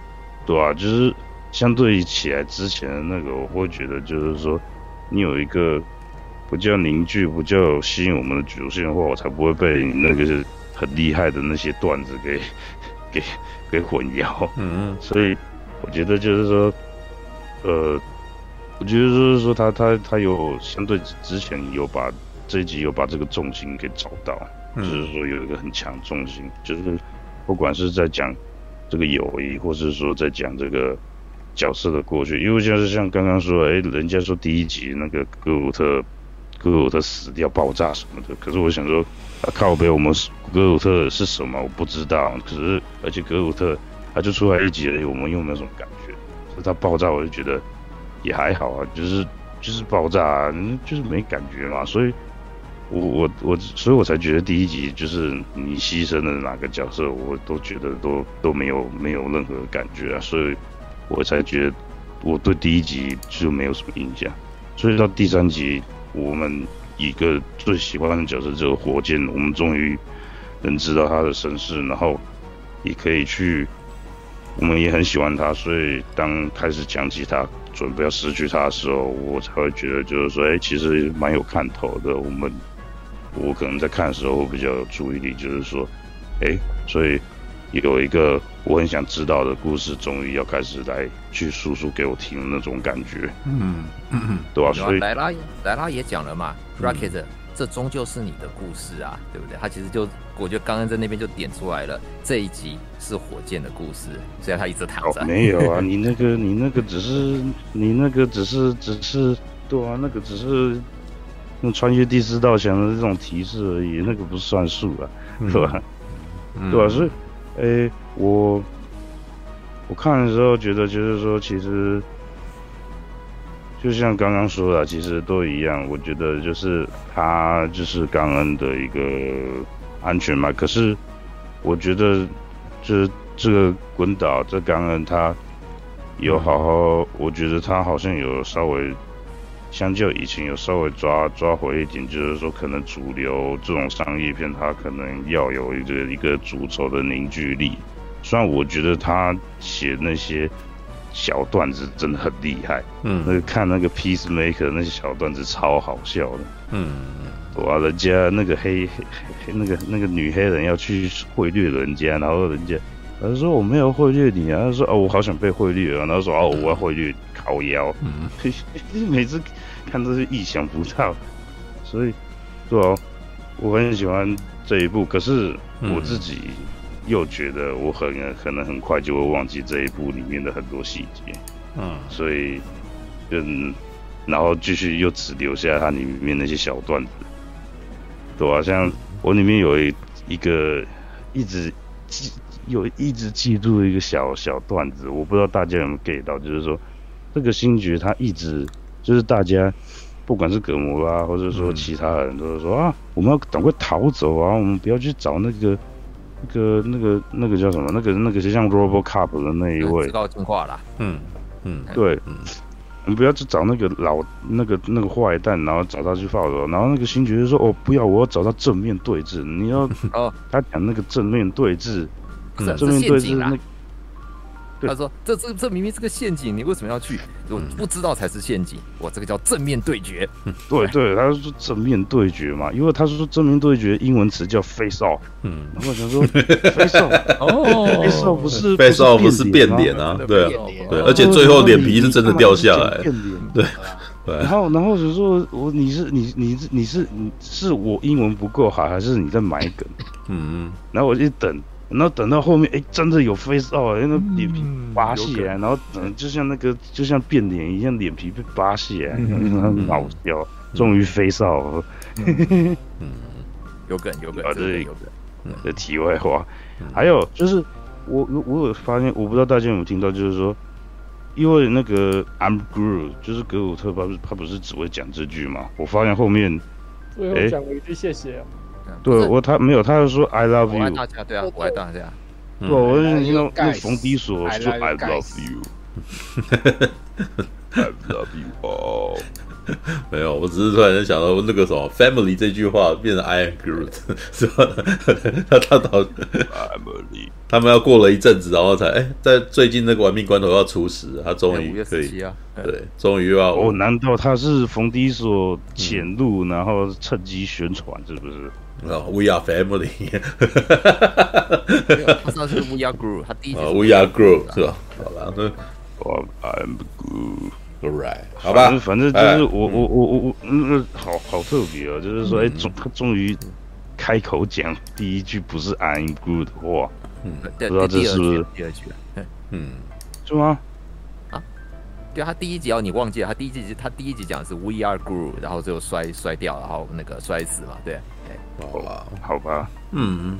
对吧、啊？就是相对于起来之前的那个，我会觉得就是说，你有一个不叫凝聚、不叫吸引我们的主线的话，我才不会被你那个很厉害的那些段子给 (laughs) 给 (laughs) 给混淆。嗯嗯。所以我觉得就是说，呃，我觉得就是说他，他他他有相对之前有把。这一集有把这个重心给找到，嗯、就是说有一个很强重心，就是不管是在讲这个友谊，或是说在讲这个角色的过去，因为就是像刚刚说，哎，人家说第一集那个格鲁特，格鲁特死掉爆炸什么的，可是我想说，啊、靠北，我们格鲁特是什么？我不知道。可是而且格鲁特他就出来一集而已，我们又没有什么感觉，所以他爆炸我就觉得也还好啊，就是就是爆炸，啊就是没感觉嘛，所以。我我我，所以我才觉得第一集就是你牺牲了哪个角色，我都觉得都都没有没有任何感觉啊，所以我才觉得我对第一集就没有什么印象。所以到第三集，我们一个最喜欢的角色就是火箭，我们终于能知道他的身世，然后也可以去，我们也很喜欢他，所以当开始讲起他，准备要失去他的时候，我才会觉得就是说，哎、其实蛮有看头的，我们。我可能在看的时候比较有注意力，就是说，哎，所以有一个我很想知道的故事，终于要开始来去诉说给我听的那种感觉，嗯嗯，对吧？所以莱拉莱拉也讲了嘛，Rocket，这终究是你的故事啊，对不对？他其实就我觉得刚刚在那边就点出来了，这一集是火箭的故事，虽然他一直躺着。没有啊，(laughs) 你那个你那个只是你那个只是只是对啊，那个只是。用穿越第四道墙的这种提示而已，那个不算数啊，是吧？嗯、对吧？所以，哎、欸，我我看的时候觉得，就是说，其实就像刚刚说的，其实都一样。我觉得就是他就是刚恩的一个安全嘛。可是我觉得，就是这个滚岛这刚恩他有好好，我觉得他好像有稍微。相较以前有稍微抓抓回一点，就是说可能主流这种商业片，它可能要有一个一个主轴的凝聚力。虽然我觉得他写那些小段子真的很厉害。嗯，那个看那个 Peacemaker 那些小段子超好笑的。嗯，哇，人家那个黑黑黑那个那个女黑人要去贿赂人家，然后人家他说我没有贿赂你啊，他说哦我好想被贿赂啊，然后说哦我要贿赂靠腰。嗯，(laughs) 每次看都是意想不到，所以对哦，我很喜欢这一部，可是我自己。又觉得我很可能很快就会忘记这一部里面的很多细节，嗯，所以，嗯，然后继续又只留下它里面那些小段子，对吧？像我里面有一一个一直记有一直记住一个小小段子，我不知道大家有没有 get 到，就是说这个星爵他一直就是大家不管是葛摩啦或者说其他人都是说啊，我们要赶快逃走啊，我们不要去找那个。那个、那个、那个叫什么？那个、那个就像 RoboCop 的那一位，知道进化了。嗯嗯，对，嗯，我们不要去找那个老那个那个坏蛋，然后找他去报仇。然后那个星爵就说：“哦，不要，我要找他正面对峙。你要哦，他讲那个正面对峙，正面对峙那。”他说：“这这这明明是个陷阱，你为什么要去？我不知道才是陷阱。我这个叫正面对决。对对，他说正面对决嘛，因为他说正面对决英文词叫 face off。嗯，然后我想说 face off (laughs) 哦，face off 不是 face off 不是变脸啊？对啊，对，而且最后脸皮是真的掉下来。变脸，对对。然后然后就说我你是你你你是你是我英文不够好，还是你在埋梗？嗯嗯。然后我就等。”然后等到后面，哎，真的有 face off，因为脸皮扒下来，然后等就像那个就像变脸一样，脸皮被扒下来，很搞笑。终于 face off。(laughs) 嗯，有梗有梗，这是有梗。的题外话，还有就是我我我有发现，我不知道大家有没有听到，就是说，因为那个 I'm Groot，就是格鲁特，他不是他不是只会讲这句嘛？我发现后面，最后讲了一句谢谢。对我他没有，他是说 I love you。我爱大家，对啊，我爱大家。对，我就听到那冯迪索说 I love you。(laughs) I love you all。(laughs) 没有，我只是突然间想到那个什么 family 这句话变成 I am Groot，是吧？他他到 family，他们要过了一阵子，然后才哎，在最近那个玩命关头要出时，他终于可以啊，对，终于要。哦，难道他是冯迪所潜入，然后趁机宣传，是不是？啊，We are family。他上次是 We are group 他第一次 We are group 是吧？好了，那我 I'm Groot。Right，好吧，反正就是我我我我我嗯，好好特别哦，就是说，哎，终他终于开口讲第一句不是 I'm Groot 的话，嗯，不知道这是不是第二句？嗯，是吗？啊，对，他第一集哦，你忘记了，他第一集他第一集讲的是 We are group，然后最后摔摔掉，然后那个摔死嘛，对，好吧，好吧，嗯，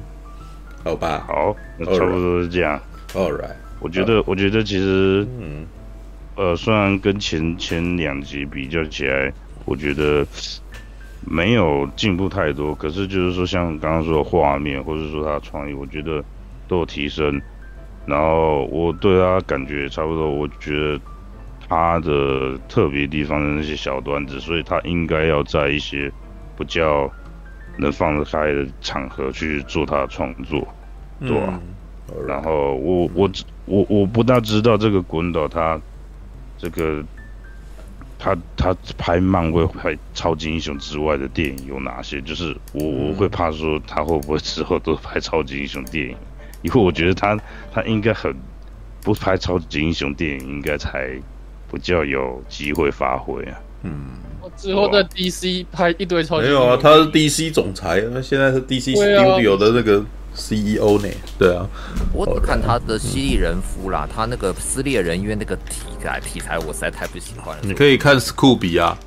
好吧，好，那差不多是这样。All right，我觉得我觉得其实，嗯。呃，虽然跟前前两集比较起来，我觉得没有进步太多，可是就是说，像刚刚说的画面，或者说他的创意，我觉得都有提升。然后我对他感觉差不多，我觉得他的特别地方的那些小段子，所以他应该要在一些比较能放得开的场合去做他的创作，对吧？嗯、然后我我我我不大知道这个滚导他。这个他他拍漫威、拍超级英雄之外的电影有哪些？就是我我会怕说他会不会之后都拍超级英雄电影，因为我觉得他他应该很不拍超级英雄电影，应该才比较有机会发挥啊。嗯，之后在 DC 拍一堆超级英雄，没有啊，他是 DC 总裁，那现在是 DC Studio 的那个。CEO 呢？对啊，我只看他的犀利人夫啦，他那个撕裂人，因为那个题材题材我实在太不喜欢了。你可以看史库比啊，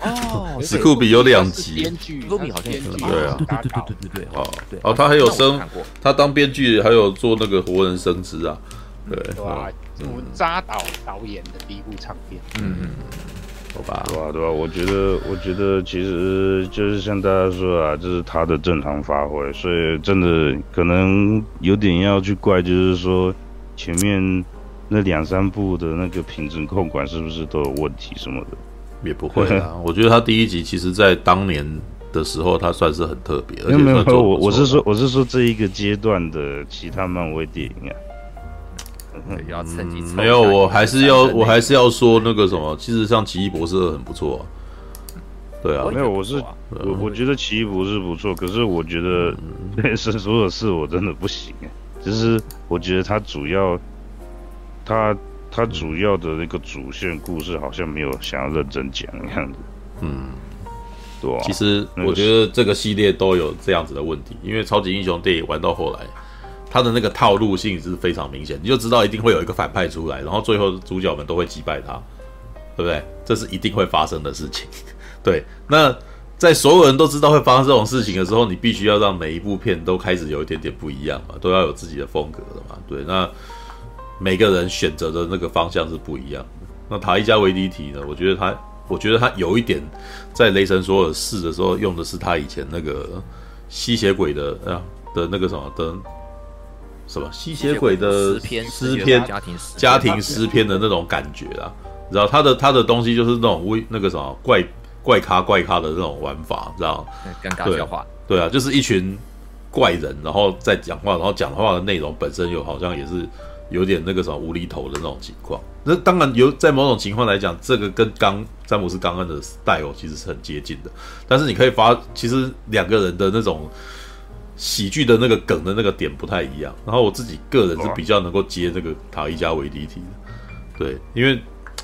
哦，史酷比有两集，史酷比好像也是对啊，对对对对对对，哦哦，他还有生，他当编剧还有做那个活人生殖啊，对，哇，我扎导导演的第一部唱片，嗯嗯。好吧，对吧、啊？对吧、啊？我觉得，我觉得其实就是像大家说啊，这、就是他的正常发挥，所以真的可能有点要去怪，就是说前面那两三部的那个品质控管是不是都有问题什么的？也不会啊，(laughs) 我觉得他第一集其实在当年的时候，他算是很特别。而且没有，我我是说我是说这一个阶段的其他漫威电影啊。要趁机没有，我还是要我还是要说那个什么，其实像奇异博士二很不错啊。对啊，没有，我是我我觉得奇异博士不错，可是我觉得 (laughs) 变身所有事我真的不行哎，就是我觉得他主要他他主要的那个主线故事好像没有想要认真讲的样子，嗯。对啊，其实我觉得这个系列都有这样子的问题，因为超级英雄电影玩到后来，它的那个套路性是非常明显，你就知道一定会有一个反派出来，然后最后主角们都会击败他，对不对？这是一定会发生的事情。(laughs) 对，那在所有人都知道会发生这种事情的时候，你必须要让每一部片都开始有一点点不一样嘛，都要有自己的风格的嘛。对，那每个人选择的那个方向是不一样的。那塔伊加维迪提呢？我觉得他。我觉得他有一点，在雷神索尔四的时候用的是他以前那个吸血鬼的啊的那个什么的什么吸血鬼的诗篇诗篇家庭家庭诗篇的那种感觉啊，然后他的他的东西就是那种微那个什么怪怪咖怪咖的那种玩法，知道尴尬笑话，对啊，就是一群怪人，然后在讲话，然后讲话的内容本身又好像也是。有点那个什么无厘头的那种情况，那当然有，在某种情况来讲，这个跟刚詹姆斯刚恩的 style 其实是很接近的。但是你可以发，其实两个人的那种喜剧的那个梗的那个点不太一样。然后我自己个人是比较能够接这个塔伊加维迪提的，对，因为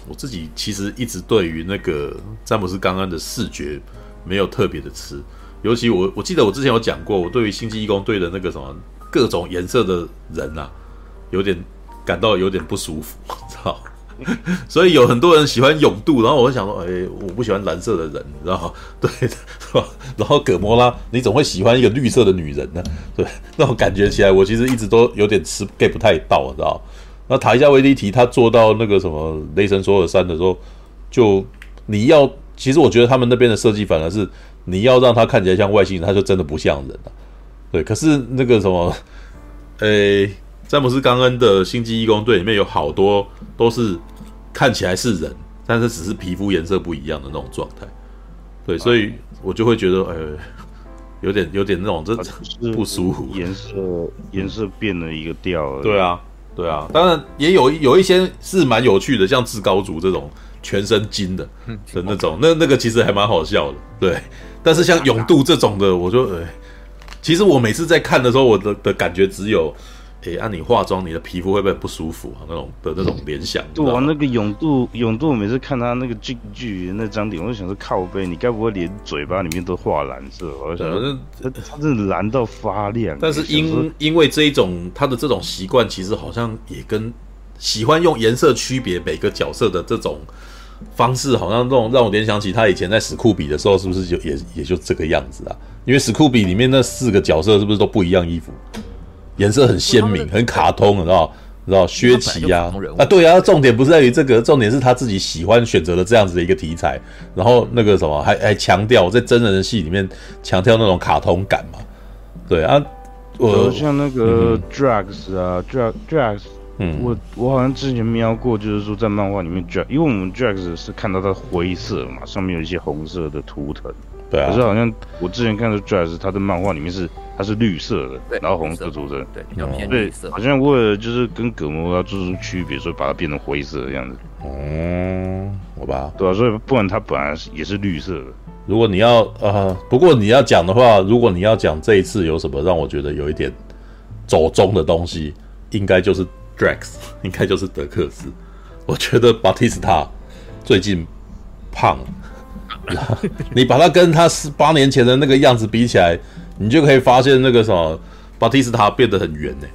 我自己其实一直对于那个詹姆斯刚恩的视觉没有特别的吃，尤其我我记得我之前有讲过，我对于星际异攻队的那个什么各种颜色的人啊，有点。感到有点不舒服，操？(laughs) 所以有很多人喜欢勇度，然后我会想说，哎、我不喜欢蓝色的人，你知道？(laughs) 对，是吧？然后葛摩拉，你总会喜欢一个绿色的女人呢？(laughs) 对，那种感觉起来，我其实一直都有点吃 get 不太到，知道？那塔伊加维迪提他做到那个什么雷神索尔三的时候，就你要，其实我觉得他们那边的设计反而是你要让他看起来像外星人，他就真的不像人了。对，可是那个什么，诶、詹姆斯·冈恩的《星际义工队》里面有好多都是看起来是人，但是只是皮肤颜色不一样的那种状态。对，所以我就会觉得，呃，有点有点那种这不舒服。颜色颜色变了一个调。对啊，对啊。当然也有有一些是蛮有趣的，像至高族这种全身金的的那种，那那个其实还蛮好笑的。对，但是像勇度这种的，我就呃，其实我每次在看的时候，我的的感觉只有。诶，按、啊、你化妆，你的皮肤会不会不舒服啊？那种的那种联想。对啊，那个永度，永度，我每次看他那个剧剧那张脸，我就想说靠背，你该不会连嘴巴里面都画蓝色？我就想说，他他真的蓝到发亮。但是因因为这一种他的这种习惯，其实好像也跟喜欢用颜色区别每个角色的这种方式，好像这种让我联想起他以前在史酷比的时候，是不是就也也就这个样子啊？因为史酷比里面那四个角色是不是都不一样衣服？颜色很鲜明，很卡通，你知道？你知道薛琪呀？啊，对啊，重点不是在于这个，重点是他自己喜欢选择了这样子的一个题材，然后那个什么，还还强调在真人的戏里面强调那种卡通感嘛？对啊，我像那个 Drax 啊，Drax Drax，嗯，我我好像之前瞄过，就是说在漫画里面 Drax，因为我们 Drax 是看到它灰色嘛，上面有一些红色的图腾。对啊，可是好像我之前看的 Drax，他的漫画里面是它是绿色的，对然后红色组成，对，比较偏绿色，好像为了就是跟葛摩要做出区别，所以把它变成灰色的样子。哦、嗯，好吧，对啊，所以不然它本来也是绿色的。如果你要呃，不过你要讲的话，如果你要讲这一次有什么让我觉得有一点走中的东西，应该就是 Drax，(laughs) 应该就是德克斯。我觉得巴蒂斯塔最近胖了。(laughs) 你把他跟他十八年前的那个样子比起来，你就可以发现那个什么巴蒂斯塔变得很圆呢，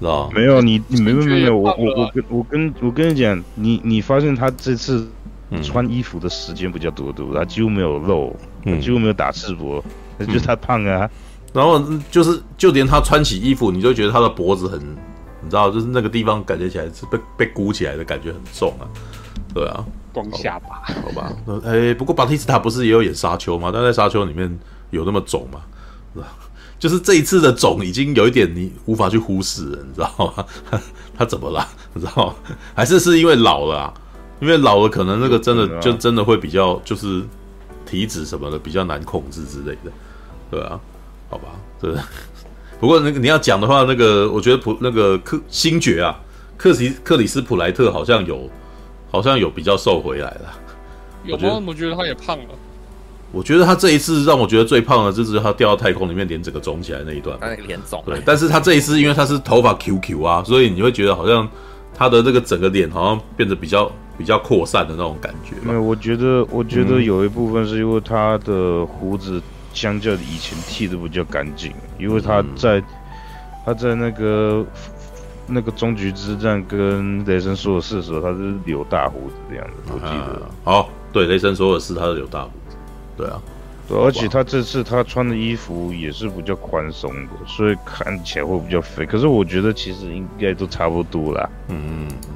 知道没有你，你没有没有，我我我跟我跟我跟你讲，你你发现他这次穿衣服的时间比较多，对不对？他几乎没有露，几乎没有打赤膊，就是他胖啊。然后就是就连他穿起衣服，你就觉得他的脖子很，你知道，就是那个地方感觉起来是被被鼓起来的感觉很重啊，对啊。光下巴，好吧，哎、欸，不过巴蒂斯塔不是也有演沙丘吗？但在沙丘里面有那么肿吗？(laughs) 就是这一次的肿已经有一点你无法去忽视了，你知道吗？(laughs) 他，怎么了？(laughs) 你知道吗？还是是因为老了啊？因为老了可能那个真的就真的会比较就是体脂什么的比较难控制之类的，对啊，好吧，对。不过那个你要讲的话，那个我觉得普那个克星爵啊。克里克里斯普莱特好像有好像有比较瘦回来了。有吗？我觉得他也胖了。我觉得他这一次让我觉得最胖的就是他掉到太空里面脸整个肿起来那一段，他那个脸肿。对，但是他这一次因为他是头发 QQ 啊，所以你会觉得好像他的这个整个脸好像变得比较比较扩散的那种感觉。没有，我觉得我觉得有一部分是因为他的胡子相较以前剃的比较干净，因为他在、嗯、他在那个那个终局之战跟雷神索尔四的时候，他是留大胡子的样子，我记得。啊、好，对，雷神索尔四他是留大胡子。对啊，对，而且他这次他穿的衣服也是比较宽松的，所以看起来会比较肥。可是我觉得其实应该都差不多啦。嗯嗯嗯。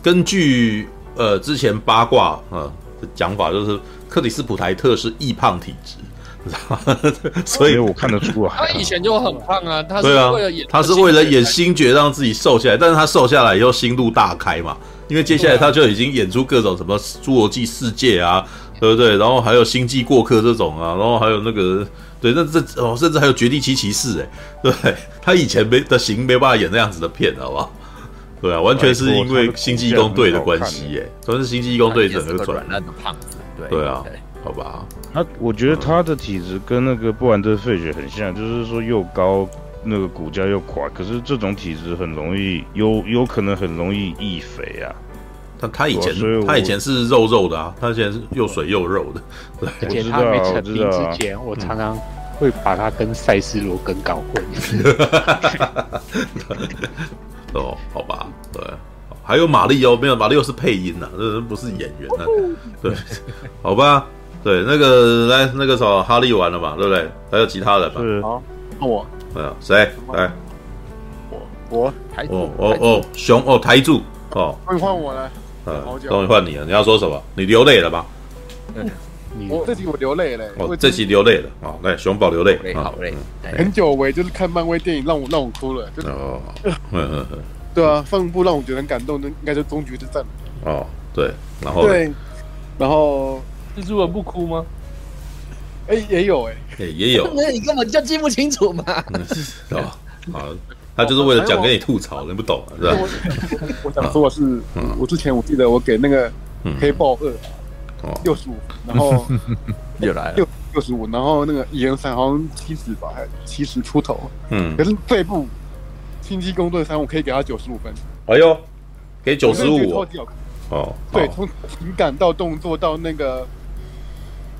根据呃之前八卦啊的讲法，就是克里斯普莱特是易胖体质？(laughs) 所以我看得出来。(laughs) 他以前就很胖啊，他是为了演，他是为了演星爵让自己瘦下来，但是他瘦下来以后心路大开嘛，因为接下来他就已经演出各种什么侏罗纪世界啊。对不对？然后还有星际过客这种啊，然后还有那个，对，那这哦，甚至还有绝地七骑士，哎，(laughs) 对，他以前没的型没办法演那样子的片，好不好？(laughs) 对啊，完全是因为星际义工队的关系，哎，都是星际义工队整个转软烂的胖子，对对啊，好吧。他我觉得他的体质跟那个布兰德费雪很像，就是说又高，那个骨架又垮，可是这种体质很容易有有可能很容易易肥啊。他他以前他以前是肉肉的啊，他以前是又水又肉的。对，而且他没成名之前，我，我常常会把他跟塞斯罗根搞混。(laughs) 哦，好吧，对，还有马力欧没有？马力欧是配音呐、啊，这不是演员啊。对，好吧，对，那个来那个什么哈利完了嘛，对不对？还有其他人吗？好，那我。对啊，谁来？我我台哦哦哦熊哦台柱哦，换换我来。呃，终于换你了，你要说什么？你流泪了吧？嗯，我这集我流泪了。哦，这集流泪了。啊，来熊宝流泪，好嘞。很久违，就是看漫威电影让我让我哭了。哦，对啊，上部让我觉得很感动的，应该就终局之战。哦，对，然后对，然后蜘蛛人不哭吗？哎，也有哎，也有。(laughs) 那你根本就记不清楚嘛。哦，好。他就是为了讲跟你吐槽，你不懂是吧？我想说的是，我之前我记得我给那个黑豹二六十五，然后 (laughs) 又来了六六十五，然后那个一人三好像七十吧，还七十出头。嗯，可是这一部星际攻队三，我可以给他九十五分。哎呦，给九十五哦，对，从情感到动作到那个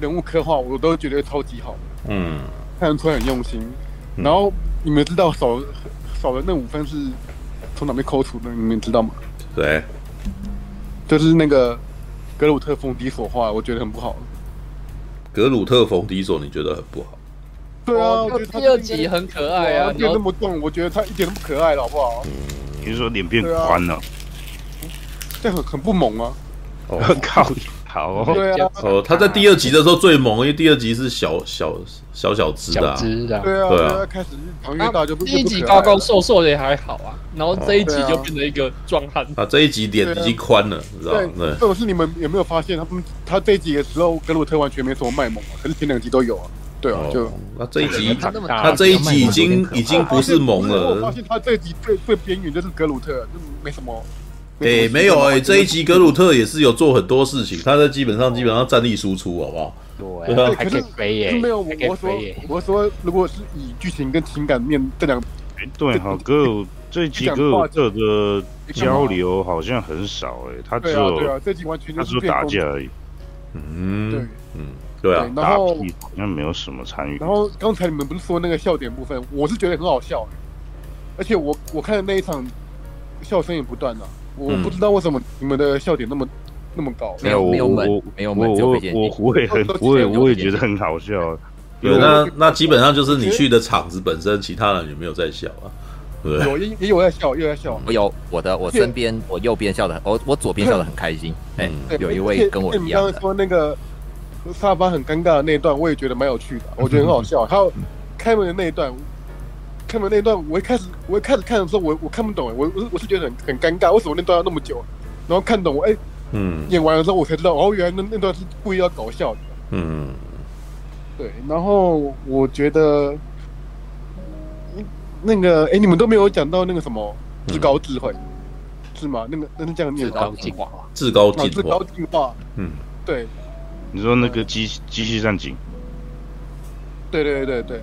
人物刻画，我都觉得超级好。嗯，看得出来很用心。然后你们知道少。少了那五分是从哪边抠出的？你们知道吗？对，就是那个格鲁特·冯迪索画，我觉得很不好。格鲁特·冯迪索，你觉得很不好？对啊，我觉得第二集很可爱啊，变那么重，我觉得他一点都不可爱了，好不好？嗯，你是说脸变宽了？这很很不萌啊！我 (laughs) 靠！好，对啊，哦，他在第二集的时候最萌，因为第二集是小小小小只的啊，对啊，对啊，开始唐越大就第一集高高瘦瘦的也还好啊，然后这一集就变成一个壮汉，啊，这一集脸已经宽了，知道吗？对，这种是你们有没有发现，他们他这一集的时候格鲁特完全没什么卖萌啊，可是前两集都有啊，对啊，就那这一集他这一集已经已经不是萌了，我发现他这一集最最边缘就是格鲁特，就没什么。哎、欸，没有哎、欸，这一集格鲁特也是有做很多事情，他在基本上基本上战力输出，好不好？对，还可以飞耶，没有，我说，我说，如果是以剧情跟情感面这两，对哈，格鲁这一集格鲁特的交流好像很少哎，他只有，对啊，这集完全他只有打架而已，嗯，对，嗯，对啊，然后好像没有什么参与。然后刚才你们不是说那个笑点部分，我是觉得很好笑，而且我我看的那一场笑声也不断啊。我不知道为什么你们的笑点那么那么高。没有没有没有我我我我也很我也我也觉得很好笑。对，那那基本上就是你去的场子本身，其他人有没有在笑啊。对，有也也有在笑，又在笑。我有我的我身边我右边笑的，我我左边笑的很开心。(laughs) 哎，有一位跟我一样。你刚刚说那个沙发很尴尬的那一段，我也觉得蛮有趣的，我觉得很好笑。还有开门的那一段。开门那段，我一开始我一开始看的时候，我我看不懂，我我我是觉得很很尴尬，为什么那段要那么久？然后看懂我，哎，嗯，演完了之后我才知道，哦，原来那那段是故意要搞笑的。嗯，对。然后我觉得，那个，哎，你们都没有讲到那个什么至高智慧。是吗？那个那是这样念至高进化，至高进化，至高进化。嗯，对。你说那个机机器战警？对对对对，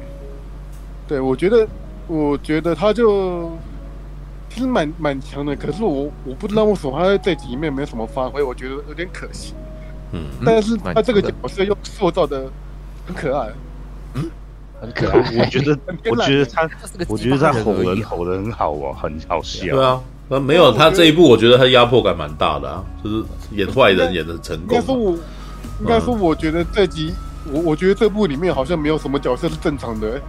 对我觉得我觉得他就其实蛮蛮强的，可是我我不知道为什么他在这集里面没有什么发挥，我觉得有点可惜。嗯，但是他这个角色又塑造的很可爱。嗯，(laughs) 很可爱。我觉得我觉得他我觉得他吼人吼的很好哦，很好笑。对啊，那没有他这一部，我觉得他压迫感蛮大的啊，就是演坏人演的成功。应该说我应该说我觉得这集。我我觉得这部里面好像没有什么角色是正常的。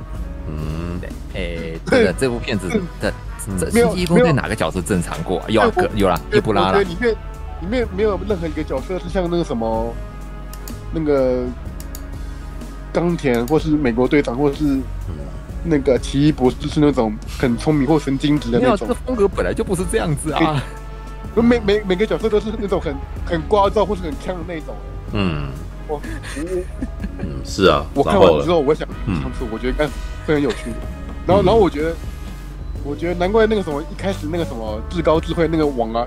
嗯，哎，这个这部片子的《星际异攻队》哪个角色正常过？有啊有啦，伊布拉啦。里面里面没有任何一个角色是像那个什么那个钢铁，或是美国队长，或是那个奇异博士，是那种很聪明或神经质的那种。这风格本来就不是这样子啊。每每每个角色都是那种很很聒噪或是很呛的那种。嗯。我我嗯是啊，我看完之后，我想尝试，我觉得哎会很有趣。然后然后我觉得，我觉得难怪那个什么一开始那个什么至高智慧那个网啊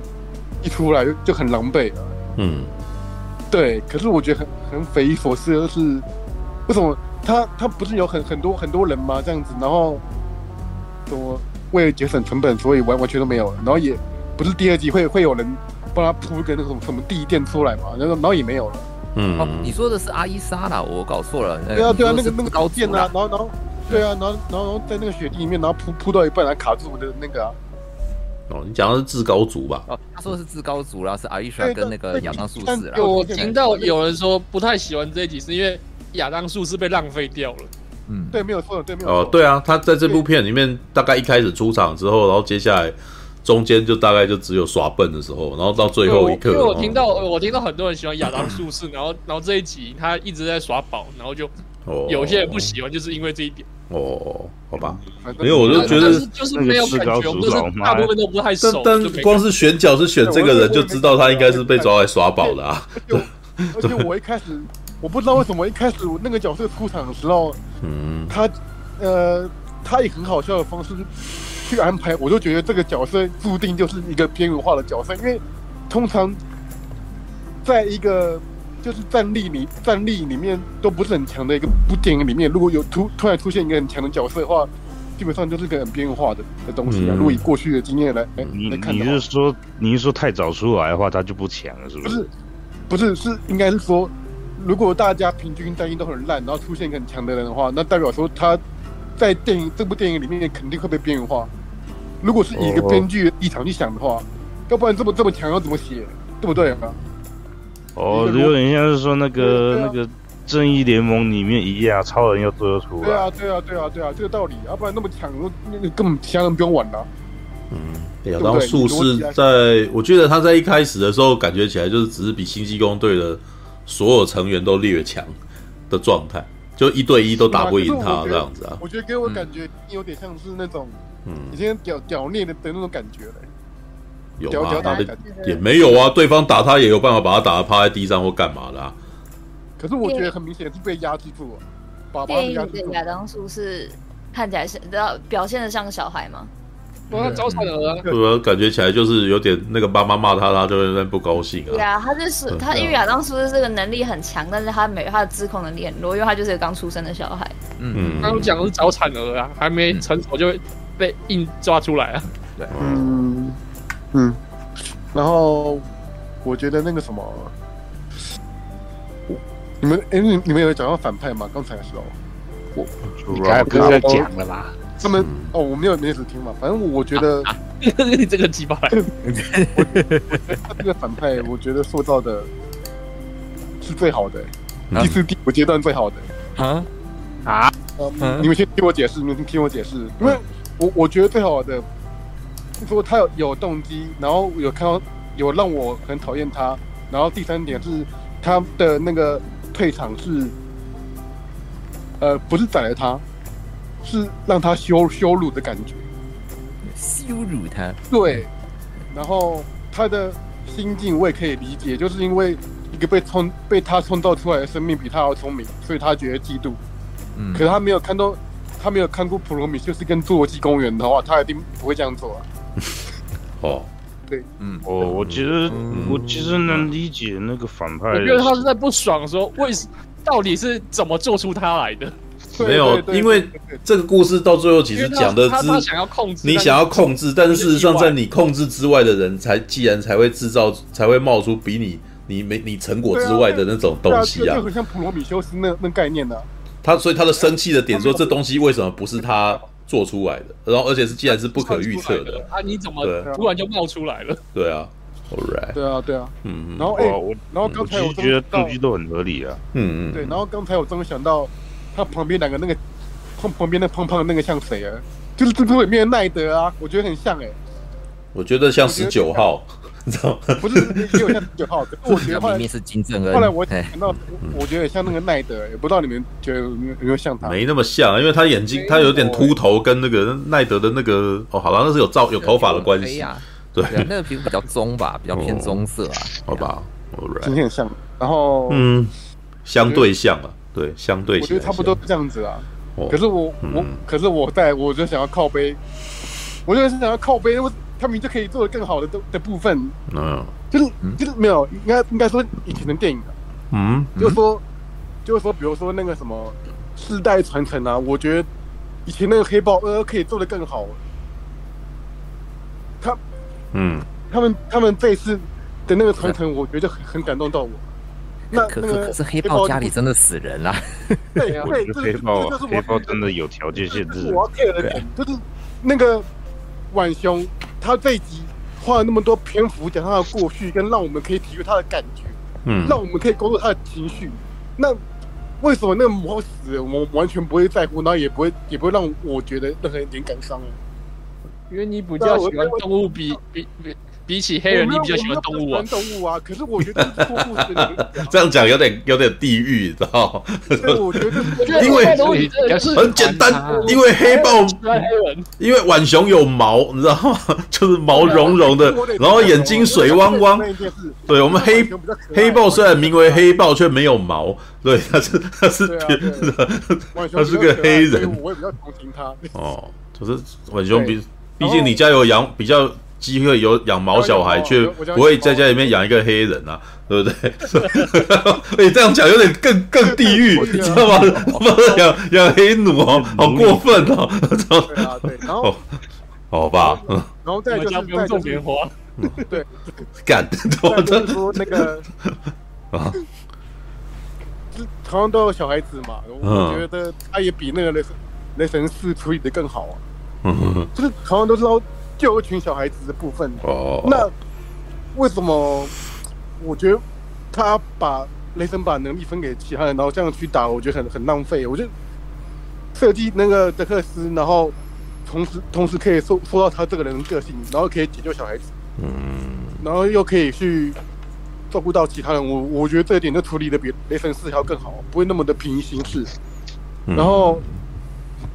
一出来就就很狼狈了。嗯，对。可是我觉得很很匪夷所思的是，为什么他他不是有很很多很多人吗？这样子，然后说为了节省成本，所以完完全都没有了。然后也不是第二集会会有人帮他铺一个那个什么什么地垫出来嘛？然后然后也没有了。嗯，哦，你说的是阿伊莎啦，我搞错了。对啊，对啊，那个那个高垫啊，然后然后，对啊，然后然后然后在那个雪地里面，然后铺铺到一半，然后卡住我的那个啊。哦，你讲的是至高族吧？哦，他说的是至高族啦，是阿伊莎跟那个亚当术士啦。我听到有人说不太喜欢这一集，是因为亚当术士被浪费掉了。嗯，对，没有错，对，没有错。哦，对啊，他在这部片里面大概一开始出场之后，然后接下来。中间就大概就只有耍笨的时候，然后到最后一刻，因为我听到我听到很多人喜欢亚当术士，然后然后这一集他一直在耍宝，然后就有些人不喜欢，就是因为这一点。哦，好吧，因为我就觉得就是没有感觉，就是大部分都不太熟。但但光是选角是选这个人，就知道他应该是被抓来耍宝的啊。(laughs) 而且我一开始我不知道为什么一开始那个角色出场的时候，嗯，他呃他以很好笑的方式。去安排，我就觉得这个角色注定就是一个边缘化的角色，因为通常在一个就是战力里战力里面都不是很强的一个部电影里面，如果有突突然出现一个很强的角色的话，基本上就是个很边缘化的的东西啊。嗯、如果以过去的经验来来看，你是说你是说太早出来的话，他就不强了，是不是？不是，不是，是应该是说，如果大家平均战力都很烂，然后出现一个很强的人的话，那代表说他在电影这部电影里面肯定会被边缘化。如果是以一个编剧的立场去想的话，哦、要不然这么这么强要怎么写，对不对啊？哦，有点像是说那个、啊、那个正义联盟里面一样，超人要做得出来。对啊，对啊，对啊，对啊，这个道理。要不然那么强，那个根本其他人不用玩了。嗯，对啊。然后术士在，我觉得他在一开始的时候，感觉起来就是只是比星际工队的所有成员都略强的状态，就一对一都打不赢他这样子啊。我觉得给我感觉有点像是那种。嗯，已经屌屌虐的的那种感觉了。有啊，打的也没有啊，对方打他也有办法把他打得趴在地上或干嘛的啊。可是我觉得很明显是被压制住了。电影的亚当叔是看起来是，知道表现的像个小孩吗？哇，招财儿啊！对啊，感觉起来就是有点那个妈妈骂他，他就会在那不高兴啊。对啊，他就是他，因为亚当术士这个能力很强，但是他没他的自控能力很弱，因为他就是个刚出生的小孩。嗯，刚刚讲的是早产儿啊，还没成熟就会。被硬抓出来啊！对，嗯嗯，然后我觉得那个什么，你们哎，你你们有讲到反派吗？刚才的时候，我你刚才不是在讲了吗？他们哦，我没有没仔细听嘛。反正我觉得你这个鸡巴，他这个反派，我觉得塑造的是最好的，第四第五阶段最好的啊啊！你们先听我解释，你们听我解释，因为。我我觉得最好的，如果他有有动机，然后有看到有让我很讨厌他，然后第三点是他的那个退场是，呃，不是宰了他，是让他羞羞辱的感觉，羞辱他，对，然后他的心境我也可以理解，就是因为一个被创被他创造出来的生命比他要聪明，所以他觉得嫉妒，嗯，可是他没有看到。他没有看过《普罗米修斯》跟《侏罗纪公园》的话，他一定不会这样做啊。(laughs) 哦，对，嗯，我我其实我其实能理解那个反派，我觉得他是在不爽说，为到底是怎么做出他来的？没有，因为这个故事到最后其实讲的是想要控制，你想要控制，但是事实上在你控制之外的人才，既然才会制造，才会冒出比你你没你成果之外的那种东西啊，就很像普罗米修斯那那概念呢。他所以他的生气的点说，这东西为什么不是他做出来的？然后而且是既然是不可预测的啊，你怎么突然就冒出来了？对啊，All right，对啊，对啊，嗯，然后哎，然后刚才我觉得动机都很合理啊，嗯嗯，对，然后刚才我终于想到。他旁边两个那个胖旁边那胖胖的那个像谁啊？就是蜘蛛里面的奈德啊，我觉得很像哎、欸。我觉得像十九号，你知道吗？不是，也有像九号，可是我觉得后来明明是金正恩。后来我想到，我觉得像那个奈德，也不知道你们觉得有没有像他？没那么像，因为他眼睛他有点秃头，跟那个奈德的那个哦，好像那是有照有头发的关系。对，那个皮肤比较棕吧，比较偏棕色啊，好吧。今天很像，然后嗯，相对像啊。对，相对我觉得差不多这样子啊。可是我我可是我在我就想要靠背，我就是想要靠背，我他们就可以做的更好的的的部分。嗯，就是就是没有，应该应该说以前的电影啊，嗯，就是说就是说，比如说那个什么世代传承啊，我觉得以前那个黑豹呃可以做的更好。他嗯，他们他们这次的那个传承，我觉得很很感动到我。那可可可是黑豹家里真的死人啦！对，我觉得黑豹黑豹真的有条件限制。我要 care 的点就是那个晚熊，他这一集花了那么多篇幅讲他的过去，跟让我们可以体会他的感觉，嗯，让我们可以勾勒他的情绪。那为什么那个母后死了，我完全不会在乎，然后也不会也不会让我觉得任何一点感伤啊？因为你比较喜欢动物比，比比比。起黑人，你比较喜欢动物啊？动物啊，可是我觉得这故事 (laughs) 这样讲有点有点地狱，你知道吗？我觉得，因为很简单，因为黑豹，因为浣熊有毛，你知道吗？(laughs) 就是毛茸茸的，然后眼睛水汪汪。对，我们黑黑豹虽然名为黑豹，却没有毛。对，他是他是他是个黑人。我也比较同情他。哦，就是浣熊比，毕竟你家有羊比较。机会有养毛小孩，却不会在家里面养一个黑人啊，对不对？你 (laughs) 这样讲有点更更地狱，你知道吗？养养黑奴哦，好过分哦！对啊，对，(laughs) 然后好吧，然后再就是再种棉花，对，(laughs) 干，我就是说那个啊，就好像都有小孩子嘛，我觉得他也比那个雷神雷神四处理的更好啊，嗯，就是好像都是说。就有一群小孩子的部分哦，那为什么我觉得他把雷神把能力分给其他人，然后这样去打，我觉得很很浪费。我觉得设计那个德克斯，然后同时同时可以说说到他这个人的个性，然后可以解救小孩子，嗯，然后又可以去照顾到其他人。我我觉得这一点就处理的比雷神四还要更好，不会那么的平行式。然后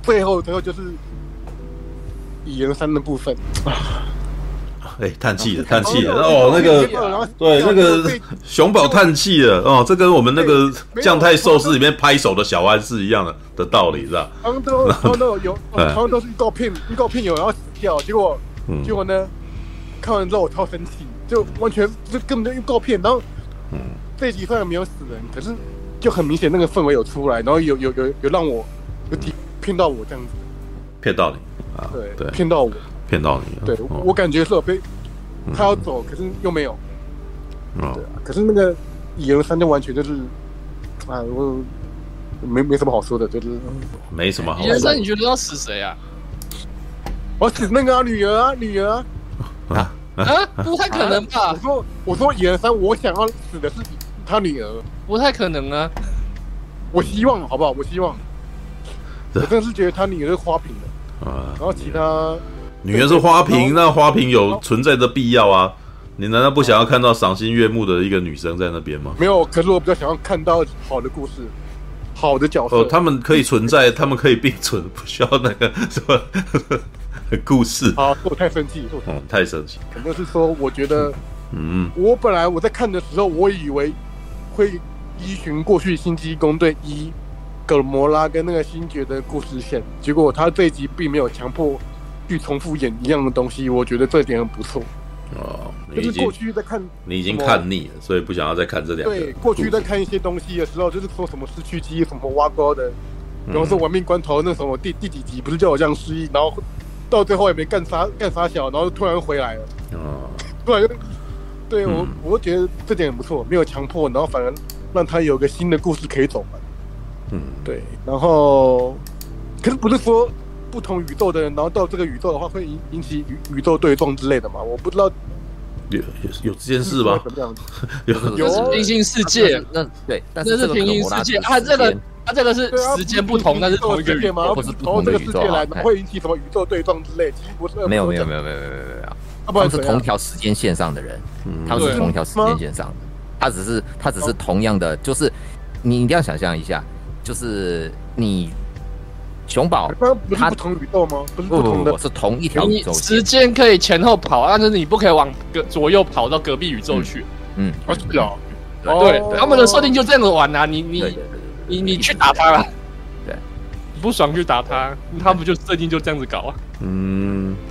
最后最后就是。蚁人三的部分。啊，哎，叹气了，叹气了。哦，那个，对，那个熊宝叹气了。哦，这跟我们那个将太寿司里面拍手的小安是一样的的道理，是吧？他们都，他们都有，(laughs) 他们都是预告片，预告片有人要死掉，结果，结果呢，看完之后我超生气，就完全就根本就预告片，然后，嗯，这一集虽然没有死人，可是就很明显那个氛围有出来，然后有有有有让我有骗到我这样子，骗到你。对对，骗到我，骗到你。对，我感觉是有被他要走，可是又没有。对啊，可是那个野人三就完全就是，啊，我没没什么好说的，就是没什么好。野人三，你觉得要死谁啊？我死那个女儿啊，女儿啊啊，不太可能吧？我说我说野人三，我想要死的是他女儿，不太可能啊。我希望好不好？我希望，我真的是觉得他女儿是花瓶的。啊，然后其他女人是花瓶，那花瓶有存在的必要啊？你难道不想要看到赏心悦目的一个女生在那边吗？没有，可是我比较想要看到好的故事，好的角色。哦，他们可以存在，他们可以并存，(laughs) 不需要那个什么 (laughs) 故事。好，我太生气，嗯，太生气。可能是说，我觉得，嗯，我本来我在看的时候，我以为会依循过去星际异攻队一。葛摩拉跟那个星爵的故事线，结果他这一集并没有强迫去重复演一样的东西，我觉得这一点很不错。哦，就是过去在看，你已经看腻了，所以不想要再看这两个。对，过去在看一些东西的时候，就是说什么失去记忆，什么挖沟的，然后说玩命关头那什么第第几集不是叫我这样失忆，然后到最后也没干啥干啥小，然后突然回来了。哦，突然又对我，我觉得这点很不错，没有强迫，然后反而让他有个新的故事可以走嘛。嗯，对，然后可是不是说。不同宇宙的人，然后到这个宇宙的话，会引引起宇宇宙对撞之类的嘛？我不知道，有有有这件事吗？(laughs) 有有平行世界，那对，但是这是平行世界，它这个它这个是时间不同，但是同一个宇宙吗？不是同这个世界来，会引起什么宇宙对撞之类？其实不是，没有没有没有没有没有没有没有，他们是同一条时间线上的人，他们是同一条时间线上的，他只是他只是同样的，就是你一定要想象一下，就是你。熊宝，它不同宇宙吗？不是不同的，是同一条宇宙。时间可以前后跑，但是你不可以往隔左右跑到隔壁宇宙去。嗯，我知道。对，他们的设定就这样子玩啊！你你你你去打他了，对，不爽去打他，他不就设定就这样子搞啊？嗯，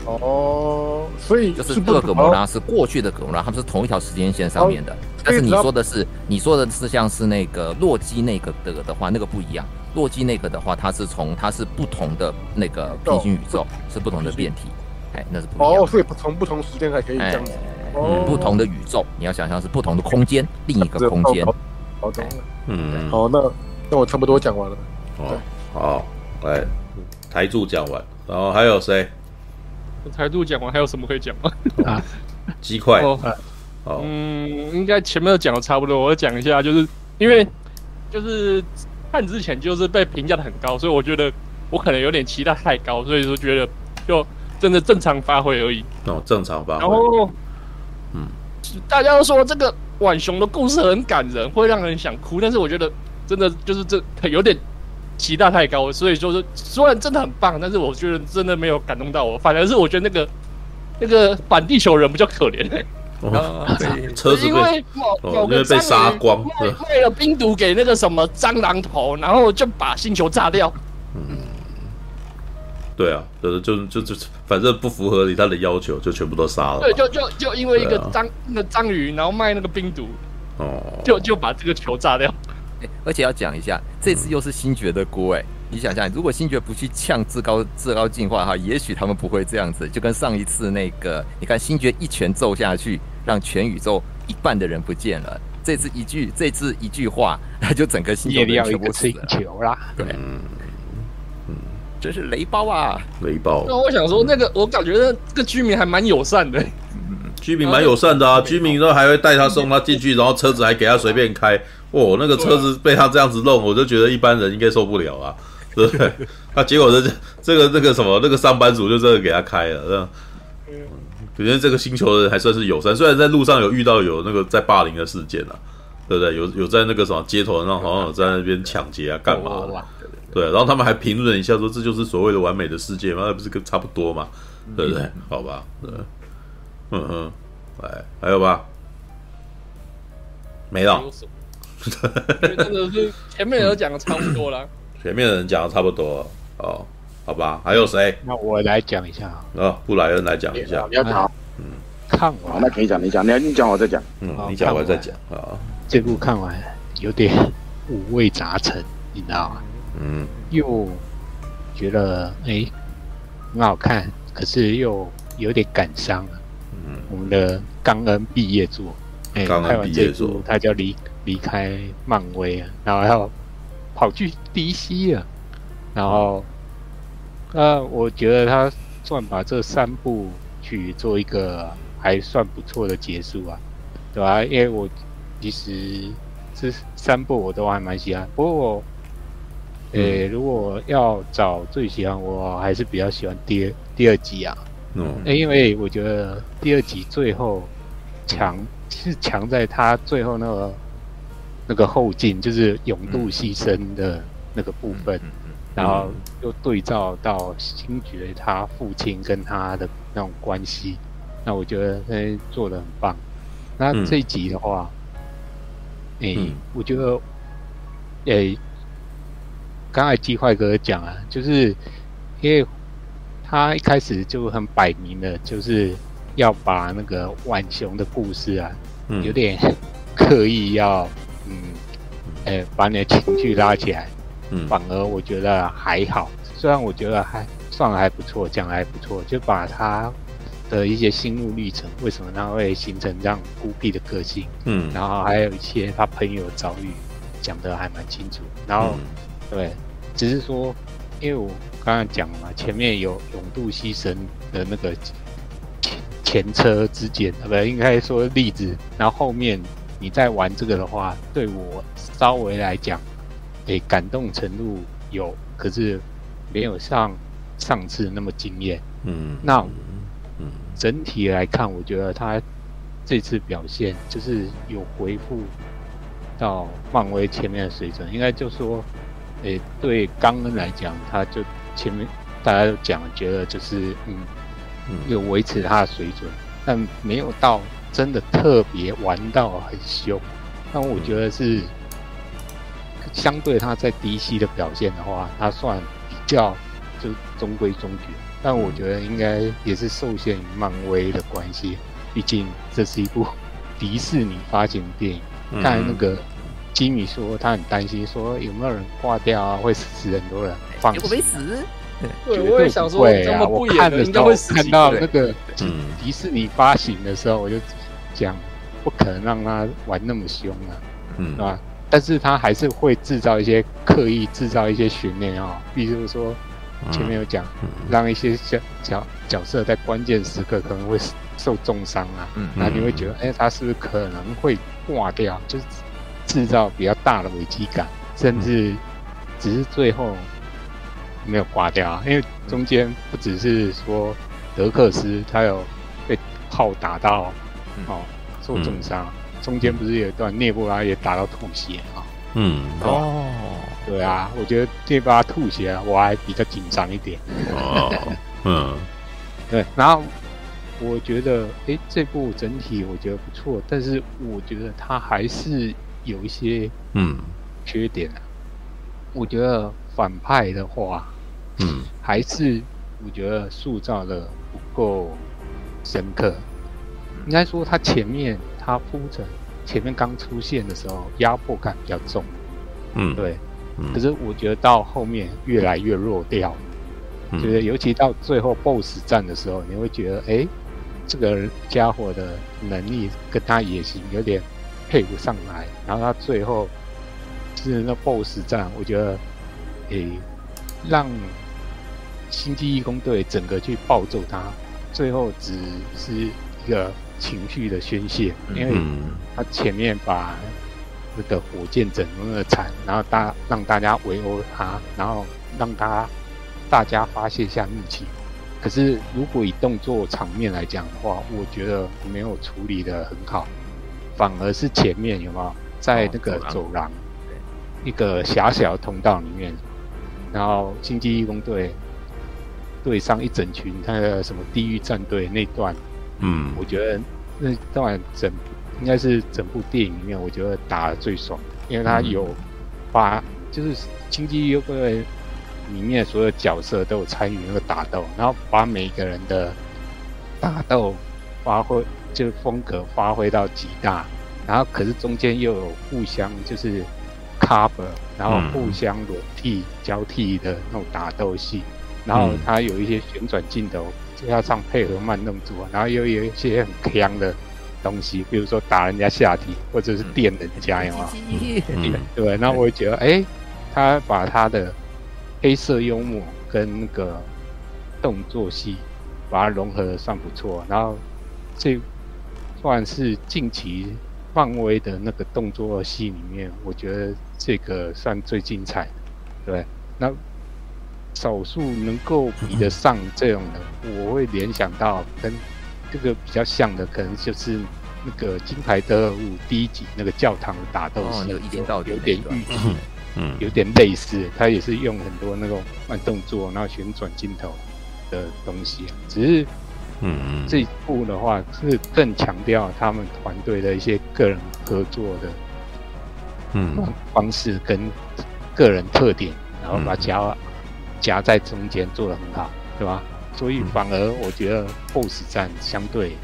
哦，所以就是这个葛摩拉是过去的葛摩拉，他们是同一条时间线上面的。但是你说的是，你说的是像是那个洛基那个的的话，那个不一样。洛基那个的话，它是从它是不同的那个平行宇宙，是不同的变体，哎，那是不一样。哦，所以从不同时间还可以这样子。嗯，不同的宇宙，你要想象是不同的空间，另一个空间。好懂了。嗯。好，那那我差不多讲完了。哦，好，来，台柱讲完，然后还有谁？台度讲完，还有什么可以讲吗？啊，鸡块。哦。嗯，应该前面都讲的差不多，我讲一下，就是因为就是。看之前就是被评价的很高，所以我觉得我可能有点期待太高，所以说觉得就真的正常发挥而已。哦，正常发挥。然后，嗯，大家都说这个浣熊的故事很感人，会让人想哭，但是我觉得真的就是这有点期待太高，所以就是虽然真的很棒，但是我觉得真的没有感动到我，反而是我觉得那个那个反地球人比较可怜。哦，车子因为某某个被杀光，卖了冰毒给那个什么蟑螂头，然后就把星球炸掉。嗯，对啊，就是就就就反正不符合你他的要求，就全部都杀了。对，就就就因为一个章那个章鱼，然后卖那个冰毒，哦，就就把这个球炸掉。而且要讲一下，这次又是星爵的锅哎。你想想，如果星爵不去呛至高至高进化哈，也许他们不会这样子。就跟上一次那个，你看星爵一拳揍下去，让全宇宙一半的人不见了。这次一句，这次一句话，他 (laughs) 就整个星球全部死球啦。对，嗯，嗯，这是雷包啊，雷包。那我想说，那个我感觉那个居民还蛮友善的。嗯，居民蛮友善的啊，居民都还会带他送他进去，然后车子还给他随便开。哦，那个车子被他这样子弄，我就觉得一般人应该受不了啊。对不对？他结果这这个这个什么那个上班族就真的给他开了，这样。嗯，觉得这个星球的人还算是友善，虽然在路上有遇到有那个在霸凌的事件啊，对不对？有有在那个什么街头上好像有在那边抢劫啊，干嘛的？对，然后他们还评论一下说，这就是所谓的完美的世界嘛，那不是跟差不多嘛？对不对？(laughs) 好吧，对，嗯嗯，哎，还有吧？没了。真的是前面都讲的差不多了。前面的人讲的差不多了哦，好吧，还有谁？那我来讲一下啊，布莱恩来讲一下。你要讲，嗯，看完那可以讲，你讲，你你讲我再讲，嗯，你讲我再讲啊。这部看完有点五味杂陈，你知道吗？嗯，又觉得哎很好看，可是又有点感伤。嗯，我们的冈恩毕业作，哎，拍完这部他叫离离开漫威啊，然后要。跑去 DC 了，然后，那我觉得他算把这三部去做一个还算不错的结束啊，对吧？因为我其实这三部我都还蛮喜欢，不过我，诶，如果要找最喜欢，我还是比较喜欢第二第二集啊，嗯，因为我觉得第二集最后强是强在他最后那个。那个后劲就是勇度牺牲的那个部分，嗯嗯嗯、然后又对照到星爵他父亲跟他的那种关系，那我觉得他做的很棒。那这一集的话，哎、我觉得，哎、欸，刚才鸡块哥讲啊，就是因为他一开始就很摆明了，就是要把那个浣熊的故事啊，嗯、有点 (laughs) 刻意要，嗯，哎、欸，把你的情绪拉起来，嗯，反而我觉得还好，虽然我觉得还算还不错，讲的还不错，就把他的一些心路历程，为什么他会形成这样孤僻的个性，嗯，然后还有一些他朋友的遭遇，讲的还蛮清楚，然后、嗯、对，只是说，因为我刚刚讲了嘛，前面有勇度牺牲的那个。前车之鉴，不，应该说例子。然后后面你再玩这个的话，对我稍微来讲，诶，感动程度有，可是没有像上次那么惊艳。嗯，那嗯，整体来看，我觉得他这次表现就是有回复到漫威前面的水准。应该就说，诶，对刚恩来讲，他就前面大家都讲，觉得就是嗯。有维持他的水准，但没有到真的特别玩到很凶。但我觉得是相对他在 DC 的表现的话，他算比较就中规中矩。但我觉得应该也是受限于漫威的关系，毕竟这是一部迪士尼发行的电影。看那个吉米说他很担心，说有没有人挂掉啊，会死很多人。放心，没死。对，我也想说，这么不演的应该会看到那个 (laughs) 迪士尼发行的时候，我就讲不可能让他玩那么凶啊，嗯，是吧？但是他还是会制造一些刻意制造一些悬念啊，比如说前面有讲，让一些角角角色在关键时刻可能会受重伤啊，嗯，那你会觉得，哎，他是不是可能会挂掉？就是制造比较大的危机感，甚至只是最后。没有挂掉啊，因为中间不只是说德克斯他有被炮打到，哦，受重伤，嗯、中间不是有一段涅布拉也打到吐血啊？嗯，哦，对啊，我觉得涅布拉吐血我还比较紧张一点。哦，(laughs) 嗯，对，然后我觉得，哎，这部整体我觉得不错，但是我觉得它还是有一些嗯缺点啊。我觉得反派的话。嗯，还是我觉得塑造的不够深刻。应该说，他前面他铺陈，前面刚出现的时候压迫感比较重。嗯，对。可是我觉得到后面越来越弱掉。嗯，就是尤其到最后 BOSS 战的时候，你会觉得，哎，这个家伙的能力跟他野心有点配不上来。然后他最后是那 BOSS 战，我觉得，诶，让。星际义工队整个去暴揍他，最后只是一个情绪的宣泄，因为他前面把那个火箭整那么惨，然后大让大家围殴他，然后让他大家发泄下怒气。可是如果以动作场面来讲的话，我觉得没有处理的很好，反而是前面有没有在那个走廊一个狭小的通道里面，然后星际义工队。对上一整群他的什么地狱战队那段，嗯，我觉得那当然整应该是整部电影里面，我觉得打得最爽，因为他有把就是星际义工队里面所有角色都有参与那个打斗，然后把每个人的打斗发挥就是风格发挥到极大，然后可是中间又有互相就是 cover，然后互相轮替交替的那种打斗戏。然后他有一些旋转镜头，加上配合慢动作，然后又有一些很强的东西，比如说打人家下体，或者是电人家，有吗？嗯，对。然后我会觉得，哎，他把他的黑色幽默跟那个动作戏，把它融合的算不错。然后这算是近期漫威的那个动作戏里面，我觉得这个算最精彩的。对，那。少数能够比得上这种的，我会联想到跟这个比较像的，可能就是那个《金牌特务》第一集那个教堂的打斗戏，有一点到有点预期，嗯，有点类似，它也是用很多那种慢动作，然后旋转镜头的东西，只是，嗯嗯，这一部的话是更强调他们团队的一些个人合作的，嗯，方式跟个人特点，然后把加。夹在中间做得很好，对吧？所以反而我觉得 BOSS 战相对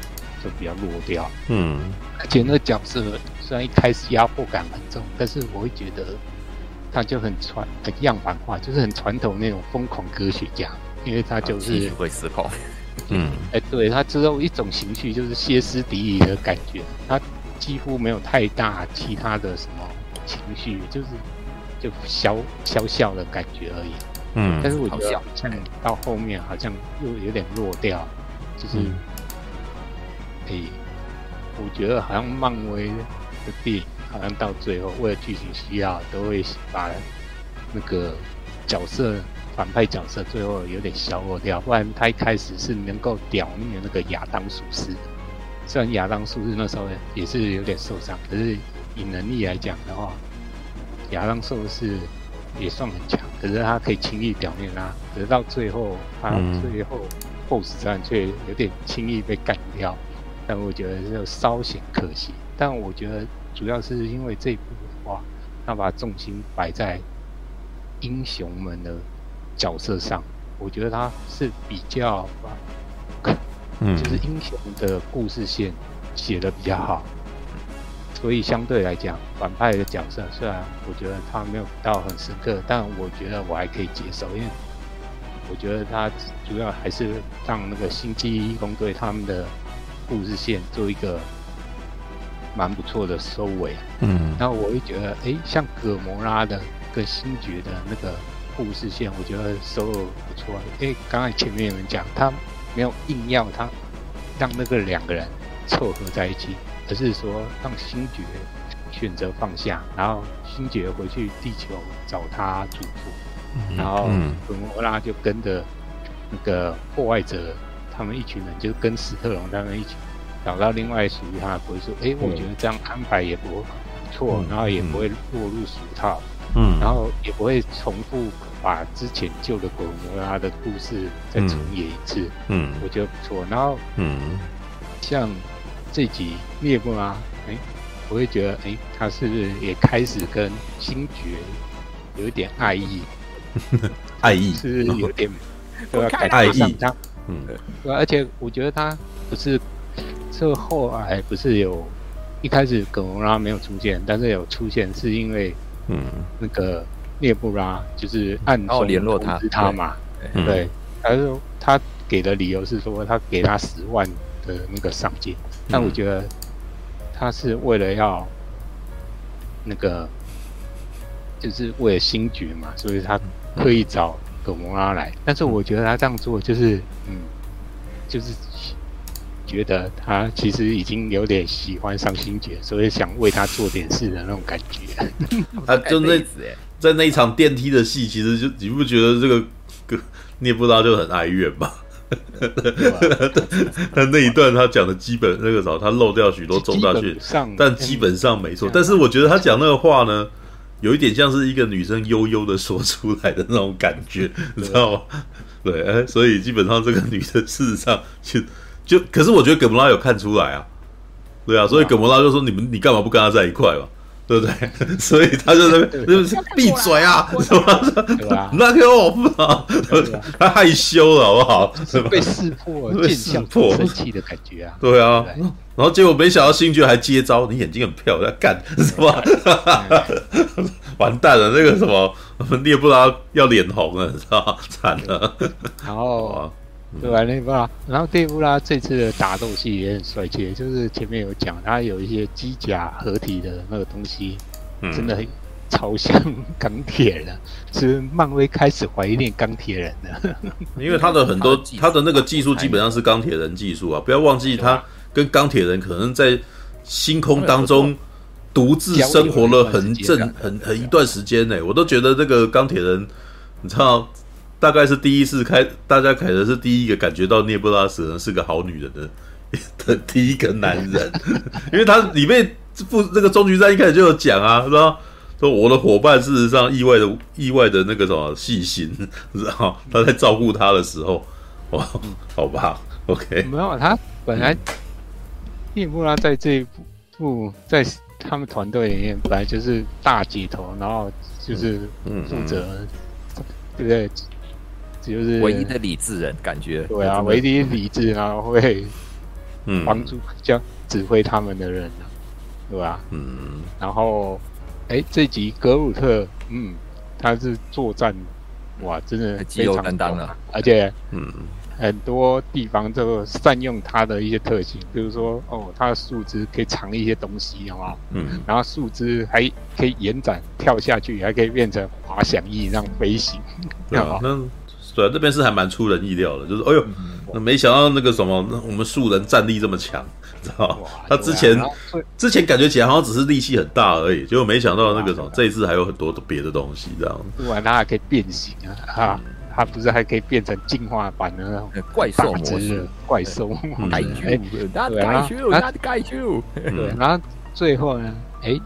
就比较弱掉。嗯，而且那个角色虽然一开始压迫感很重，但是我会觉得他就很传很样板化，就是很传统那种疯狂科学家，因为他就是会思考。(laughs) 嗯，哎、欸，对他只有一种情绪，就是歇斯底里的感觉，他几乎没有太大其他的什么情绪，就是就消消笑的感觉而已。嗯，但是我觉得像到后面好像又有点弱掉，就是，哎、嗯欸，我觉得好像漫威的电影好像到最后为了剧情需要，都会把那个角色。反派角色最后有点削弱掉，不然他一开始是能够屌灭那个亚当术士。虽然亚当术士那时候也是有点受伤，可是以能力来讲的话，亚当术士也算很强。可是他可以轻易表面拉，可是到最后他最后 BOSS 战却有点轻易被干掉。但我觉得就稍显可惜。但我觉得主要是因为这一部的话，他把重心摆在英雄们的。角色上，我觉得他是比较，嗯，就是英雄的故事线写的比较好，所以相对来讲，反派的角色虽然我觉得他没有到很深刻，但我觉得我还可以接受，因为我觉得他主要还是让那个星际义工队他们的故事线做一个蛮不错的收尾。嗯，然后我会觉得，哎，像葛摩拉的跟星爵的那个。故事线我觉得收尾不错，因为刚才前面有人讲，他没有硬要他让那个两个人凑合在一起，而是说让星爵选择放下，然后星爵回去地球找他祖父，嗯、然后葛摩拉就跟着那个破坏者他们一群人，就跟史特龙他们一起找到另外属于他的归宿。哎，我觉得这样安排也不错，嗯、然后也不会落入俗套。嗯，然后也不会重复把之前旧的古摩拉的故事再重演一次。嗯，我觉得不错。然后，嗯，像这集涅布拉，哎，我会觉得，哎，他是不是也开始跟星爵有一点爱意？(laughs) 爱意是有点，(laughs) 对吧？爱意。嗯，对。而且我觉得他不是，这后来不是有，一开始葛摩拉没有出现，但是有出现是因为。嗯，那个涅布拉就是暗中联络他他嘛，对，对，他说他给的理由是说他给他十万的那个赏金，但我觉得他是为了要那个，就是为了星爵嘛，所以他特意找葛摩拉来，但是我觉得他这样做就是，嗯，就是。觉得他其实已经有点喜欢上星爵，所以想为他做点事的那种感觉。(laughs) 他就那 (laughs) 在那一场电梯的戏，其实就你不觉得这个你也不知道就很哀怨吗？(laughs) 但那一段他讲的基本那个时候，他漏掉许多重大讯，但基本上没错。但是我觉得他讲那个话呢，有一点像是一个女生悠悠的说出来的那种感觉，(laughs) 你知道吗？对，哎，所以基本上这个女的事实上就。就可是我觉得葛莫拉有看出来啊，对啊，所以葛莫拉就说，你们你干嘛不跟他在一块嘛，对不对？所以他就在那边就是闭嘴啊，是吧？那个我不啊，他 (laughs) 害羞了好不好？被识破，被识破，生气的感觉啊。对啊，然后结果没想到星爵还接招，你眼睛很漂亮，干什么？(laughs) 完蛋了，那个什么涅布拉要脸红了，知道惨了。然后。对吧？涅布拉，然后涅布拉这次的打斗戏也很帅气，就是前面有讲，他有一些机甲合体的那个东西，嗯、真的很超像钢铁人，是漫威开始怀念钢铁人的。(laughs) 因为他的很多 (laughs) 他的那个技术基本上是钢铁人技术啊，不要忘记他跟钢铁人可能在星空当中独自生活了很正很很一段时间呢、欸，我都觉得这个钢铁人，你知道。大概是第一次开，大家可能是第一个感觉到涅布拉可能是个好女人的的第一个男人，(laughs) 因为他里面副这个终局战一开始就有讲啊，是吧？说我的伙伴事实上意外的意外的那个什么细心，知道他在照顾他的时候，哇，(laughs) 好吧，OK，没有他本来涅布拉在这一部在他们团队里面本来就是大姐头，然后就是负责、嗯嗯、对不对？就是唯一的理智人，感觉对啊，唯一理智，然后会 (laughs) 嗯帮助将指挥他们的人，对吧？嗯，然后哎，这集格鲁特，嗯，他是作战，哇，真的极有担当了，而且嗯。很多地方都善用他的一些特性，比如说哦，他的树枝可以藏一些东西，好不好？嗯。然后树枝还可以延展，跳下去，还可以变成滑翔翼，让飞行。对啊，(laughs) 那对啊，这边是还蛮出人意料的，就是哎呦，那、嗯、没想到那个什么，那我们树人战力这么强，(laughs) 知道 (laughs) 他之前、啊、之前感觉起来好像只是力气很大而已，结果没想到那个什么，这一次还有很多别的东西，这样。哇，他还可以变形啊！啊。嗯它不是还可以变成进化版的那种怪兽模式？怪兽，怪兽，那怪兽，那怪兽。对，然后最后呢，哎，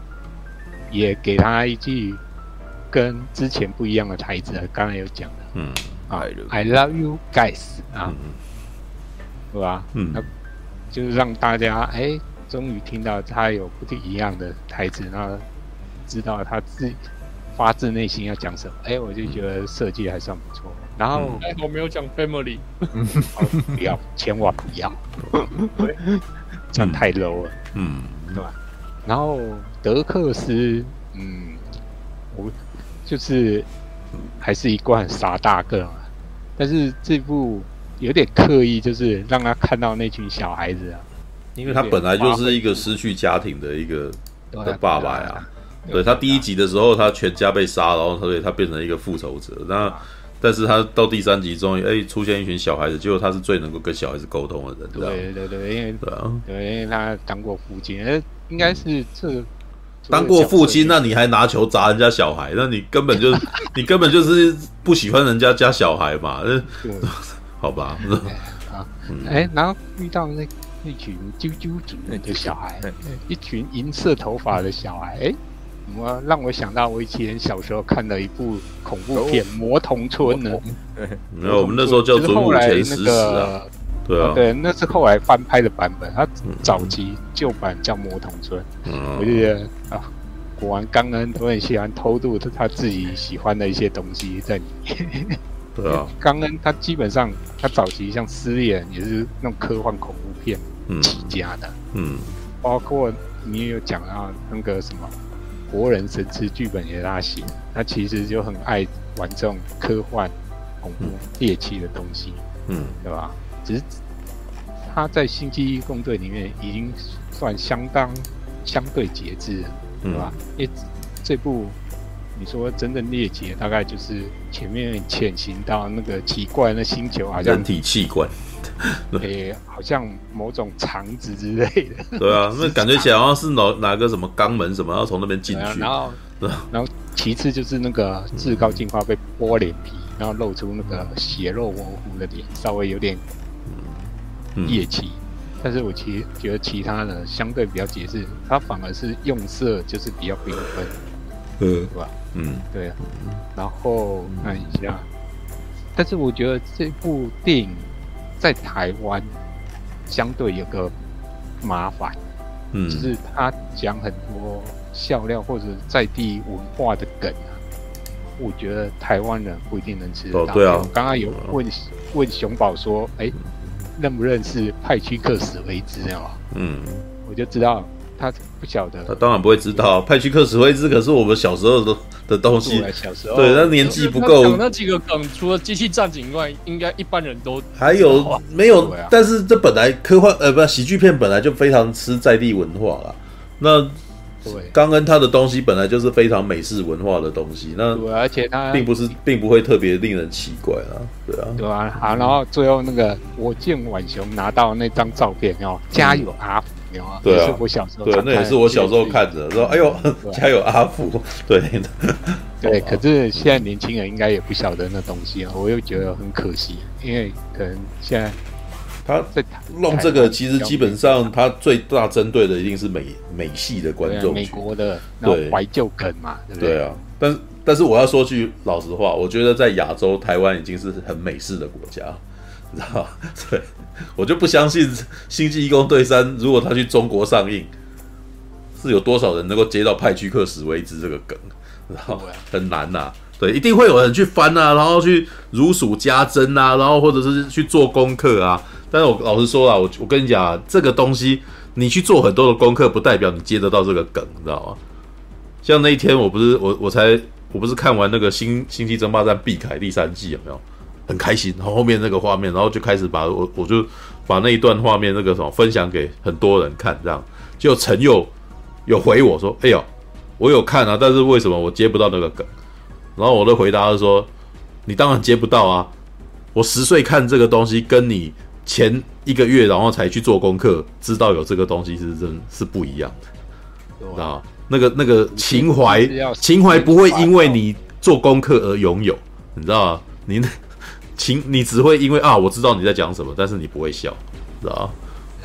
也给他一句跟之前不一样的台词，刚才有讲的，嗯，I love you guys 啊，是吧？嗯，那就是让大家哎，终于听到他有不一样的台词，然后知道他自己。发自内心要讲什么？哎，我就觉得设计还算不错。然后我没有讲 family，(laughs) 不要，千万不要，这样太 low 了，嗯，对吧？然后德克斯，嗯，我就是还是一贯傻大个嘛。但是这部有点刻意，就是让他看到那群小孩子啊，因为他本来就是一个失去家庭的一个的爸爸呀。对，他第一集的时候，他全家被杀，然后所以他变成一个复仇者。那但是他到第三集终于哎出现一群小孩子，结果他是最能够跟小孩子沟通的人。对对对，因为对啊，对，因为他当过父亲，哎，应该是这当过父亲，那你还拿球砸人家小孩，那你根本就 (laughs) 你根本就是不喜欢人家家小孩嘛？(laughs) 好吧？啊，哎，然后遇到那那群啾啾主任的小孩，一群银色头发的小孩，哎。我让我想到我以前小时候看的一部恐怖片《魔童村》呢。没有，我们那时候叫《后来那个，对啊，对，那是后来翻拍的版本。它早期旧版叫《魔童村》，我就觉得啊，果然刚恩都很喜欢偷渡他自己喜欢的一些东西在里面。对啊，(laughs) 刚恩他基本上他早期像《失恋》也是那种科幻恐怖片起家的。嗯，包括你也有讲到那个什么。国人神之剧本也是他写，他其实就很爱玩这种科幻、恐怖、猎奇的东西，嗯，对吧？只是他在《星际异攻队》里面已经算相当相对节制了，对吧？因为这部你说真正猎奇，大概就是前面潜行到那个奇怪的星球，好像人体器官。(laughs) 诶、欸，好像某种肠子之类的。对啊，(laughs) 那感觉起来好像是哪哪个什么肛门什么，要从那边进去。然后，(laughs) 然后其次就是那个至高进化被剥脸皮，然后露出那个血肉模糊的脸，稍微有点猎奇。但是我其实觉得其他的相对比较节制，它反而是用色就是比较缤纷，嗯，对吧？嗯，对啊。然后看一下，但是我觉得这部电影。在台湾，相对有个麻烦，嗯，就是他讲很多笑料或者在地文化的梗啊，我觉得台湾人不一定能吃得到。哦，对啊，刚刚有问问熊宝说，哎，认不认识派屈克史维兹啊？嗯，我就知道。他不晓得，他当然不会知道。派屈克史威兹可是我们小时候的的东西，小时候对，他年纪不够。那几个梗，除了机器战警以外，应该一般人都还有没有？但是这本来科幻呃，不，喜剧片本来就非常吃在地文化了。那对，刚恩他的东西本来就是非常美式文化的东西，那对，而且他并不是并不会特别令人奇怪啊，对啊，对啊。好，然后最后那个我见晚熊拿到那张照片哦，家有阿福。对啊，我小时候对，那也是我小时候看着说，哎呦，(laughs) 家有阿福，对，(laughs) 对。可是现在年轻人应该也不晓得那东西啊，我又觉得很可惜，因为可能现在他在弄这个，其实基本上他最大针对的一定是美美系的观众，美国的对怀旧梗嘛，对不对？对啊，但但是我要说句老实话，我觉得在亚洲，台湾已经是很美式的国家。知道 (laughs) 对，我就不相信《星际异攻队三》如果他去中国上映，是有多少人能够接到派屈克史维兹这个梗，然后很难呐、啊。对，一定会有人去翻啊，然后去如数家珍啊，然后或者是去做功课啊。但是我老实说啊，我我跟你讲，这个东西你去做很多的功课，不代表你接得到这个梗，你知道吗？像那一天，我不是我我才我不是看完那个星《星际争霸战》毕凯第三季有没有？很开心，然后后面那个画面，然后就开始把我我就把那一段画面那个什么分享给很多人看，这样就陈佑有回我说：“哎呦，我有看啊，但是为什么我接不到那个梗？”然后我的回答是说：“你当然接不到啊，我十岁看这个东西，跟你前一个月然后才去做功课，知道有这个东西是真是不一样的，知道那个那个情怀，情怀不会因为你做功课而拥有，你知道吗？你 (laughs) 情你只会因为啊，我知道你在讲什么，但是你不会笑，知道吗？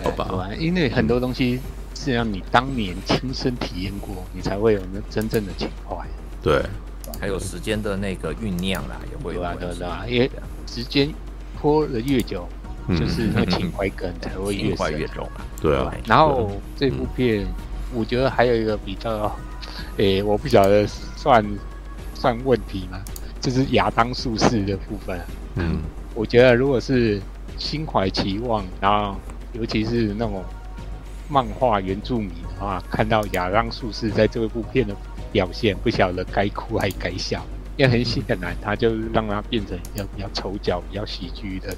好吧，因为很多东西是让你当年亲身体验过，你才会有那真正的情怀。对，还有时间的那个酝酿啦，也会有对吧？因为时间拖得越久，就是那个情怀梗才会越深越重。对啊，然后这部片。我觉得还有一个比较，诶，我不晓得算算问题吗？就是亚当术士的部分。嗯，我觉得如果是心怀期望，然后尤其是那种漫画原著迷的话，看到亚当术士在这部片的表现，不晓得该哭还该笑，因为很显然他就是让他变成一个比较丑角、比较喜剧的。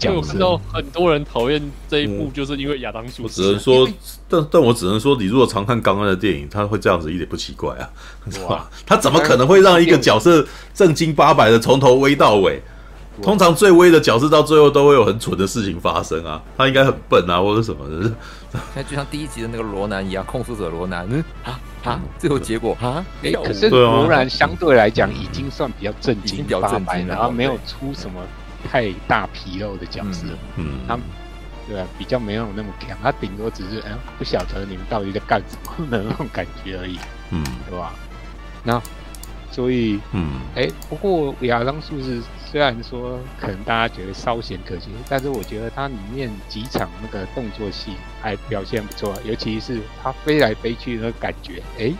就我看到很多人讨厌这一部，就是因为亚当术士。我只能说，但但我只能说，你如果常看刚刚的电影，他会这样子一点不奇怪啊，是吧？他怎么可能会让一个角色正经八百的从头威到尾？通常最威的角色到最后都会有很蠢的事情发生啊，他应该很笨啊，或者什么的。(laughs) 现在就像第一集的那个罗南一样，控诉者罗南，嗯啊啊，最后结果啊，没有。可是罗南相对来讲已经算比较正经八百，然后没有出什么。太大纰漏的角色，嗯，他对啊，比较没有那么强，他顶多只是哎，不晓得你们到底在干什么的那种感觉而已，嗯，对吧？那所以，嗯，哎，不过亚当术士虽然说可能大家觉得稍显可惜，但是我觉得它里面几场那个动作戏还表现不错，尤其是他飞来飞去的那个感觉，哎，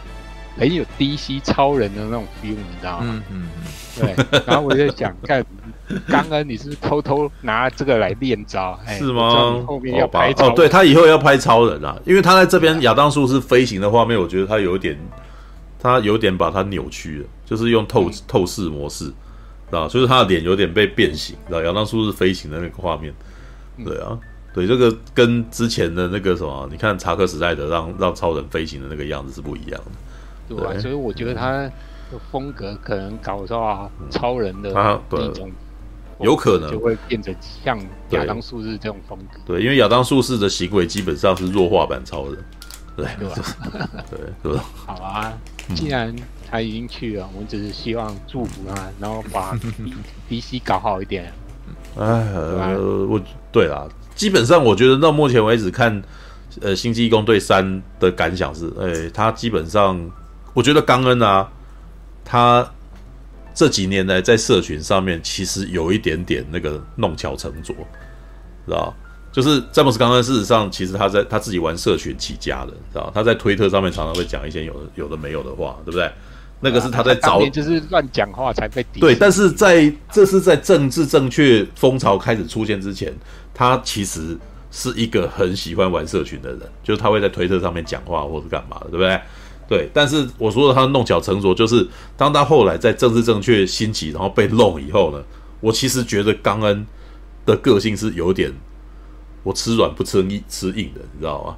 很有 DC 超人的那种 feel，你知道吗？嗯嗯，对。然后我就想看。(laughs) (laughs) 刚刚你是偷偷拿这个来练招？是吗？后面要拍超哦，对他以后要拍超人啊，因为他在这边亚当树是飞行的画面，我觉得他有点，他有点把它扭曲了，就是用透透视模式，知道就是他的脸有点被变形，知道亚当树是飞行的那个画面，对啊，对这个跟之前的那个什么，你看查克史奈德让让超人飞行的那个样子是不一样的，对吧？所以我觉得他的风格可能搞到超人的那种。有可能就会变成像亚当术士这种风格。对，因为亚当术士的行为基本上是弱化版超人。对，对吧？(laughs) 对，对吧？(laughs) 好啊，既然他已经去了，我们只是希望祝福他，然后把 (laughs) DC 搞好一点。哎，呃，我对啦，基本上我觉得到目前为止看，呃，《星际异攻队三》的感想是，哎，他基本上，我觉得冈恩啊，他。这几年来，在社群上面其实有一点点那个弄巧成拙，知道？就是詹姆斯·刚恩，事实上其实他在他自己玩社群起家的，知道？他在推特上面常常会讲一些有的有的没有的话，对不对？那个是他在找，就是乱讲话才被对。但是在这是在政治正确风潮开始出现之前，他其实是一个很喜欢玩社群的人，就是他会在推特上面讲话或是干嘛的，对不对？对，但是我说的他弄巧成拙，就是当他后来在政治正确兴起，然后被弄以后呢，我其实觉得冈恩的个性是有点我吃软不吃硬吃硬的，你知道吗？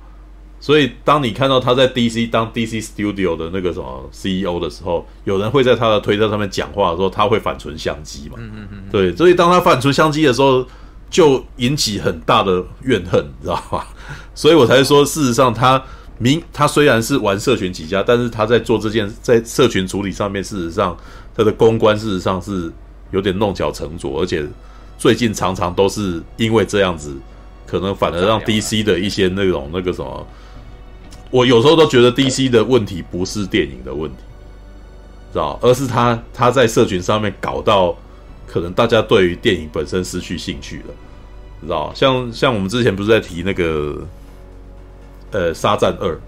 所以当你看到他在 DC 当 DC Studio 的那个什么 CEO 的时候，有人会在他的推特上面讲话的时候，他会反唇相讥嘛？嗯嗯嗯。对，所以当他反唇相讥的时候，就引起很大的怨恨，你知道吧？所以我才说，事实上他。明他虽然是玩社群起家，但是他在做这件在社群处理上面，事实上他的公关事实上是有点弄巧成拙，而且最近常常都是因为这样子，可能反而让 DC 的一些那种那个什么，我有时候都觉得 DC 的问题不是电影的问题，知道，而是他他在社群上面搞到可能大家对于电影本身失去兴趣了，知道，像像我们之前不是在提那个。呃，沙赞二，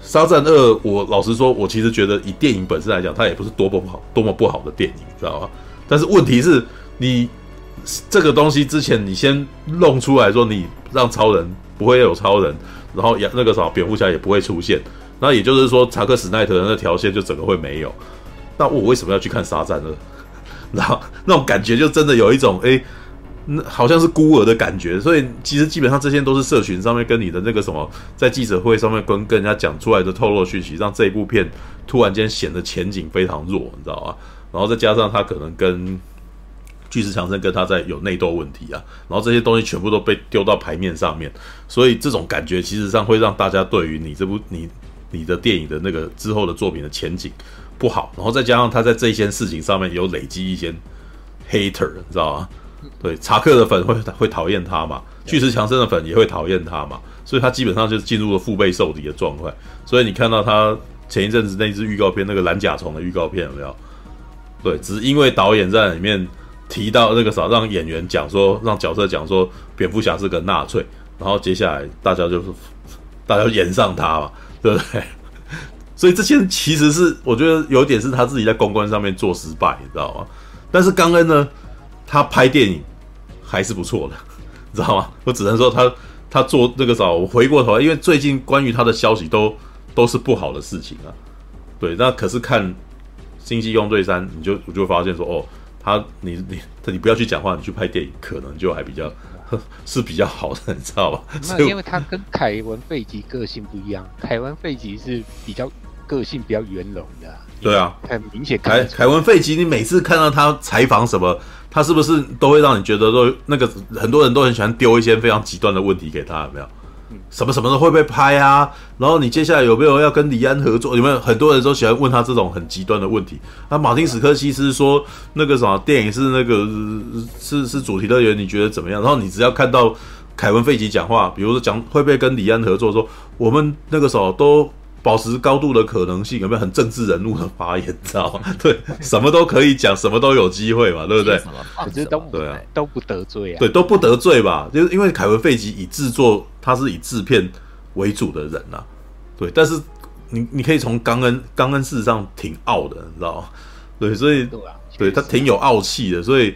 沙赞二，我老实说，我其实觉得以电影本身来讲，它也不是多么不好、多么不好的电影，知道吧？但是问题是，你这个东西之前你先弄出来说，你让超人不会有超人，然后那个啥蝙蝠侠也不会出现，那也就是说查克史奈特的那条线就整个会没有。那我为什么要去看沙赞二？(laughs) 然后那种感觉就真的有一种哎。那好像是孤儿的感觉，所以其实基本上这些都是社群上面跟你的那个什么，在记者会上面跟跟人家讲出来的透露讯息，让这一部片突然间显得前景非常弱，你知道吧？然后再加上他可能跟巨石强森跟他在有内斗问题啊，然后这些东西全部都被丢到牌面上面，所以这种感觉其实上会让大家对于你这部你你的电影的那个之后的作品的前景不好，然后再加上他在这些事情上面有累积一些 hater，你知道吗？对，查克的粉会会讨厌他嘛？巨石强森的粉也会讨厌他嘛？所以他基本上就是进入了腹背受敌的状态。所以你看到他前一阵子那支预告片，那个蓝甲虫的预告片有没有？对，只是因为导演在里面提到那个啥，让演员讲说，让角色讲说蝙蝠侠是个纳粹，然后接下来大家就是大家演上他嘛，对不对？(laughs) 所以这些其实是我觉得有点是他自己在公关上面做失败，你知道吗？但是刚恩呢？他拍电影还是不错的，你 (laughs) 知道吗？我只能说他他做那个啥，我回过头来，因为最近关于他的消息都都是不好的事情啊。对，那可是看《星际用对三》，你就我就发现说，哦，他你你你不要去讲话，你去拍电影，可能就还比较 (laughs) 是比较好的，你知道吧？那因为他跟凯文·费吉个性不一样，凯文·费吉是比较个性比较圆融的，对啊，很明显。凯凯文·费吉，你每次看到他采访什么？他是不是都会让你觉得说那个很多人都很喜欢丢一些非常极端的问题给他？有没有？什么什么的会不会拍啊？然后你接下来有没有要跟李安合作？有没有很多人都喜欢问他这种很极端的问题？那马丁·史科西斯说那个什么电影是那个是是主题乐园，你觉得怎么样？然后你只要看到凯文·费吉讲话，比如说讲会不会跟李安合作，说我们那个时候都。保持高度的可能性，有没有很政治人物的发言？知道吗？(laughs) 对，什么都可以讲，什么都有机会嘛，对不对？(laughs) 可是都对啊，都不得罪啊。对，都不得罪吧？就是因为凯文·费吉以制作，他是以制片为主的人呐、啊。对，但是你你可以从冈恩，冈恩事实上挺傲的，你知道吗？(laughs) 对，所以对，啊、对他挺有傲气的。所以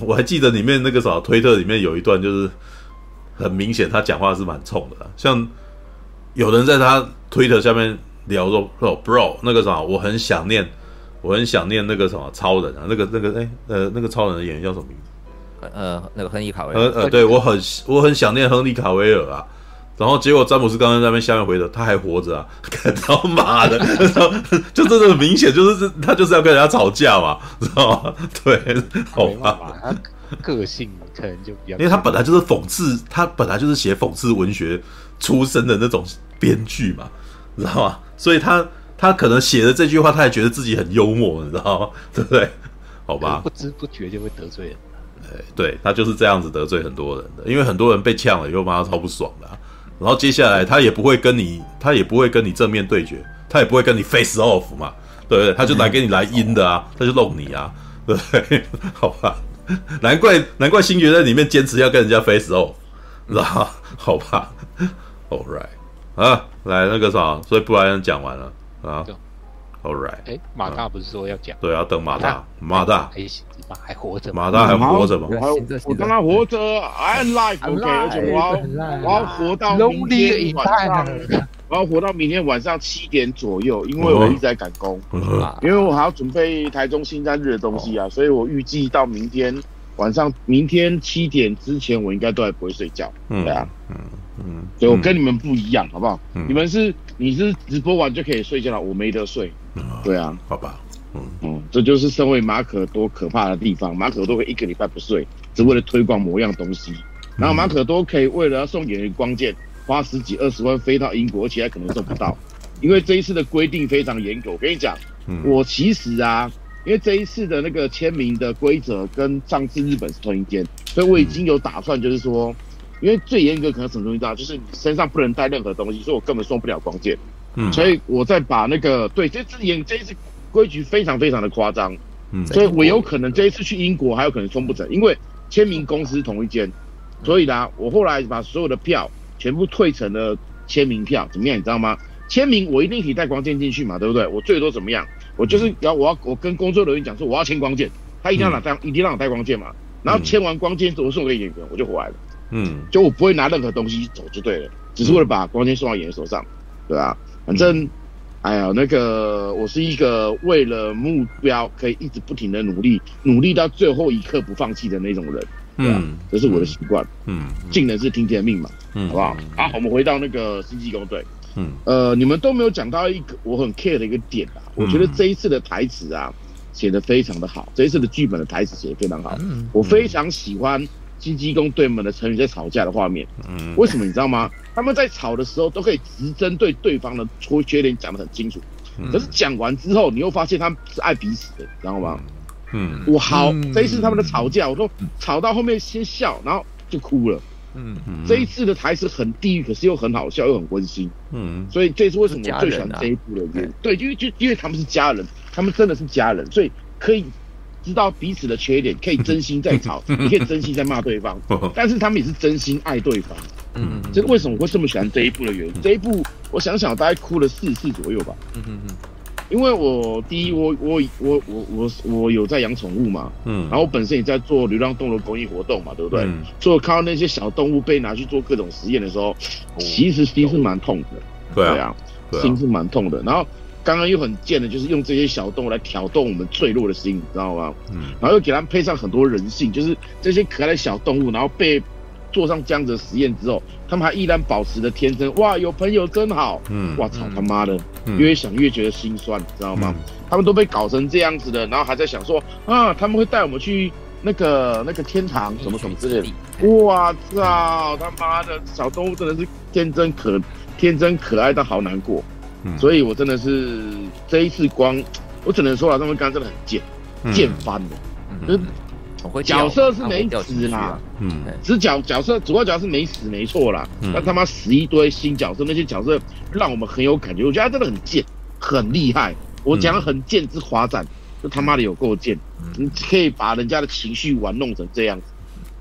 我还记得里面那个啥，推特里面有一段，就是很明显他讲话是蛮冲的，像。有人在他推特下面聊说说，bro，那个什么，我很想念，我很想念那个什么超人啊，那个那个哎呃那个超人的演员叫什么名字？呃，那个亨利卡维尔。呃呃，对我很我很想念亨利卡维尔啊。然后结果詹姆斯刚刚在那边下面回的，他还活着啊！(laughs) 看到妈的，(laughs) 就真的很明显，就是他就是要跟人家吵架嘛，知道吗？对，好吧。他个性可能就比较，因为他本来就是讽刺，他本来就是写讽刺文学出身的那种编剧嘛，你知道吗？(laughs) 所以他他可能写的这句话，他也觉得自己很幽默，你知道吗？(laughs) 对不对？好吧，不知不觉就会得罪人。哎，对，他就是这样子得罪很多人的，因为很多人被呛了以后，妈他超不爽的啊。然后接下来他也不会跟你，他也不会跟你正面对决，他也不会跟你 face off 嘛，对不对？他就来给你来阴的啊，他就弄你啊，对不对？(laughs) 好吧，难怪难怪星爵在里面坚持要跟人家 face off，知道吗？好吧，All right。啊，来那个啥，所以布莱恩讲完了。啊，All right。哎，马大不是说要讲？对，要等马大，马大。还马，还活着。马大还活着吗？我当他活着，I'm live，OK，而且我要我要活到明天晚上，我要活到明天晚上七点左右，因为我一直在赶工，因为我还要准备台中新三日的东西啊，所以我预计到明天晚上，明天七点之前，我应该都还不会睡觉，对啊，嗯。嗯，对我跟你们不一样，嗯、好不好？嗯、你们是你是直播完就可以睡觉了，我没得睡。嗯、对啊，好吧。嗯嗯，这就是身为马可多可怕的地方。马可多会一个礼拜不睡，只为了推广某样东西。然后马可多可以为了要送演员光剑，花十几二十万飞到英国，而且还可能送不到，(laughs) 因为这一次的规定非常严格。我跟你讲，嗯、我其实啊，因为这一次的那个签名的规则跟上次日本是同一天，所以我已经有打算，就是说。因为最严格可能什么东西大，就是你身上不能带任何东西，所以我根本送不了光剑。嗯，所以我再把那个对，这次严这一次规矩非常非常的夸张。嗯，所以我有可能这一次去英国还有可能送不成，因为签名公司同一间。所以呢，我后来把所有的票全部退成了签名票，怎么样？你知道吗？签名我一定可以带光剑进去嘛，对不对？我最多怎么样？我就是要我要我跟工作人员讲说我要签光剑，他一定要拿带、嗯、一定让我带光剑嘛。然后签完光剑之后送给演员，我就回来了。嗯，就我不会拿任何东西走就对了，只是为了把光剑送到演员手上，对吧、啊？反正。嗯哎呀，那个我是一个为了目标可以一直不停的努力，努力到最后一刻不放弃的那种人，对啊？嗯，这是我的习惯。嗯，尽人事听天命嘛，嗯，好不好？好，我们回到那个星际工队。嗯，呃，你们都没有讲到一个我很 care 的一个点啊，我觉得这一次的台词啊写的非常的好，这一次的剧本的台词写的非常好，我非常喜欢。金鸡公对门的成员在吵架的画面，嗯，为什么你知道吗？他们在吵的时候都可以直针对对方的缺缺点讲得很清楚，可是讲完之后，你又发现他们是爱彼此的，你知道吗？嗯，我好，这一次他们的吵架，我说吵到后面先笑，然后就哭了，嗯，这一次的台词很地狱，可是又很好笑，又很温馨，嗯，所以这是为什么我最喜欢这一部的原因，对，因为就因为他们是家人，他们真的是家人，所以可以。知道彼此的缺点，可以真心在吵，(laughs) 你可以真心在骂对方，但是他们也是真心爱对方。嗯，这是为什么我会这么喜欢这一部的原因。这一部我想想，大概哭了四次左右吧。嗯嗯嗯。因为我第一，我我我我我我有在养宠物嘛。嗯。然后我本身也在做流浪动物公益活动嘛，对不对？嗯。所以我看到那些小动物被拿去做各种实验的时候，其实心是蛮痛的。对啊。心是蛮痛的。然后。刚刚又很贱的，就是用这些小动物来挑动我们脆弱的心，你知道吗？嗯，然后又给他们配上很多人性，就是这些可爱的小动物，然后被做上这样子的实验之后，他们还依然保持着天真。哇，有朋友真好。嗯，哇操他妈的，越想越觉得心酸，你知道吗？他们都被搞成这样子的，然后还在想说啊，他们会带我们去那个那个天堂什么什么之类的。哇操他妈的，小动物真的是天真可天真可爱到好难过。所以，我真的是这一次光，我只能说了，他们刚刚真的很贱，贱翻了。就是角色是没死啦，嗯，只角角色主要角色是没死没错啦。但他妈死一堆新角色，那些角色让我们很有感觉。我觉得他真的很贱，很厉害。我讲很贱之华赞，就他妈的有够贱。你可以把人家的情绪玩弄成这样子，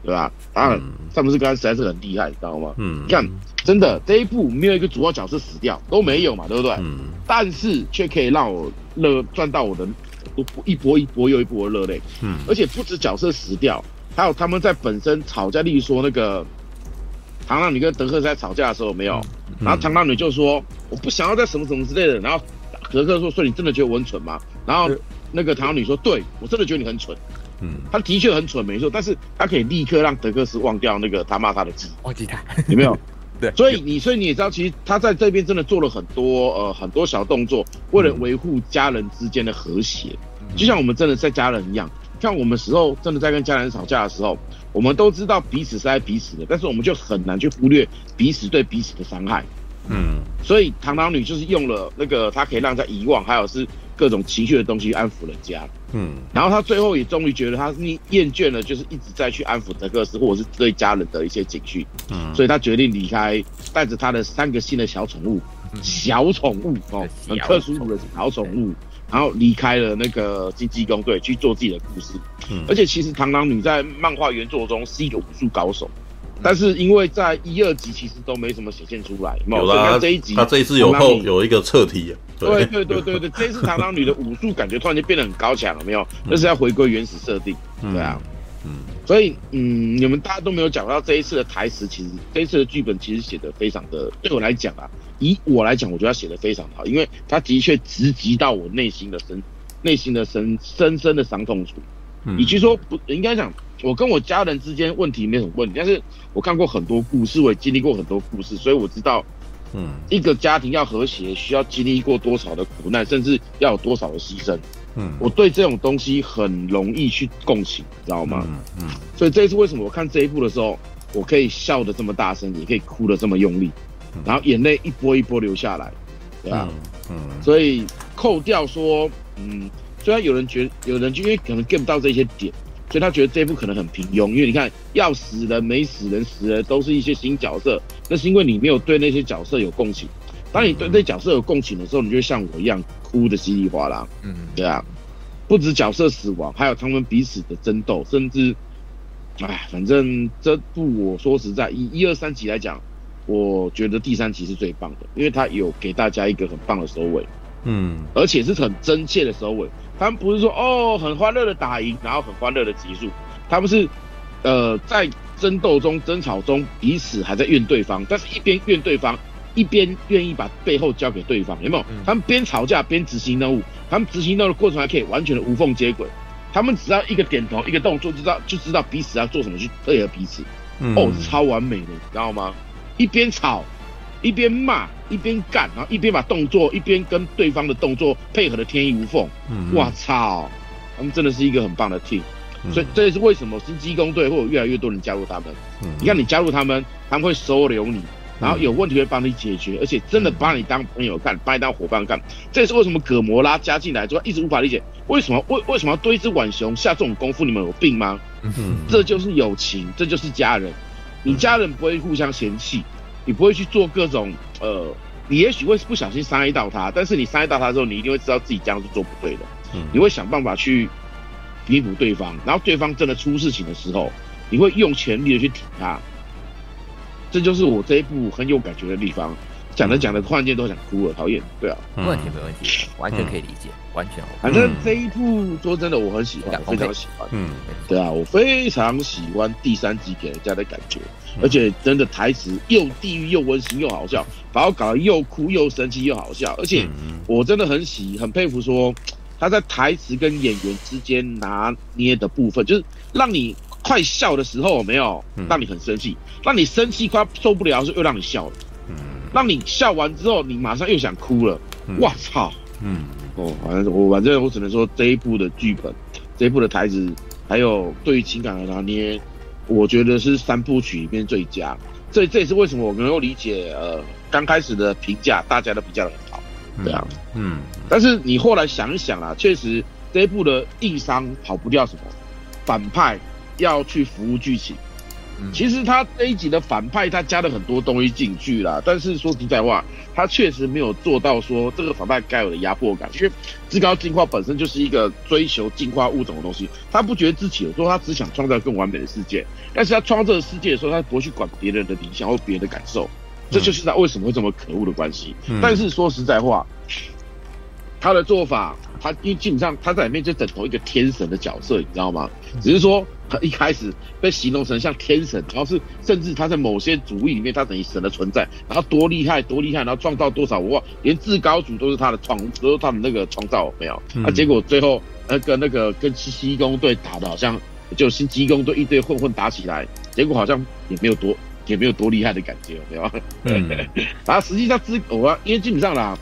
对吧？当然，詹姆斯·刚实在是很厉害，你知道吗？嗯，你看。真的，这一部没有一个主要角色死掉，都没有嘛，对不对？嗯。但是却可以让我乐赚到我的一波一波又一波的热泪。嗯。而且不止角色死掉，还有他们在本身吵架，例如说那个螳螂女跟德克在吵架的时候，没有。然后螳螂女就说：“我不想要再什么什么之类的。”然后德克说：“所以你真的觉得我很蠢吗？”然后那个螳螂女说：“对，我真的觉得你很蠢。”嗯。他的确很蠢，没错，但是他可以立刻让德克斯忘掉那个他骂他的字，忘记他有没有？(laughs) 对，所以你，所以你也知道，其实他在这边真的做了很多呃很多小动作，为了维护家人之间的和谐，就像我们真的在家人一样。像我们时候真的在跟家人吵架的时候，我们都知道彼此是爱彼此的，但是我们就很难去忽略彼此对彼此的伤害。嗯，所以螳螂女就是用了那个，她可以让她遗忘，还有是各种情绪的东西安抚人家。嗯，然后他最后也终于觉得他腻厌倦了，就是一直在去安抚德克斯或者是对家人的一些情绪。嗯，所以他决定离开，带着他的三个新的小宠物，小宠物哦，很特殊的小宠物，然后离开了那个金鸡公队去做自己的故事。嗯，而且其实螳螂女在漫画原作中是一个武术高手。但是因为在一二集其实都没什么显现出来，有啦，这一集他这一次有后有一个侧体，对对。对对对，这一次螳螂女的武术感觉突然间变得很高强了，没有？那是要回归原始设定，对啊，嗯，所以嗯，你们大家都没有讲到这一次的台词，其实这一次的剧本其实写的非常的，对我来讲啊，以我来讲，我觉得他写的非常好，因为他的确直击到我内心的深，内心的深深深的伤痛处，以及说不应该讲。我跟我家人之间问题没什么问题，但是我看过很多故事，我也经历过很多故事，所以我知道，嗯，一个家庭要和谐，需要经历过多少的苦难，甚至要有多少的牺牲。嗯，我对这种东西很容易去共情，知道吗？嗯，嗯，所以这一次为什么我看这一部的时候，我可以笑得这么大声，也可以哭得这么用力，然后眼泪一波一波流下来，对吧？嗯，嗯，所以扣掉说，嗯，虽然有人觉得，有人就因为可能 get 不到这些点。所以他觉得这一部可能很平庸，因为你看要死人没死人，死人都是一些新角色，那是因为你没有对那些角色有共情。当你对那角色有共情的时候，你就像我一样哭得稀里哗啦。嗯，对啊，不止角色死亡，还有他们彼此的争斗，甚至，哎，反正这部我说实在，以一二三集来讲，我觉得第三集是最棒的，因为它有给大家一个很棒的收尾，嗯，而且是很真切的收尾。他们不是说哦很欢乐的打赢，然后很欢乐的结束，他们是呃在争斗中、争吵中彼此还在怨对方，但是一边怨对方，一边愿意把背后交给对方，有没有？他们边吵架边执行任务，他们执行任务的过程还可以完全的无缝接轨，他们只要一个点头一个动作，就知道就知道彼此要做什么去配合彼此，哦，超完美的，你知道吗？一边吵，一边骂，一边干，然后一边把动作一边跟对方的动作配合的天衣无缝。嗯，哇操，他们真的是一个很棒的 team。嗯、所以这也是为什么新机工队会有越来越多人加入他们。嗯，你看你加入他们，他们会收留你，然后有问题会帮你解决，而且真的把你当朋友干，把你当伙伴干。这也是为什么葛摩拉加进来之后一直无法理解，为什么为为什么要对一只浣熊下这种功夫？你们有病吗？嗯哼，这就是友情，这就是家人。你家人不会互相嫌弃，你不会去做各种呃，你也许会不小心伤害到他，但是你伤害到他之后，你一定会知道自己这样是做不对的，嗯，你会想办法去弥补对方，然后对方真的出事情的时候，你会用全力的去挺他，这就是我这一部很有感觉的地方。讲着讲着，突然间都想哭了，讨厌。对啊，没问题，没问题，完全可以理解，嗯、完全。反正这一部说真的，我很喜欢，非常喜欢。嗯，对啊，我非常喜欢第三集给人家的感觉，嗯、而且真的台词又地狱又温馨又好笑，把我搞得又哭又生气又好笑，而且我真的很喜很佩服说他在台词跟演员之间拿捏的部分，就是让你快笑的时候有没有让你很生气，让你生气快受不了的时候又让你笑了。让你笑完之后，你马上又想哭了。我操！嗯，哦，反正我反正我只能说这一部的剧本，这一部的台词，还有对于情感的拿捏，我觉得是三部曲里面最佳。这这也是为什么我能够理解，呃，刚开始的评价大家都评价得很好，对啊。嗯。但是你后来想一想啊，确实这一部的硬伤跑不掉什么，反派要去服务剧情。其实他这一集的反派，他加了很多东西进去啦，但是说实在话，他确实没有做到说这个反派该有的压迫感。因为至高进化本身就是一个追求进化物种的东西，他不觉得自己有时候他只想创造更完美的世界，但是他创造这个世界的时候，他不会去管别人的理想或别人的感受，这就是他为什么会这么可恶的关系。但是说实在话，他的做法，他因为基本上他在里面就等同一个天神的角色，你知道吗？只是说。他一开始被形容成像天神，然后是甚至他在某些主义里面，他等于神的存在，然后多厉害多厉害，然后创造多少我忘，连至高主都是他的创，都是他们那个创造没有？嗯、啊，结果最后那个那个跟西西公队打的好像就星际异攻队一堆混混打起来，结果好像也没有多也没有多厉害的感觉，没有？嗯，然 (laughs) 后实际上自我因为基本上啦。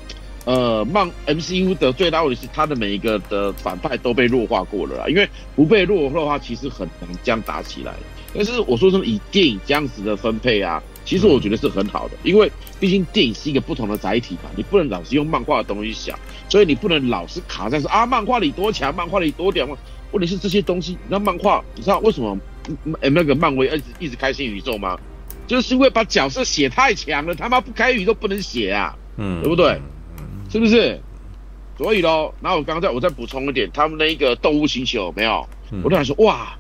呃，漫 MCU 的最大问题是，他的每一个的反派都被弱化过了啦。因为不被弱化的话，其实很难这样打起来。但是我说真的，以电影这样子的分配啊，其实我觉得是很好的。因为毕竟电影是一个不同的载体嘛，你不能老是用漫画的东西想，所以你不能老是卡在说啊，漫画里多强，漫画里多屌嘛。问题是这些东西，那漫画，你知道为什么？哎，那个漫威一直一直开新宇宙吗？就是因为把角色写太强了，他妈不开宇宙不能写啊，嗯，对不对？是不是？所以咯，然后我刚刚再我再补充一点，他们那一个动物星球有没有？嗯、我突然说哇，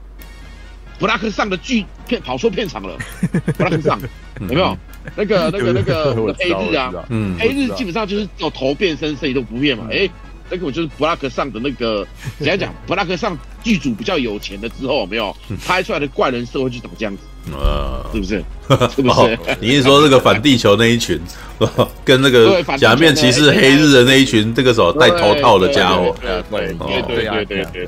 布拉克上的剧片跑错片场了，(laughs) 布拉克上有没有？那个 (laughs) 那个那个黑日啊，嗯，黑日基本上就是有头变身，谁都不变嘛，哎、那个我就是布拉克上的那个，(laughs) 怎样讲？布拉克上剧组比较有钱的之后，有没有拍出来的怪人社会就长这样子？呃，是不是？是不是？你是说这个反地球那一群，(laughs) 跟那个假面骑士黑日的那一群，这个时候戴头套的家伙？对对对对对对，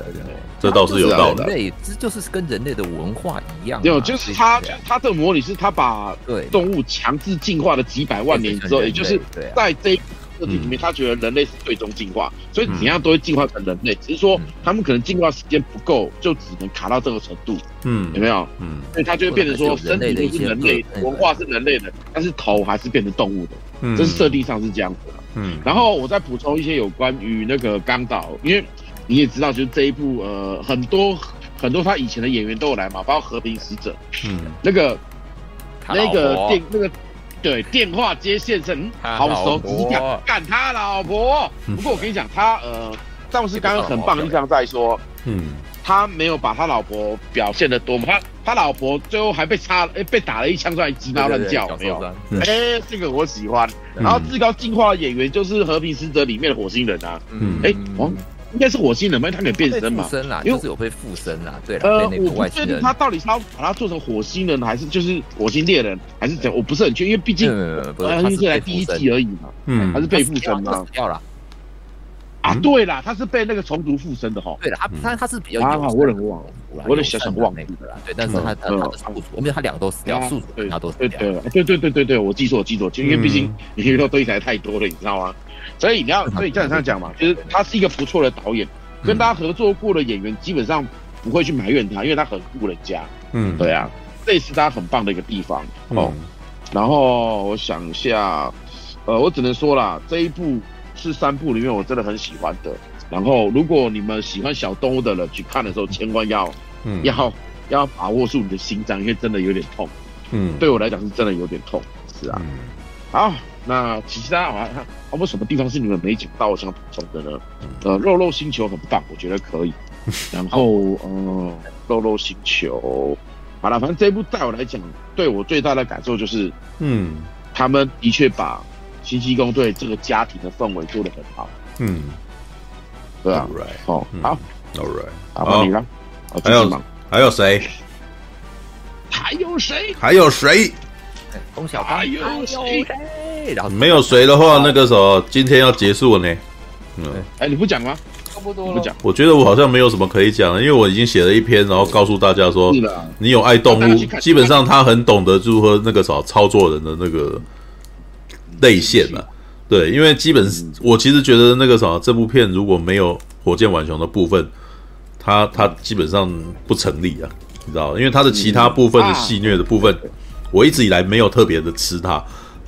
这倒是有道理。人类这就是跟人类的文化一样。有，就是他，他这个模拟是他把动物强制进化了几百万年之后，也就是在这。个体里面，他觉得人类是最终进化，所以怎样都会进化成人类。只是说他们可能进化时间不够，就只能卡到这个程度。嗯，有没有？嗯，所以他就会变成说，身体是人类，文化是人类的，但是头还是变成动物的。嗯，这是设定上是这样子的。嗯，然后我再补充一些有关于那个刚导，因为你也知道，就是这一部呃，很多很多他以前的演员都有来嘛，包括和平使者。嗯，那个那个电那个。对，电话接线生，好熟，直接讲干他老婆。不过我跟你讲，他呃，上次刚刚很棒的地方在说，嗯，他没有把他老婆表现的多么，他他老婆最后还被插，哎，被打了一枪出来，鸡毛乱叫，有没有？哎，这个我喜欢。然后至高进化的演员就是和平使者里面的火星人啊，嗯，哎，王。应该是火星人吧，因为他可以变身嘛。附身啦，因为是有被附身啦。对呃，我不确定他到底是要把它做成火星人，还是就是火星猎人，还是怎？我不是很确定，因为毕竟他是来第一季而已嘛。嗯，他是被附身吗？掉了。啊，对啦，他是被那个虫族附身的哈。对了，他他他是比较啊，我有点忘了，我有点小小忘记了啦。对，但是他他宿主，我们他两个都死掉，宿主他都死掉。对对对对对对，我记错，我记错，因为毕竟因为堆起来太多了，你知道吗？所以你要，所以这样这样讲嘛，就是他是一个不错的导演。跟大家合作过的演员基本上不会去埋怨他，因为他很顾人家。嗯，对啊，这也是他很棒的一个地方哦。嗯、然后我想一下，呃，我只能说啦，这一部是三部里面我真的很喜欢的。然后如果你们喜欢小动物的人去看的时候，千万要、嗯、要要把握住你的心脏，因为真的有点痛。嗯，对我来讲是真的有点痛。是啊，嗯、好。那其他还还有没有什么地方是你们没讲到我想补充的呢？呃，肉肉星球很棒，我觉得可以。然后，呃，肉肉星球，好了，反正这一部在我来讲，对我最大的感受就是，嗯，他们的确把星际异攻队这个家庭的氛围做得很好。嗯，对啊，好，好，All right，好，你呢，还有还有谁？还有谁？还有谁？龚小刚，有谁？然后没有谁的话，那个什么今天要结束了呢。嗯，哎，你不讲吗？差不多不讲。我觉得我好像没有什么可以讲的，因为我已经写了一篇，然后告诉大家说，你有爱动物，基本上他很懂得如何那个啥操作人的那个泪腺了。对，因为基本我其实觉得那个啥这部片如果没有火箭浣熊的部分，它它基本上不成立啊，你知道，因为它的其他部分的戏虐的部分。我一直以来没有特别的吃它，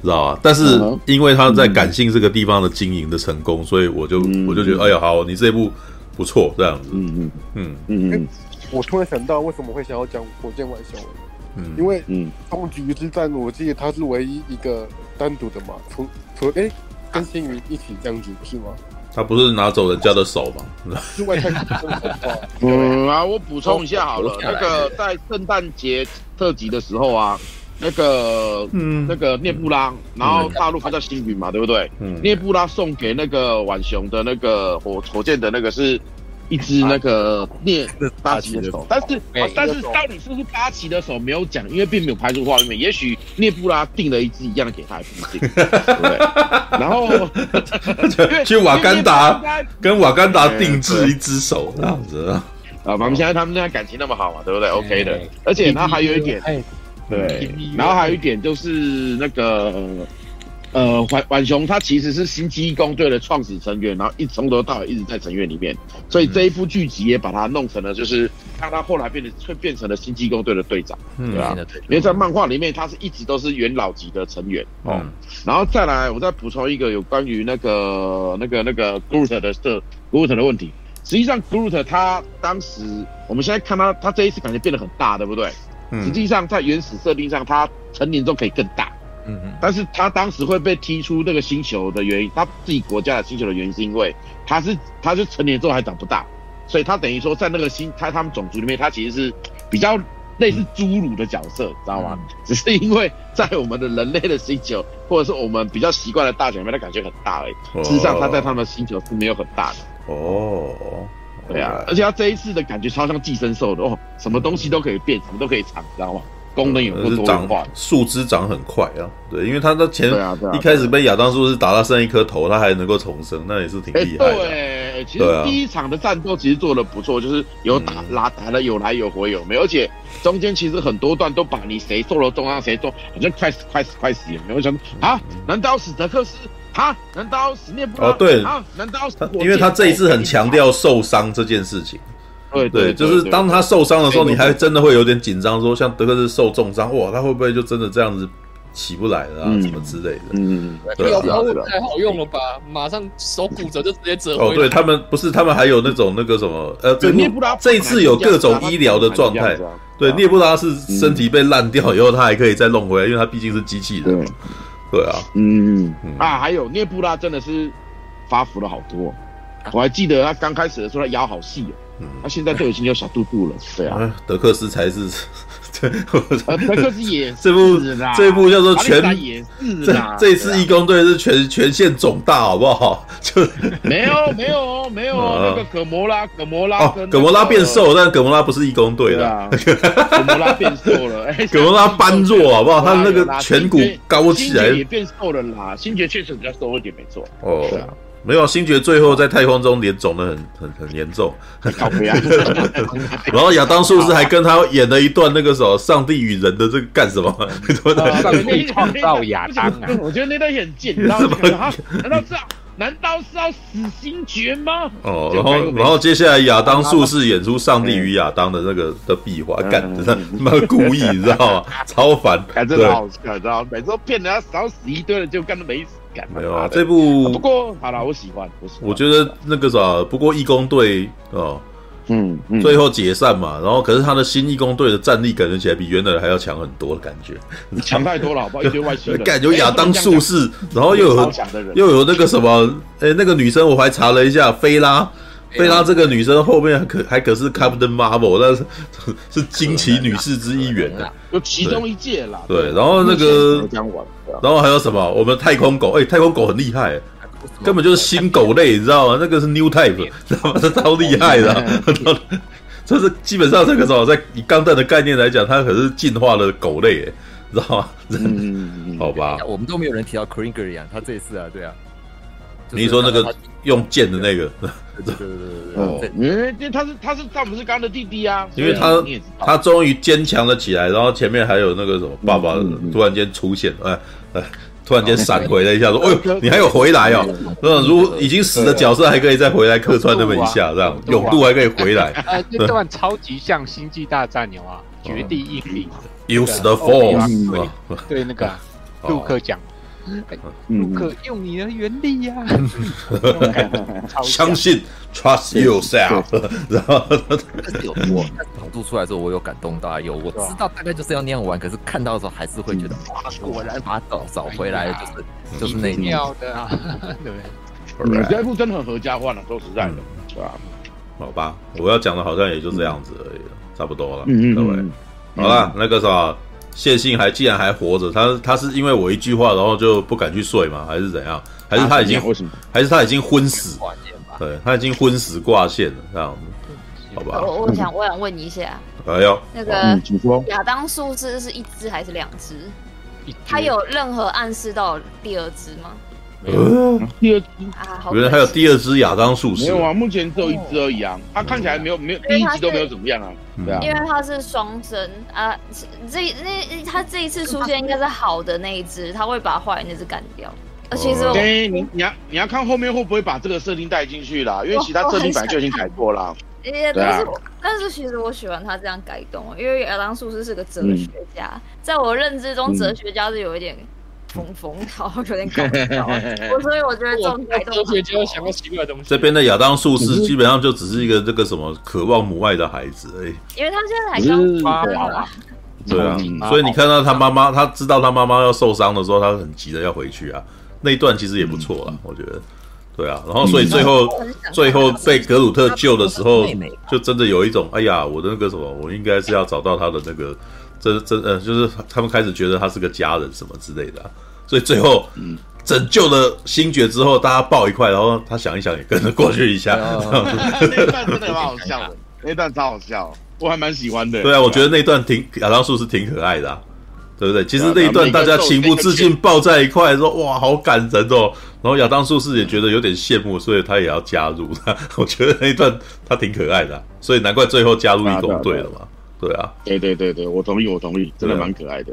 知道吧？但是因为他在感性这个地方的经营的成功，所以我就我就觉得，哎呀，好，你这一部不错，这样子。嗯嗯嗯嗯嗯。我突然想到，为什么会想要讲火箭浣熊？嗯，因为嗯，终局之战，我记得他是唯一一个单独的嘛，除除哎，跟星云一起这样子，不是吗？他不是拿走人家的手吗？(laughs) 是外太空 (laughs) 嗯啊，我补充一下好了，那个在圣诞节特辑的时候啊。那个，嗯，那个涅布拉，然后大陆它叫星云嘛，对不对？嗯，聂布拉送给那个浣熊的那个火火箭的那个是一只那个聂八旗的手，但是但是到底是不是八旗的手没有讲，因为并没有拍出画面。也许涅布拉订了一只一样的给他，还不一定，对不对？然后 (laughs) 去瓦干达跟瓦干达定制一只手这样子啊，啊，我们现在他们现在感情那么好嘛，对不对？OK 的，而且他还有一点。对，然后还有一点就是那个，呃，浣浣熊他其实是星际工队的创始成员，然后一从头到尾一直在成员里面，所以这一部剧集也把他弄成了，就是让他后来变得会变成了星际工队的队长，对吧？因为在漫画里面他是一直都是元老级的成员哦。然后再来，我再补充一个有关于那个那个那个 Groot 的设 Groot 的问题，实际上 Groot 他当时我们现在看他，他这一次感觉变得很大，对不对？实际上，在原始设定上，他成年之后可以更大。嗯嗯。但是他当时会被踢出那个星球的原因，他自己国家的星球的原因，是因为他是他是成年之后还长不大，所以他等于说在那个星他他们种族里面，他其实是比较类似侏儒的角色，知道吗？只是因为在我们的人类的星球，或者是我们比较习惯的大小里面，他感觉很大而已。事实上，他在他们的星球是没有很大的。哦。对啊，而且他这一次的感觉超像寄生兽的哦，什么东西都可以变，什么都可以藏，知道吗？功能有多多化，树枝长很快啊。对，因为他的前一开始被亚当术士打到剩一颗头，他还能够重生，那也是挺厉害的。对，其实第一场的战斗其实做的不错，就是有打拉打的有来有回有没有，而且中间其实很多段都把你谁受了重伤谁重，好像快死快死快死有没有？想啊，难道史德克斯？啊？难道史聂布拉？哦，对啊，难道他？因为他这一次很强调受伤这件事情。对对，就是当他受伤的时候，你还真的会有点紧张，说像德克士受重伤，哇，他会不会就真的这样子起不来了啊？什么之类的？嗯，对啊，太好用了吧？马上手骨折就直接折。哦，对他们不是，他们还有那种那个什么呃，这这一次有各种医疗的状态。对，涅布拉是身体被烂掉以后，他还可以再弄回来，因为他毕竟是机器人。对啊，嗯。啊，还有涅布拉真的是发福了好多，我还记得他刚开始的时候，他腰好细哦，他现在都已经有小肚肚了，对啊，德克斯才是。对，德克斯也这部这部叫做全也是这这次义工队是全全线总大，好不好？(laughs) 就没有没有没有 (laughs) 那个葛摩拉葛摩拉哦，葛摩拉变瘦，但葛摩拉不是义工队的，葛摩拉变瘦了，(laughs) 葛摩拉般若好不好？他那个颧骨高起来也变瘦了啦，星爵确实比较瘦一点，没错哦，是啊。没有，星爵最后在太空中脸肿得很 (laughs) 很很严重，(laughs) 然后亚当术士还跟他演了一段那个什么上帝与人的这个干什么？(laughs) 上帝创造亚当啊！我觉得那段很贱，你知道吗？难道是难道是要死星爵吗？哦，然后然后接下来亚当术士演出上帝与亚当的那个的壁画，干的妈故意，你知道吗？超烦，真的好笑，知道每次都骗人家少死一堆人，就干的没死。没有啊，这部不过好了，我喜欢，我喜欢。我觉得那个啥，不过义工队哦，嗯，最后解散嘛，然后可是他的新义工队的战力感觉起来比原来的还要强很多的感觉，强太多了，好不好？一堆外星人，(laughs) 感觉亚当术士，然后又有又有那个什么，哎，那个女生我还查了一下，菲拉，菲拉这个女生后面可还可是 Captain Marvel，那是是惊奇女士之一员的，就其中一届啦。对，然后那个。然后还有什么？我们太空狗，哎，太空狗很厉害，根本就是新狗类，你知道吗？那个是 New Type，知道吗？这 (laughs) 超厉害的，这是基本上这个时候，在以钢弹的概念来讲，它可是进化的狗类，知道吗？嗯，好吧。我们都没有人提到 Kringle 啊，他这一次啊，对啊。你说那个用剑的那个？对对对对对，因为他是他是詹姆斯刚的弟弟啊，因为他他终于坚强了起来，然后前面还有那个什么爸爸突然间出现，哎。哎，突然间闪回了一下，说：“哎呦，你还有回来哦！那，如已经死的角色还可以再回来客串那么一下，这样勇度还可以回来。呃，这段超级像《星际大战》有啊，绝地一力，Use the Force，对那个杜克讲。”不可用你的原力呀！相信，trust yourself。(laughs) 然后有我导读出来之后，我有感动到，有我知道大概就是要那样玩，可是看到的时候还是会觉得哇，果然把它找找回来了，就是就是那样的啊，对不对？这一部真的很合家欢了，说实在的，对吧？好吧，我要讲的好像也就这样子而已了，差不多了，各位。好了，那个啥。谢信还既然还活着，他他是因为我一句话，然后就不敢去睡吗？还是怎样？还是他已经？还是他已经昏死？对，他已经昏死挂线了，这样子，好吧？我我想我想问一下，哎呦，那个亚当树枝是一只还是两只？他有任何暗示到第二只吗？没有，第二只啊，原来还有第二只亚当术士。没有啊，目前只有一只而已啊。他看起来没有没有第一集都没有怎么样啊。对啊，因为他是双生啊，这那他这一次出现应该是好的那一只，他会把坏那只干掉。而其实，你你要你要看后面会不会把这个设定带进去啦，因为 (laughs) 其他设定本来就已经改过了。但是但是其实我喜欢他这样改动，因为亚当术士是个哲学家，在我认知中，哲学家是有一点。疯疯，然后有点搞笑，(laughs) 我所以我觉得这种改动，哲学家想到奇怪的东西。这边的亚当术士基本上就只是一个这个什么渴望母爱的孩子而已，因为他现在还刚发好啊。对啊，所以你看到他妈妈，他知道他妈妈要受伤的时候，他很急的要回去啊。那一段其实也不错啊，我觉得。对啊，然后所以最后最后被格鲁特救的时候，就真的有一种哎呀，我的那个什么，我应该是要找到他的那个。这这呃，就是他们开始觉得他是个家人什么之类的，啊，所以最后拯救了星爵之后，大家抱一块，然后他想一想也跟着过去一下。(laughs) 那段真的蛮好笑的，那段超好笑，我还蛮喜欢的。对啊，我觉得那段挺亚当树是挺可爱的，啊，对不对？其实那一段大家情不自禁抱在一块，说哇好感人哦。然后亚当术士也觉得有点羡慕，所以他也要加入。(laughs) 我觉得那一段他挺可爱的，啊，所以难怪最后加入义工队了嘛。对啊，对对对对，我同意，我同意，真的蛮可爱的。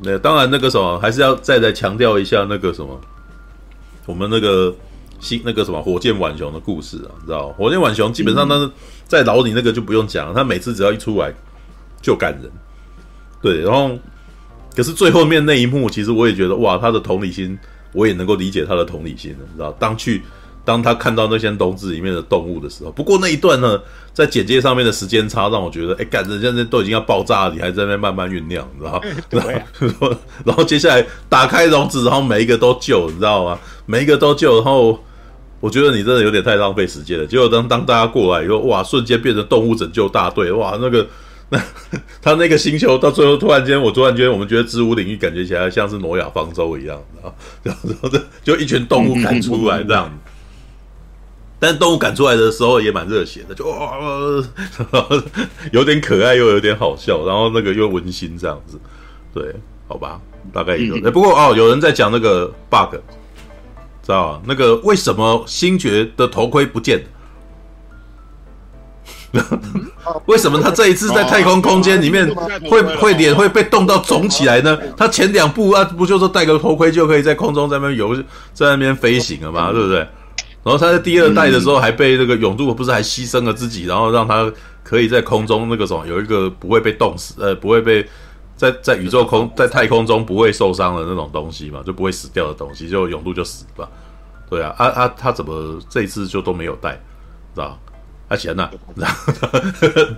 那当然，那个什么，还是要再来强调一下那个什么，我们那个新那个什么火箭浣熊的故事啊，你知道火箭浣熊基本上，他是在牢里那个就不用讲了，他每次只要一出来就感人。对，然后可是最后面那一幕，其实我也觉得哇，他的同理心，我也能够理解他的同理心了，你知道，当去。当他看到那些笼子里面的动物的时候，不过那一段呢，在简介上面的时间差让我觉得，哎，干，人家那都已经要爆炸了，你还在那边慢慢酝酿，你知道吗？对啊。(laughs) 然后接下来打开笼子，然后每一个都救，你知道吗？每一个都救，然后我觉得你真的有点太浪费时间了。结果当当大家过来以后，哇，瞬间变成动物拯救大队，哇，那个那 (laughs) 他那个星球到最后突然间，我突然间我们觉得植物领域感觉起来像是挪亚方舟一样，然后然后就一群动物赶出来这样。但动物赶出来的时候也蛮热血的，就哇，(laughs) 有点可爱又有点好笑，然后那个又温馨这样子，对，好吧，大概一个。哎，不过哦，有人在讲那个 bug，知道吧？那个为什么星爵的头盔不见？(laughs) 为什么他这一次在太空空间里面会会脸会被冻到肿起来呢？他前两部啊，不就是戴个头盔就可以在空中在那边游，在那边飞行了吗？对不对？然后他在第二代的时候还被那个永度不是还牺牲了自己，然后让他可以在空中那个什么有一个不会被冻死，呃，不会被在在宇宙空在太空中不会受伤的那种东西嘛，就不会死掉的东西，就永度就死了。对啊，啊啊，他怎么这一次就都没有带，知道？他钱呢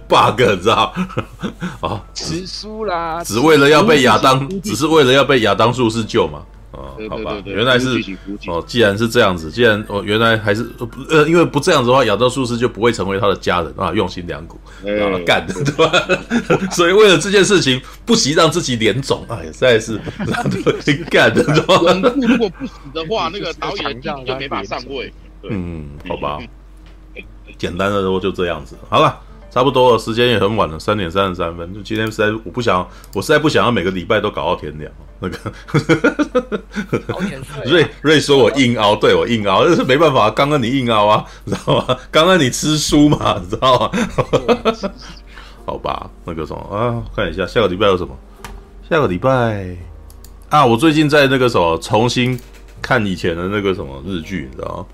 ？bug，你知道？(laughs) 哦，吃书啦，只为了要被亚当，只是为了要被亚当术士救嘛。哦，好吧，原来是哦，既然是这样子，既然哦，原来还是呃，因为不这样子的话，亚当术士就不会成为他的家人啊，用心良苦啊，干的 (laughs) 对吧？(laughs) 所以为了这件事情，不惜让自己脸肿，哎，实在是 (laughs) 干的对吧？如果不死的话，那个导演就没法上位。嗯，好吧，简单的说就这样子，好了。差不多了，时间也很晚了，三点三十三分。就今天实在我不想，我实在不想要每个礼拜都搞到天亮。那个瑞瑞说我硬凹，对我硬凹，但是没办法，刚刚你硬凹啊，知道吗？刚刚你吃书嘛，知道吗？好吧，那个什么啊，看一下下个礼拜有什么？下个礼拜啊，我最近在那个什么重新看以前的那个什么日剧，你知道吗？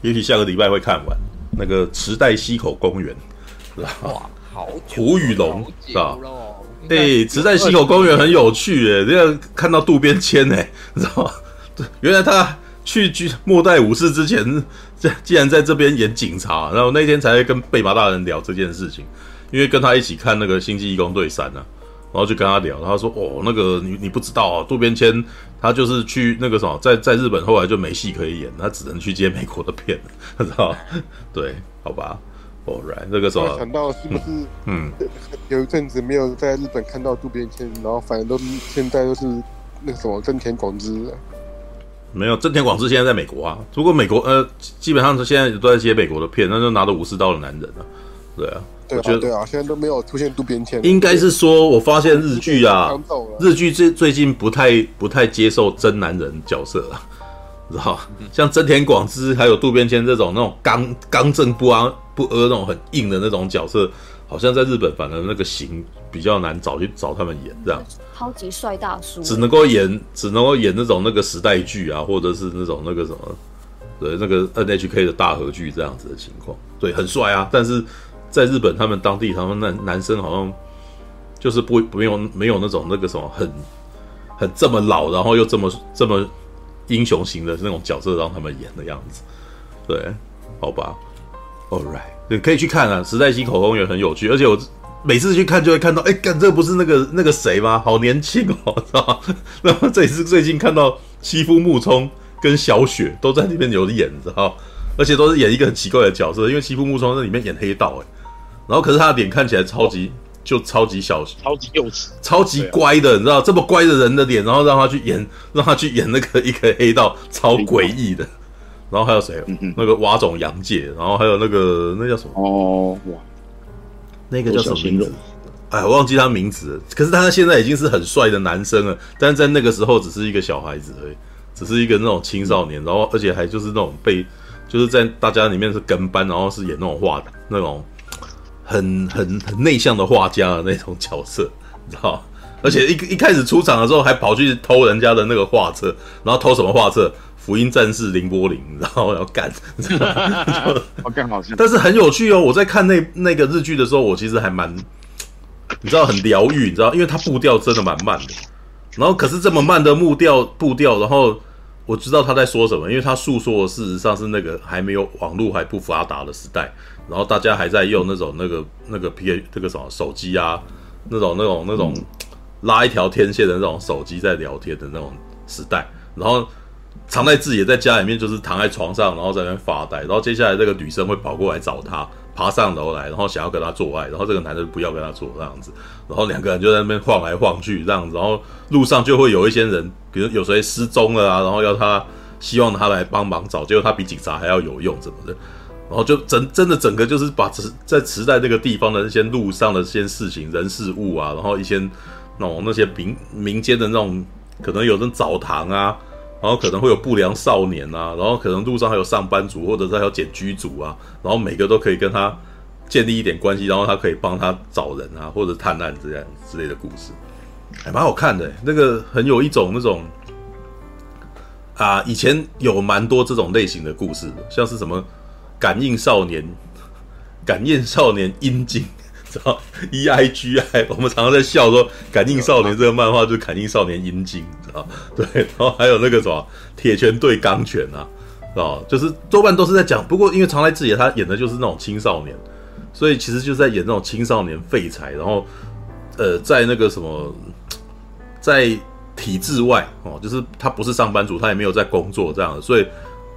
也许下个礼拜会看完。那个池袋西口公园，是吧？哇，好！胡雨龙，是吧？哎，池袋西口公园很有趣，哎，这个看到渡边谦，哎，(laughs) 你知道吗？对，原来他去去末代武士之前，这竟然在这边演警察，然后那天才跟贝马大人聊这件事情，因为跟他一起看那个《星际义工队三》呢。然后就跟他聊，他说：“哦，那个你你不知道啊，渡边谦他就是去那个什么，在在日本后来就没戏可以演，他只能去接美国的片，(laughs) 他知道？对，好吧，All right，那个时候想到是不是？嗯，有一阵子没有在日本看到渡边谦，然后反正都现在都是那个什么真田广之，没有真田广之现在在美国啊，如果美国呃，基本上是现在都在接美国的片，那就拿着武士刀的男人啊，对啊。”对啊，对啊，现在都没有出现渡边谦。应该是说，我发现日剧啊，日剧最最近不太不太接受真男人角色了，(laughs) 知道像真田广之还有渡边谦这种那种刚刚正不阿不阿那种很硬的那种角色，好像在日本反而那个型比较难找去找他们演这样。超级帅大叔，只能够演只能够演那种那个时代剧啊，或者是那种那个什么，对那个 NHK 的大合剧这样子的情况，对，很帅啊，但是。在日本，他们当地他们那男生好像就是不不用没有那种那个什么很很这么老，然后又这么这么英雄型的那种角色让他们演的样子，对，好吧，All right，你可以去看啊，时代西口公园很有趣，而且我每次去看就会看到，哎，干这不是那个那个谁吗？好年轻哦，知道吗？那么这也是最近看到西夫木聪跟小雪都在里面有演，知道，而且都是演一个很奇怪的角色，因为西夫木聪在里面演黑道，哎。然后，可是他的脸看起来超级，就超级小，超级幼稚，超级乖的，你知道这么乖的人的脸，然后让他去演，(laughs) 让他去演那个一个黑道，超诡异的。然后还有谁？那个洼塚洋介，然后还有那个那叫什么？哦，哇，那个叫什么名字？哎，我忘记他名字了。可是他现在已经是很帅的男生了，但是在那个时候只是一个小孩子而已，只是一个那种青少年，然后而且还就是那种被，就是在大家里面是跟班，然后是演那种画的那种。很很很内向的画家的那种角色，你知道？而且一一开始出场的时候，还跑去偷人家的那个画册，然后偷什么画册？福音战士凌波丽，然后要干，好 (laughs) 干好笑。但是很有趣哦！我在看那那个日剧的时候，我其实还蛮，你知道，很疗愈，你知道，因为它步调真的蛮慢的。然后可是这么慢的步调步调，然后我知道他在说什么，因为他诉说的事实上是那个还没有网络还不发达的时代。然后大家还在用那种那个那个 P A 这个什么手机啊，那种那种那种拉一条天线的那种手机在聊天的那种时代。然后常在自己在家里面就是躺在床上，然后在那边发呆，然后接下来这个女生会跑过来找他，爬上楼来，然后想要跟他做爱，然后这个男的不要跟他做这样子，然后两个人就在那边晃来晃去这样子，然后路上就会有一些人，比如有谁失踪了啊，然后要他希望他来帮忙找，结果他比警察还要有用，怎么的？然后就整真的整个就是把在池袋这个地方的那些路上的这些事情、人事物啊，然后一些那种那些民民间的那种可能有那种澡堂啊，然后可能会有不良少年啊，然后可能路上还有上班族或者是还有捡居族啊，然后每个都可以跟他建立一点关系，然后他可以帮他找人啊或者探案这样之类的故事，还蛮好看的。那个很有一种那种啊，以前有蛮多这种类型的故事，像是什么。感应少年，感应少年阴茎，知道 E I G I，我们常常在笑说，感应少年这个漫画就是感应少年阴茎，知道对，然后还有那个什么铁拳对钢拳啊，哦，就是多半都是在讲。不过因为常濑智也他演的就是那种青少年，所以其实就是在演那种青少年废柴，然后呃，在那个什么，在体制外哦，就是他不是上班族，他也没有在工作这样的，所以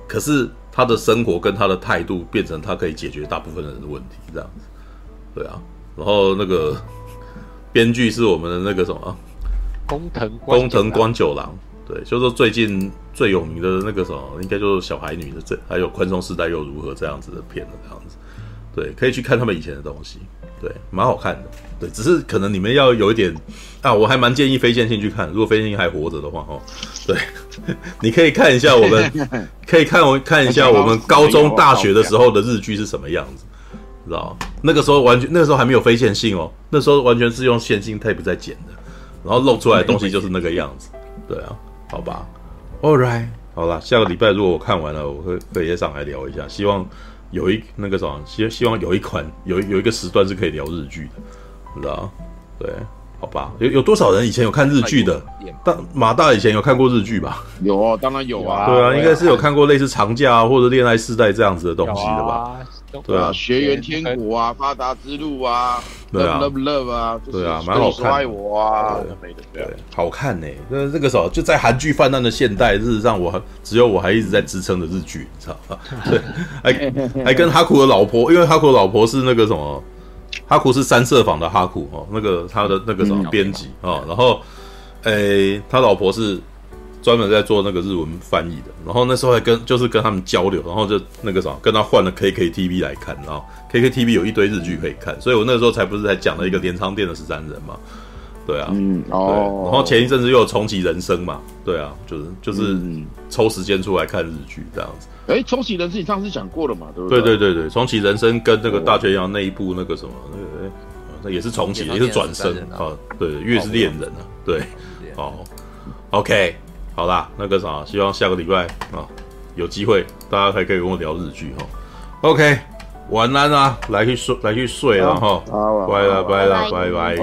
可是。他的生活跟他的态度变成他可以解决大部分人的问题，这样。子，对啊。然后那个编剧是我们的那个什么，工藤工藤官九郎，对，就是说最近最有名的那个什么，应该就是小孩女的这，还有宽松世代又如何这样子的片的这样子，对，可以去看他们以前的东西，对，蛮好看的，对，只是可能你们要有一点啊，我还蛮建议非线性去看，如果非线性还活着的话，哦，对。(laughs) 你可以看一下我们，(laughs) 可以看我看一下我们高中、大学的时候的日剧是什么样子，知道？那个时候完全，那个时候还没有非线性哦，那时候完全是用线性 tape 在剪的，然后露出来的东西就是那个样子。对啊，好吧，All right，好了，下个礼拜如果我看完了，我会可以再上来聊一下。希望有一那个什么，希希望有一款有有一个时段是可以聊日剧的，知道？对。好吧，有有多少人以前有看日剧的？当马大以前有看过日剧吧？有哦，当然有啊。对啊，应该是有看过类似长假啊，或者恋爱世代这样子的东西的吧？对啊，学园天国啊，发达之路啊，Love Love Love 啊，对啊，蛮好看。爱我啊，对，好看呢。那这个时候就在韩剧泛滥的现代，事实上我还只有我还一直在支撑的日剧，你知道吗？(laughs) 对，还 (laughs) 还跟哈库的老婆，因为哈库的老婆是那个什么。哈库是三色坊的哈库哦，那个他的那个什么编辑哦，然后，诶、欸，他老婆是专门在做那个日文翻译的，然后那时候还跟就是跟他们交流，然后就那个什么跟他换了 KKTV 来看，然后 KKTV 有一堆日剧可以看，所以我那个时候才不是才讲了一个镰仓店的十三人嘛，对啊，嗯哦，然后前一阵子又有重启人生嘛，对啊，就是就是抽时间出来看日剧这样子。哎，重启人生你上次讲过了嘛？对不对？对对对对，重启人生跟那个大泉洋那一部那个什么，那个那也是重启，也是转生。啊。对，越是恋人啊。对，好，OK，好啦，那个啥，希望下个礼拜啊有机会，大家还可以跟我聊日剧哈。OK，晚安啊，来去睡，来去睡了哈。拜了，拜了，拜拜。